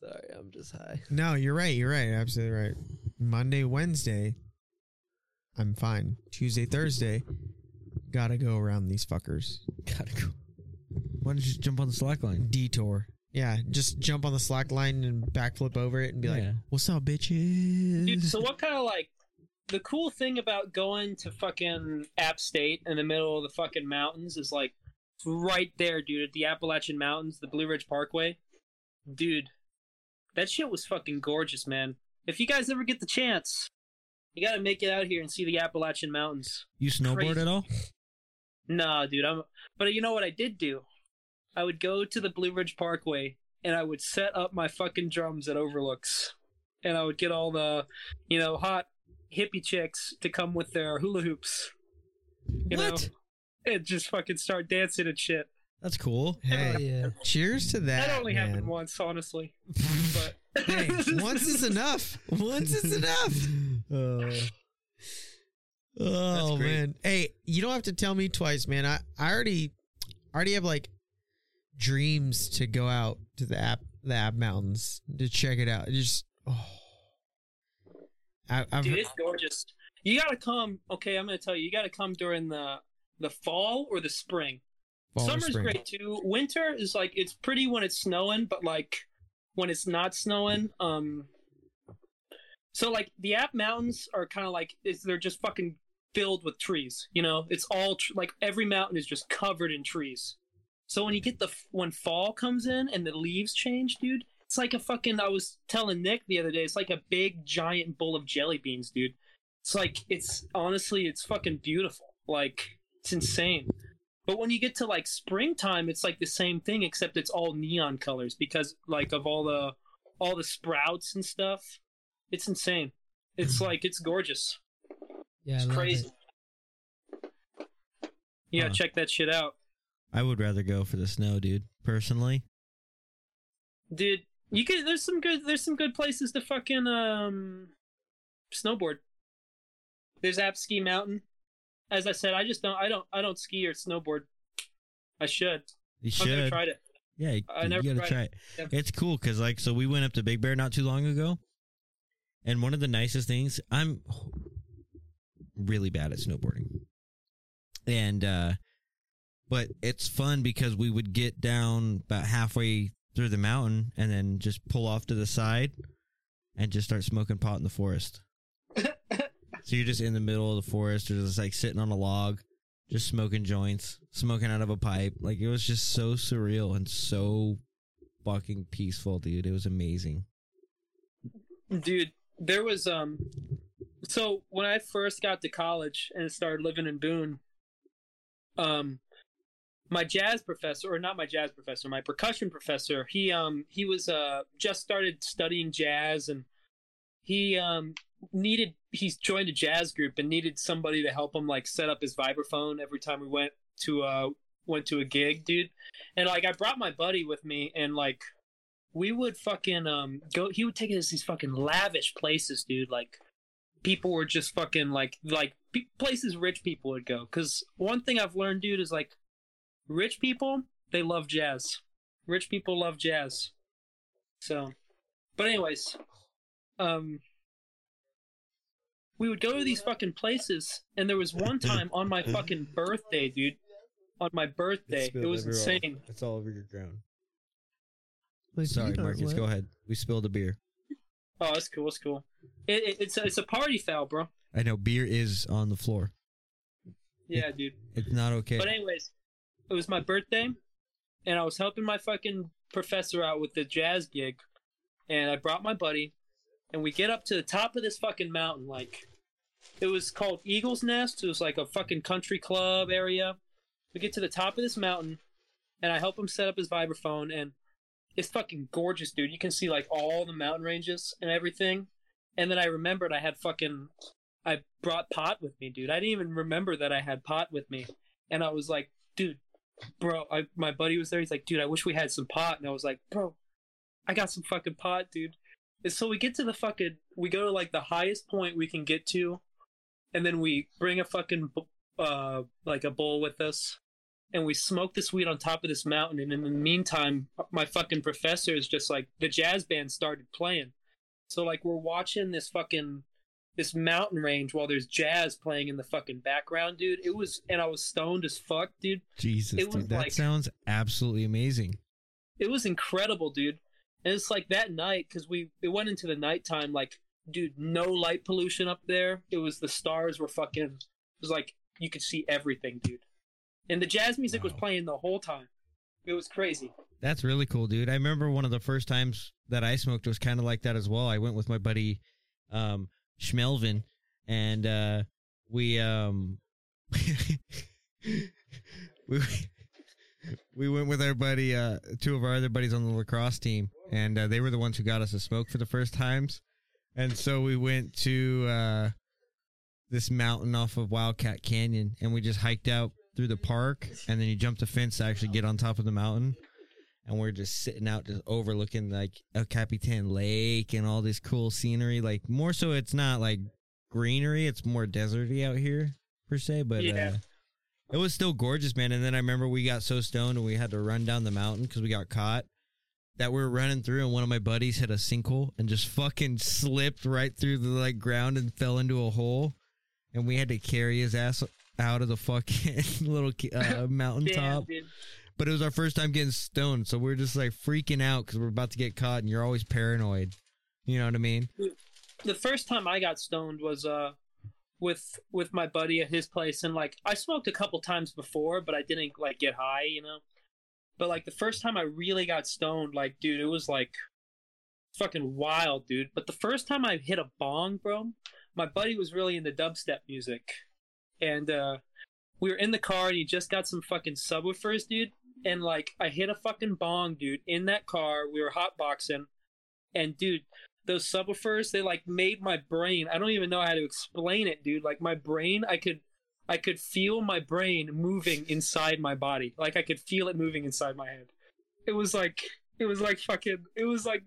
B: Sorry, I'm just high.
C: No, you're right. You're right. Absolutely right. Monday, Wednesday, I'm fine. Tuesday, Thursday, gotta go around these fuckers.
A: Gotta go. Why don't you just jump on the slack line?
C: Detour. Yeah, just jump on the slack line and backflip over it and be like,
A: Yeah.
C: "What's up, bitches?"
D: Dude, so what kind of like the cool thing about going to fucking App State in the middle of the fucking mountains is like right there, dude, at the Appalachian Mountains, the Blue Ridge Parkway. Dude, that shit was fucking gorgeous, man. If you guys ever get the chance, you gotta make it out here and see the Appalachian Mountains.
A: You snowboard
D: Crazy.
A: at all?
D: Nah, dude, I'm. But you know what I did do? I would go to the Blue Ridge Parkway and I would set up my fucking drums at Overlooks, and I would get all the, you know, hot hippie chicks to come with their hula hoops. You
A: What?
D: know, and just fucking start dancing and shit.
A: That's cool.
C: Hey,
B: yeah.
C: cheers to that.
D: That only
C: man.
D: happened once, honestly. (laughs) But
C: Hey, once is (laughs) enough. Once is enough. (laughs)
A: Uh,
C: Oh man. Hey, you don't have to tell me twice, man. I, I already already have like dreams to go out to the app the app mountains to check it out. It just oh I, I've
D: Dude, it's gorgeous. You gotta come. Okay, I'm gonna tell you. You gotta come during the the fall or the spring.
C: fall
D: Summer's
C: spring.
D: great too. Winter is like it's pretty when it's snowing, but like when it's not snowing, um. So like the App Mountains are kind of like is they're just fucking filled with trees. You know, it's all tr- like every mountain is just covered in trees. So when you get the when fall comes in and the leaves change, dude, it's like a fucking. I was telling Nick the other day, it's like a big giant bowl of jelly beans, dude. It's like it's honestly, it's fucking beautiful. Like it's insane. But when you get to like springtime, it's like the same thing, except it's all neon colors because like of all the all the sprouts and stuff. It's insane. It's (clears throat) like it's gorgeous.
B: Yeah,
D: It's
B: love
D: crazy.
B: it.
D: Yeah,
A: Huh.
D: check that shit out,
A: I would rather go for the snow, dude. Personally,
D: dude. You could. There's some good. There's some good places to fucking um snowboard. There's App Ski Mountain. As I said, I just don't. I don't. I don't ski or snowboard. I should.
A: you
D: I've never
A: should.
D: tried it.
A: Yeah, you,
D: I
A: you
D: never
A: gotta
D: tried
A: try
D: it.
A: it.
D: Yeah.
A: It's cool because like so we went up to Big Bear not too long ago, and one of the nicest things I'm really bad at snowboarding, and uh but it's fun because we would get down about halfway through the mountain and then just pull off to the side and just start smoking pot in the forest. (laughs) so you're just in the middle of the forest or just like sitting on a log just smoking joints, smoking out of a pipe. Like it was just so surreal and so fucking peaceful, dude. It was amazing.
D: dude there was um so when i first got to college and started living in boone um my jazz professor or not my jazz professor my percussion professor he um he was uh just started studying jazz and he um needed he's joined a jazz group and needed somebody to help him like set up his vibraphone every time we went to uh went to a gig dude. And like i brought my buddy with me and like we would fucking um go he would take us these fucking lavish places dude. Like people were just fucking like like pe- places rich people would go. Because one thing i've learned dude is like rich people they love jazz. Rich people love jazz. So but anyways um we would go to these fucking places and there was one time on my fucking birthday dude. On my birthday it was insane.
A: It's all over your ground.
B: My
A: Sorry,
B: feet aren't
A: Marcus.
B: wet.
A: Go ahead. We spilled a beer.
D: oh it's cool it's cool it, it, it's a, it's a party foul bro
A: I know beer is on the floor.
D: yeah dude
A: It's not okay.
D: But anyways, it was my birthday, and I was helping my fucking professor out with the jazz gig, and I brought my buddy, and we get up to the top of this fucking mountain. Like, it was called Eagle's Nest. It was like a fucking country club area. We get to the top of this mountain, and I help him set up his vibraphone, and it's fucking gorgeous, dude. You can see like all the mountain ranges and everything. And then I remembered I had fucking I brought pot with me, dude. I didn't even remember that I had pot with me. And I was like, dude, bro, I, my buddy was there. He's like, dude, I wish we had some pot. And I was like, bro, I got some fucking pot, dude. And so we get to the fucking, we go to like the highest point we can get to. And then we bring a fucking, uh, like a bowl with us. And we smoke this weed on top of this mountain. And in the meantime, my fucking professor is just like, the jazz band started playing. So like, we're watching this fucking, this mountain range while there's jazz playing in the fucking background, dude. It was, and I was stoned as fuck, dude.
A: Jesus,
D: it was
A: dude, that
D: like-
A: sounds absolutely amazing.
D: It was incredible, dude. And it's like that night because we it went into the nighttime. Like, dude, no light pollution up there. It was the stars were fucking. It was like you could see everything, dude. And the jazz music was playing the whole time. It was crazy.
A: That's really cool, dude. I remember one of the first times that I smoked was kind of like that as well. I went with my buddy um Schmelvin and uh we um (laughs) we we went with our buddy uh two of our other buddies on the lacrosse team and uh, they were the ones who got us a smoke for the first times. And so we went to uh this mountain off of Wildcat Canyon and we just hiked out through the park and then you jump the fence to actually get on top of the mountain and we're just sitting out, just overlooking like El Capitan Lake and all this cool scenery. Like more so, it's not like greenery; it's more deserty out here per se. But
D: Yeah.
A: uh, it was still gorgeous, man. And then I remember we got so stoned and we had to run down the mountain because we got caught. That we were running through, and one of my buddies hit a sinkhole and just fucking slipped right through the like ground and fell into a hole, and we had to carry his ass out of the fucking (laughs) little uh, (laughs) mountaintop.
D: Damn.
A: But it was our first time getting stoned, so we're just like freaking out because we're about to get caught, and you're always paranoid. You know what I mean?
D: the first time I got stoned was uh with with my buddy at his place and like I smoked a couple times before but I didn't like get high, you know. But like the first time I really got stoned, like dude, it was like fucking wild, dude. But the first time I hit a bong, bro, my buddy was really into dubstep music. And uh we were in the car and he just got some fucking subwoofers, dude. And like I hit a fucking bong, dude, in that car. We were hotboxing. And dude, those subwoofers they like made my brain i don't even know how to explain it dude like my brain i could i could feel my brain moving inside my body like i could feel it moving inside my head it was like it was like fucking it was like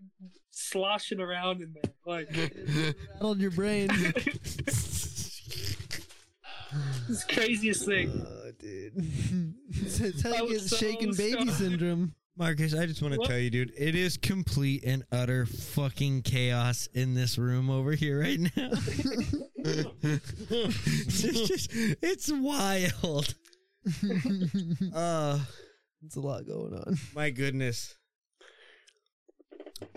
D: sloshing around in there like (laughs)
B: Rattled your brain. (laughs) (laughs)
D: this craziest thing
B: oh, dude. That's how
D: I
B: you get
D: so
B: shaken baby
D: stoned.
B: syndrome.
A: Marcus, I just want to
D: What?
A: tell you, dude, it is complete and utter fucking chaos in this room over here right now. (laughs) it's just, it's wild. (laughs) Uh,
B: It's a lot going on.
A: my goodness.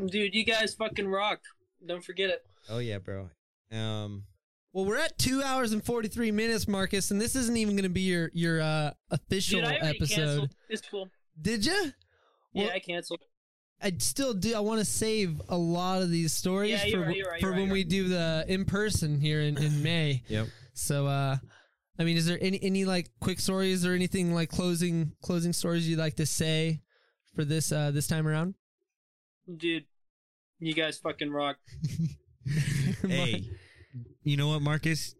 D: dude you guys fucking rock don't forget it
A: Oh yeah, bro. Um,
B: Well, we're at two hours and forty three minutes, Marcus, and this isn't even going to be your your uh, official
D: dude i already
B: episode.
D: canceled it's cool
B: Did you?
D: yeah i canceled
B: I still do. I want to save a lot of these stories
D: Yeah,
B: for
D: right, right,
B: for
D: you're right,
B: when we do the in person here in, in May. (laughs)
A: Yep.
B: So, uh, I mean, is there any any like quick stories or anything like closing closing stories you'd like to say for this uh this time around?
D: dude you guys fucking rock (laughs)
A: hey, you know what, Marcus?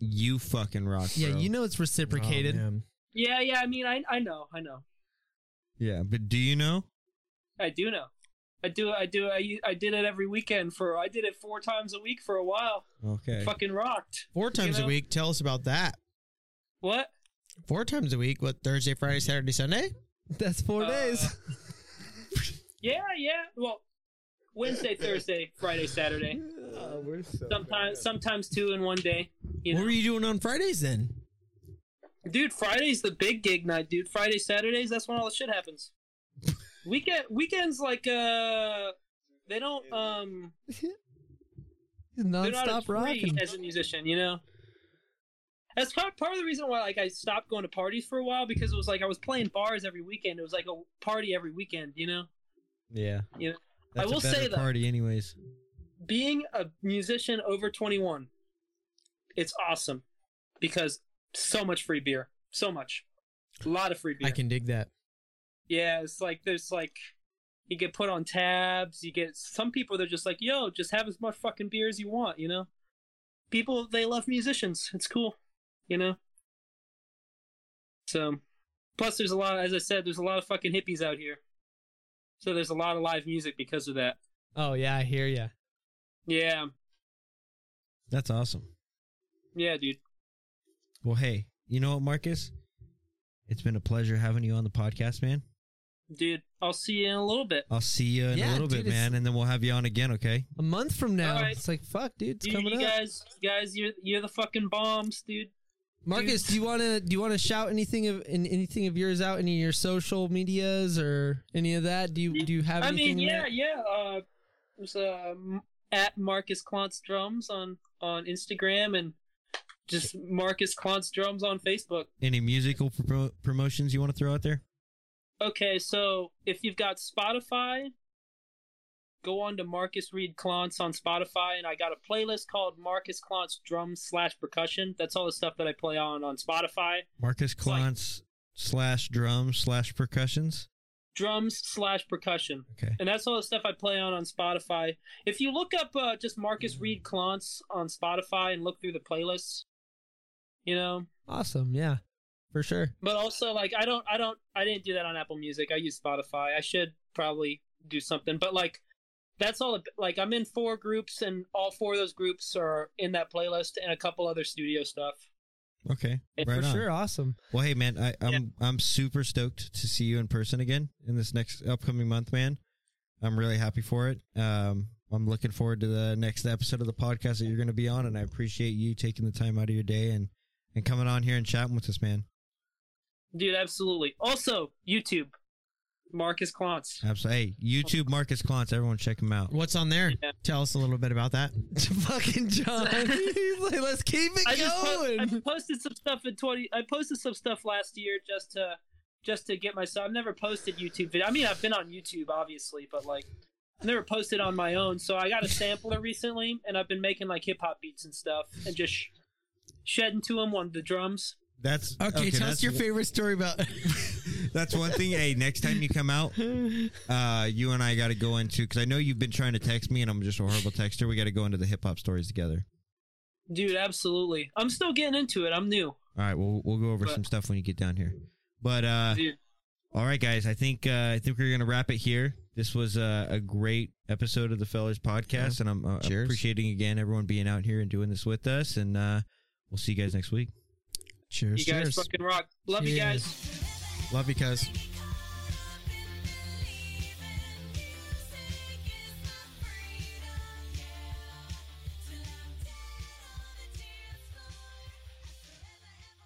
A: You fucking rock.
B: Yeah,
A: bro.
B: you know it's reciprocated.
C: Oh, man.
D: yeah yeah i mean i i know i know
A: Yeah, but do you know?
D: I do know. I do. I do. I, I did it every weekend for. I did it four times a week for a while.
A: Okay.
D: Fucking rocked.
C: Four times
D: know?
C: a week. Tell us about that.
D: What?
C: Four times a week. What Thursday, Friday, Saturday, Sunday?
B: That's four
D: Uh,
B: days. (laughs)
D: Yeah, yeah. Well, Wednesday, (laughs) Thursday, Friday, Saturday. Sometimes, sometimes two in one day. You
C: What
D: know,
C: were you doing on Fridays then?
D: dude. Friday's the big gig night, dude. Friday, Saturdays. That's when all the shit happens. (laughs) Weekend, weekends like uh, they don't um, (laughs) they're not
B: Non-stop
D: as free
B: rocking.
D: as a musician, you know. That's part, part of the reason why like I stopped going to parties for a while because it was like I was playing bars every weekend. It was like a party every weekend, you know.
A: Yeah.
D: Yeah.
A: That's
D: I will
A: a
D: say, though-
A: party, anyways.
D: Being a musician over 21, it's awesome because so much free beer, so much, a lot of free beer.
C: I can dig that.
D: Yeah, it's like there's like you get put on tabs. You get some people they're just like, yo, just have as much fucking beer as you want, you know. People they love musicians. It's cool, you know. So, plus there's a lot. As I said, there's a lot of fucking hippies out here. So there's a lot of live music because of that.
B: Oh yeah, I hear ya.
D: Yeah,
A: That's awesome.
D: yeah, dude.
A: Well, hey, you know what, Marcus? It's been a pleasure having you on the podcast, man.
D: Dude, I'll see you in a little bit.
A: I'll see you in
B: Yeah,
A: a little
B: dude,
A: bit, man, and then we'll have you on again, okay?
B: A month from now,
D: All right.
B: it's like fuck, dude, it's
D: You,
B: coming
D: you
B: up.
D: guys, you guys, you're you're the fucking bombs, dude.
B: Marcus, do you want to do you want to shout anything of in, anything of yours out? Any of your social medias or any of that? Do you do you have
D: I
B: anything?
D: mean, yeah,
B: that?
D: yeah. Uh, there's uh, at Marcus Clonts Drums on on Instagram and just Marcus Clonts Drums on Facebook.
A: Any musical pro- promotions you want to throw out there?
D: Okay, so if you've got Spotify, go on to Marcus Reed Clonts on Spotify, and I got a playlist called Marcus Clonts Drums slash Percussion. That's all the stuff that I play on on Spotify.
A: Marcus
D: like-
A: slash drums slash percussions.
D: Drums slash percussion.
A: Okay.
D: and that's all the stuff I play on on Spotify. If you look up uh, just Marcus Reed Clonts on Spotify and look through the playlists, you know,
B: Awesome, yeah. for sure.
D: But also, like, I don't, I don't, I didn't do that on Apple Music. I use Spotify. I should probably do something. But like, that's all. Like, I'm in four groups, and all four of those groups are in that playlist, and a couple other studio stuff.
A: Okay,
D: Yeah,
A: right
B: for
A: on.
B: sure, awesome.
A: Well, hey man, I, I'm I'm super stoked to see you in person again in this next upcoming month, man. I'm really happy for it. Um, I'm looking forward to the next episode of the podcast that you're going to be on, and I appreciate you taking the time out of your day and and coming on here and chatting with us, man.
D: Dude, absolutely. Also, YouTube, Marcus Clonts.
A: Absolutely. Hey, YouTube Marcus Clonts, everyone check him out.
C: What's on there?
D: Yeah.
C: Tell us a little bit about that. (laughs)
B: Fucking John. (laughs) He's like, let's keep it
D: I just po- I posted some stuff in twenty. I posted some stuff last year just to just to get myself. I've never posted YouTube video. I mean, I've been on YouTube obviously, but like I've never posted on my own. So I got a sampler recently, and I've been making like hip hop beats and stuff, and just sh- shedding to them on the drums.
A: That's
C: Okay, tell us your favorite story about. (laughs)
A: That's one thing. Hey, next time you come out, uh, you and I got to go into because I know you've been trying to text me, and I'm just a horrible texter. We got to go into the hip hop stories together.
D: Dude, absolutely. I'm still getting into it. I'm new.
A: All right, we'll we'll go over
D: But-
A: some stuff when you get down here. But uh,
D: Dude,
A: all right, guys, I think uh, I think we're gonna wrap it here. This was uh, a great episode of the Fellers Podcast, and I'm uh, appreciating again everyone being out here and doing this with us. And uh, we'll see you guys next week.
C: Cheers.
D: you guys
C: cheers.
D: fucking rock. Love you guys.
C: Love you, cuz.